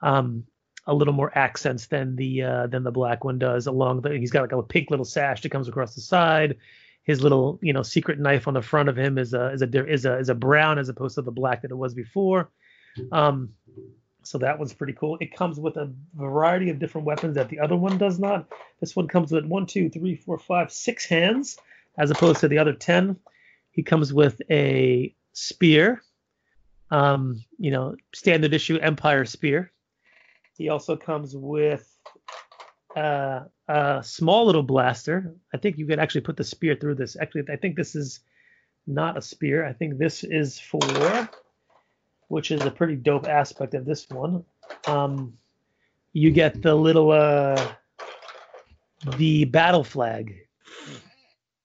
um, a little more accents than the uh, than the black one does. Along the, he's got like a pink little sash that comes across the side. His little, you know, secret knife on the front of him is a is a is a is a brown as opposed to the black that it was before. Um, so that one's pretty cool. It comes with a variety of different weapons that the other one does not. This one comes with one, two, three, four, five, six hands, as opposed to the other ten. He comes with a spear, um, you know, standard issue Empire spear. He also comes with uh, a small little blaster. I think you could actually put the spear through this. Actually, I think this is not a spear. I think this is for, which is a pretty dope aspect of this one. Um, you get the little uh, the battle flag.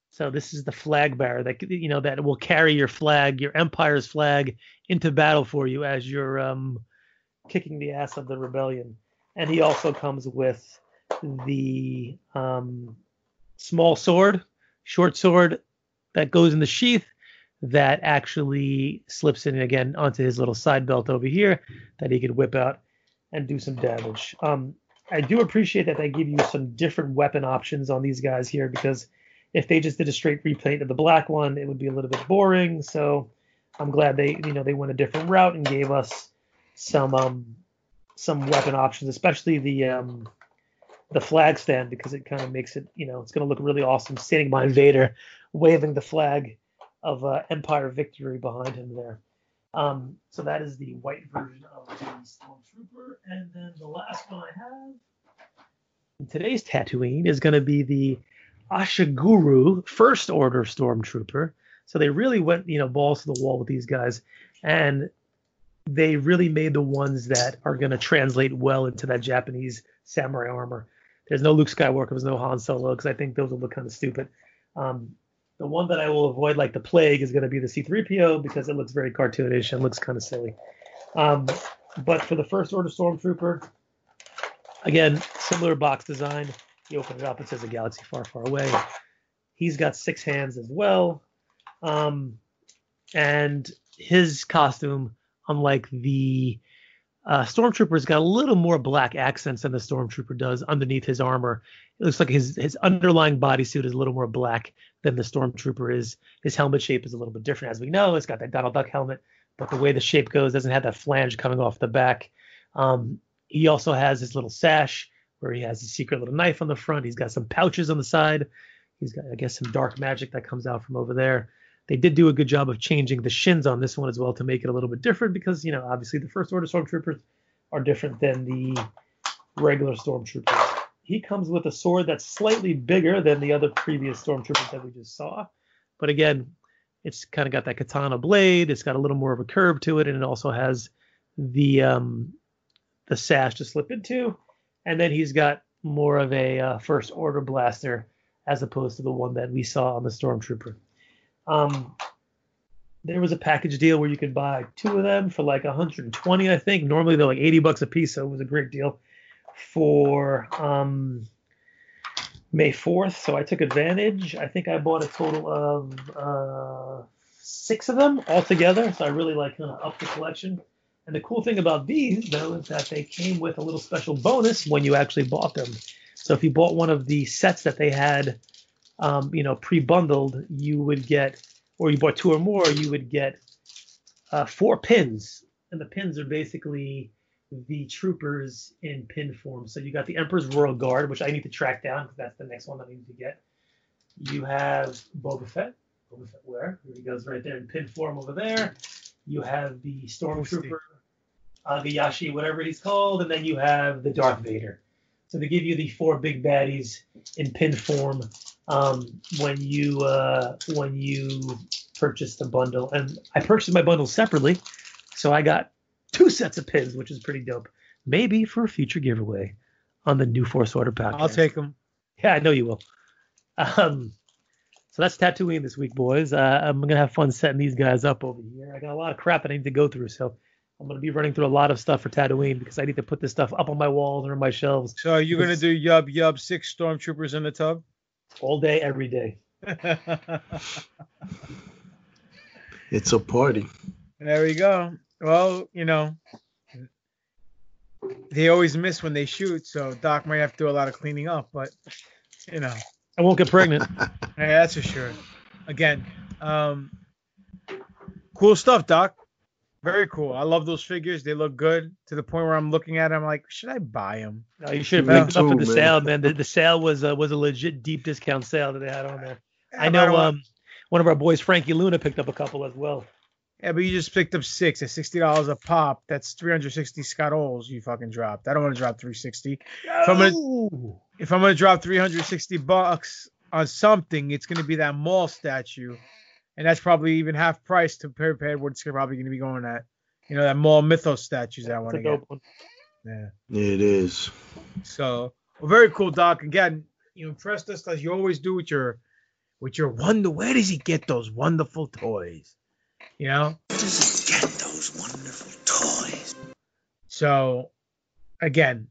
So this is the flag bearer that you know that will carry your flag, your empire's flag, into battle for you as you're um, kicking the ass of the rebellion. And he also comes with the um, small sword, short sword that goes in the sheath that actually slips in again onto his little side belt over here that he could whip out and do some damage. Um, I do appreciate that they give you some different weapon options on these guys here because if they just did a straight repaint of the black one, it would be a little bit boring. So I'm glad they you know they went a different route and gave us some um some weapon options, especially the um the flag stand because it kind of makes it you know it's going to look really awesome standing behind Vader waving the flag of uh, Empire victory behind him there. Um, so that is the white version of the Stormtrooper, and then the last one I have in today's Tatooine is going to be the Ashigaru First Order Stormtrooper. So they really went, you know, balls to the wall with these guys, and they really made the ones that are going to translate well into that Japanese samurai armor. There's no Luke Skywalker, there's no Han Solo, because I think those will look kind of stupid. Um, the one that I will avoid like the plague is going to be the C3PO because it looks very cartoonish and looks kind of silly. Um, but for the First Order Stormtrooper, again, similar box design. You open it up, it says a galaxy far, far away. He's got six hands as well. Um, and his costume, unlike the uh, Stormtrooper's got a little more black accents than the Stormtrooper does underneath his armor. It looks like his his underlying bodysuit is a little more black than the Stormtrooper is. His helmet shape is a little bit different, as we know. It's got that Donald Duck helmet, but the way the shape goes doesn't have that flange coming off the back. Um, he also has his little sash where he has a secret little knife on the front. He's got some pouches on the side. He's got, I guess, some dark magic that comes out from over there. They did do a good job of changing the shins on this one as well to make it a little bit different because, you know, obviously the First Order Stormtroopers are different than the regular Stormtroopers. He comes with a sword that's slightly bigger than the other previous Stormtroopers that we just saw. But again, it's kind of got that katana blade. It's got a little more of a curve to it, and it also has the um, the sash to slip into. And then he's got more of a uh, first order blaster as opposed to the one that we saw on the Stormtrooper. Um, there was a package deal where you could buy two of them for like 120, I think. Normally they're like 80 bucks a piece, so it was a great deal for um, May 4th. So I took advantage. I think I bought a total of uh, six of them altogether. So I really like kind of up the collection. And the cool thing about these, though, is that they came with a little special bonus when you actually bought them. So if you bought one of the sets that they had um, you know, pre-bundled, you would get, or you bought two or more, you would get uh, four pins, and the pins are basically the troopers in pin form. So you got the Emperor's Royal Guard, which I need to track down because that's the next one that I need to get. You have Boba Fett. Boba Fett where? Here he goes right there in pin form over there. You have the Stormtrooper, Agayashi, whatever he's called, and then you have the Darth Vader. So they give you the four big baddies in pin form um, when you uh, when you purchase the bundle. And I purchased my bundle separately, so I got two sets of pins, which is pretty dope. Maybe for a future giveaway on the new Force Order podcast. I'll take them. Yeah, I know you will. Um, so that's Tatooine this week, boys. Uh, I'm gonna have fun setting these guys up over here. I got a lot of crap that I need to go through, so I'm gonna be running through a lot of stuff for Tatooine because I need to put this stuff up on my walls or on my shelves. So are you gonna do yub yub six stormtroopers in the tub? All day, every day. It's a party. There we go. Well, you know, they always miss when they shoot, so Doc might have to do a lot of cleaning up. But you know, I won't get pregnant. yeah, that's for sure. Again, um, cool stuff, Doc. Very cool. I love those figures. They look good to the point where I'm looking at them I'm like, should I buy them? No, you should have picked them up too, for the man. sale, man. The, the sale was uh, was a legit deep discount sale that they had on there. Yeah, I but I know um one of our boys, Frankie Luna, picked up a couple as well. Yeah, but you just picked up six at sixty dollars a pop. That's three hundred sixty Scott Ols you fucking dropped. I don't want to drop three sixty. If I'm gonna if I'm gonna drop three hundred sixty bucks on something, it's gonna be that Maul statue, and that's probably even half price to compared what it's probably gonna be going at. You know that Maul mythos statues that I want to get. one. Yeah. It is. So well, very cool, Doc. Again, you impressed us as you always do with your with your wonder. Where does he get those wonderful toys? You know. Where does he get those wonderful toys? So, again,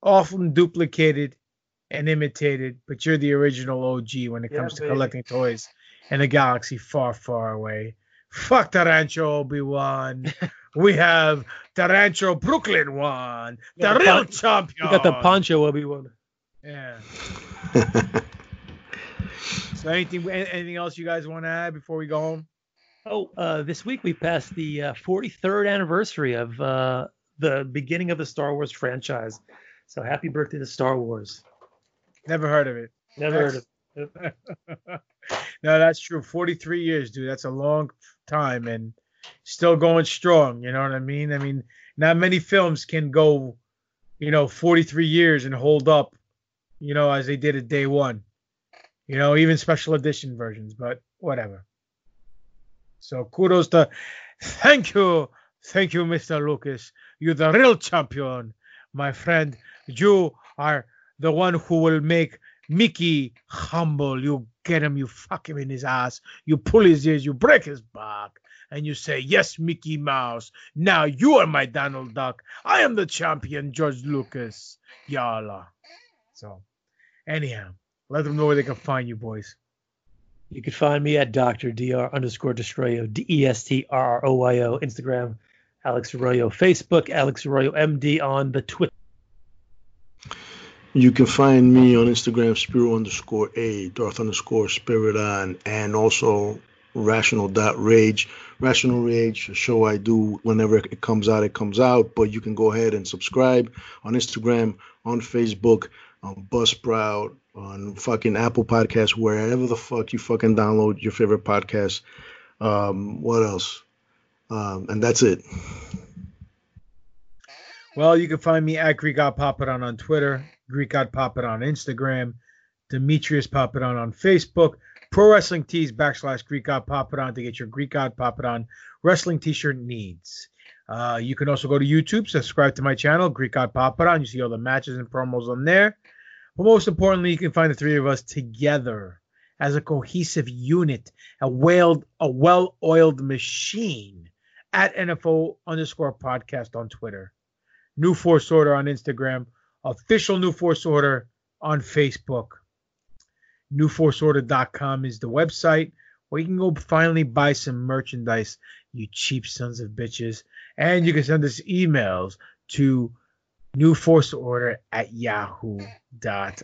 often duplicated and imitated, but you're the original OG when it Yeah, comes to baby. collecting toys in a galaxy far, far away. Fuck Tarancho Obi Wan. we have Tarancho Brooklyn one, We the got real pon- champion. We got the Poncho Obi Wan. Yeah. so, anything, anything else you guys want to add before we go home? Oh, uh, this week we passed the uh, 43rd anniversary of uh, the beginning of the Star Wars franchise. So happy birthday to Star Wars. Never heard of it. Never heard of it. no, that's true. 43 years, dude. That's a long time and still going strong. You know what I mean? I mean, not many films can go, you know, 43 years and hold up, you know, as they did at day one. You know, even special edition versions, but whatever. So kudos to, thank you, thank you, Mr. Lucas. You're the real champion, my friend. You are the one who will make Mickey humble. You get him, you fuck him in his ass, you pull his ears, you break his back, and you say, Yes, Mickey Mouse. Now you are my Donald Duck. I am the champion, George Lucas. Yalla. So, anyhow, let them know where they can find you, boys. You can find me at Dr. Dr. underscore Destroyo, D E S T R R O Y O, Instagram, Alex Arroyo, Facebook, Alex Arroyo MD on the Twitter. You can find me on Instagram, Spiro underscore A, Darth underscore Spirit on, and also Rational Rage. Rational Rage, a show I do whenever it comes out, it comes out. But you can go ahead and subscribe on Instagram, on Facebook, on Buzzsprout, on fucking Apple Podcasts, wherever the fuck you fucking download your favorite podcast. Um, what else? Um, and that's it. Well, you can find me at Greek Papadon on Twitter, Greek God Papadon on Instagram, Demetrius Papadon on Facebook, Pro Wrestling Tees backslash Greek God Papadon to get your Greek God Papadon wrestling t-shirt needs. Uh, you can also go to YouTube, subscribe to my channel, Greek God Papadon. You see all the matches and promos on there. But most importantly, you can find the three of us together as a cohesive unit, a well a well-oiled machine at NFO underscore podcast on Twitter. New Force Order on Instagram, official New Force Order on Facebook. NewForceOrder.com is the website where you can go finally buy some merchandise, you cheap sons of bitches. And you can send us emails to newforceorder at yahoo.com.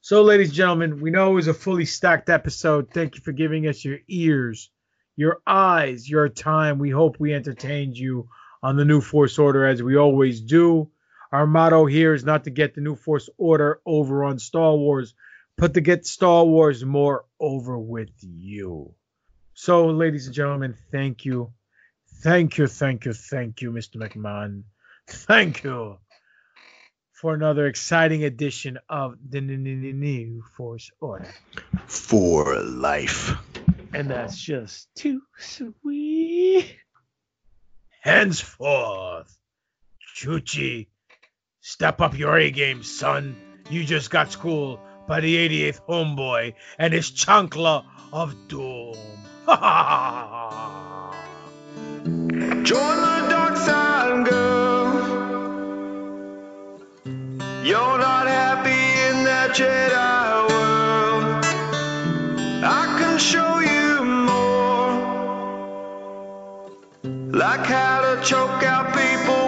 So, ladies and gentlemen, we know it was a fully stacked episode. Thank you for giving us your ears, your eyes, your time. We hope we entertained you on the New Force Order as we always do. Our motto here is not to get the New Force Order over on Star Wars, but to get Star Wars more over with you. So, ladies and gentlemen, thank you. Thank you, thank you, thank you, Mr. McMahon. Thank you for another exciting edition of the New Force Order. For life. And that's just too sweet. Henceforth, Chuchi, step up your A game, son. You just got schooled by the 88th homeboy and his chancla of doom. Join the dark side, girl. You're not happy in that Jedi world. I can show you more. Like how to choke out people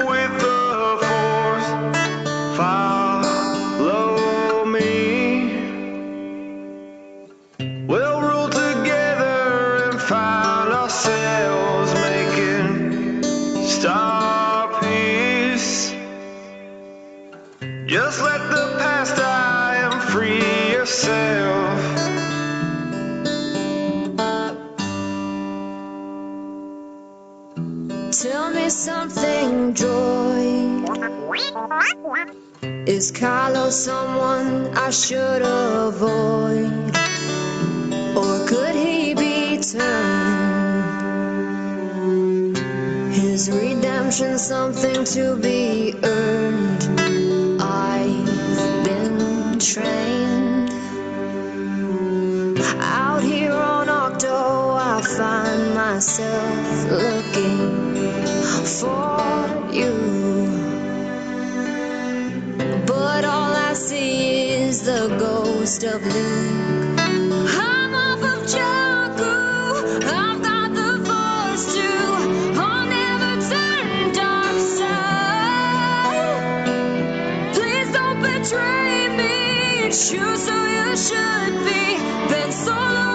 Me something, Joy. Is Carlos someone I should avoid? Or could he be turned? His redemption something to be earned. I've been trained. Out here on Ahch-To, I find myself looking for you. But all I see is the ghost of Luke. I'm off of. I've got the force to. I'll never turn dark side. Please don't betray me. Choose who you should be. Solo or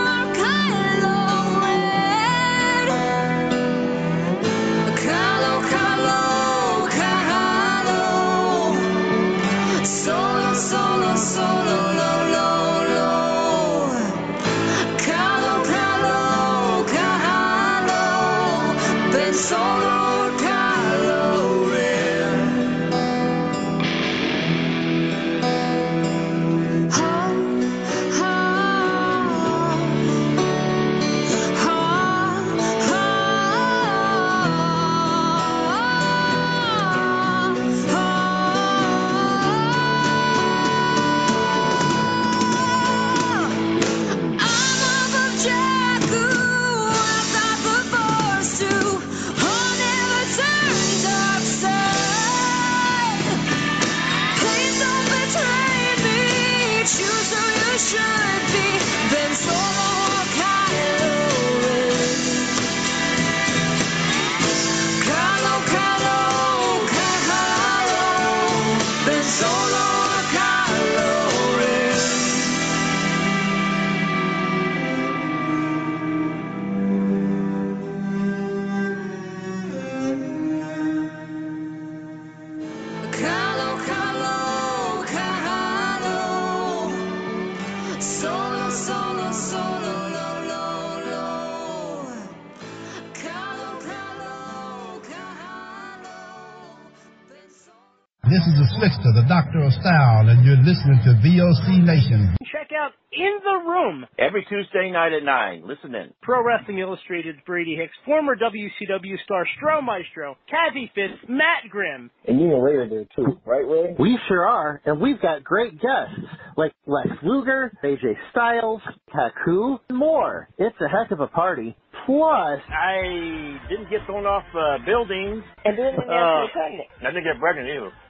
and you're listening to VOC Nation. Check out In the Room Every Tuesday night at 9. Listen in. Pro Wrestling Illustrated's Brady Hicks, former WCW star Stro Maestro, Kathie Fitz, Matt Grimm. And you and Ray are there too, right, Ray? We sure are, and we've got great guests like Lex Luger, AJ Styles, Taku, and more. It's a heck of a party. Plus, I didn't get thrown off uh, buildings. And didn't get pregnant. I didn't get pregnant either.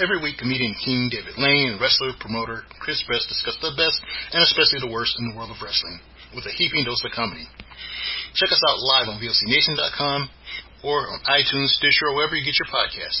Every week, comedian King David Lane and wrestler promoter Chris Best discuss the best and especially the worst in the world of wrestling with a heaping dose of comedy. Check us out live on VOCNation.com or on iTunes, Stitcher, or wherever you get your podcasts.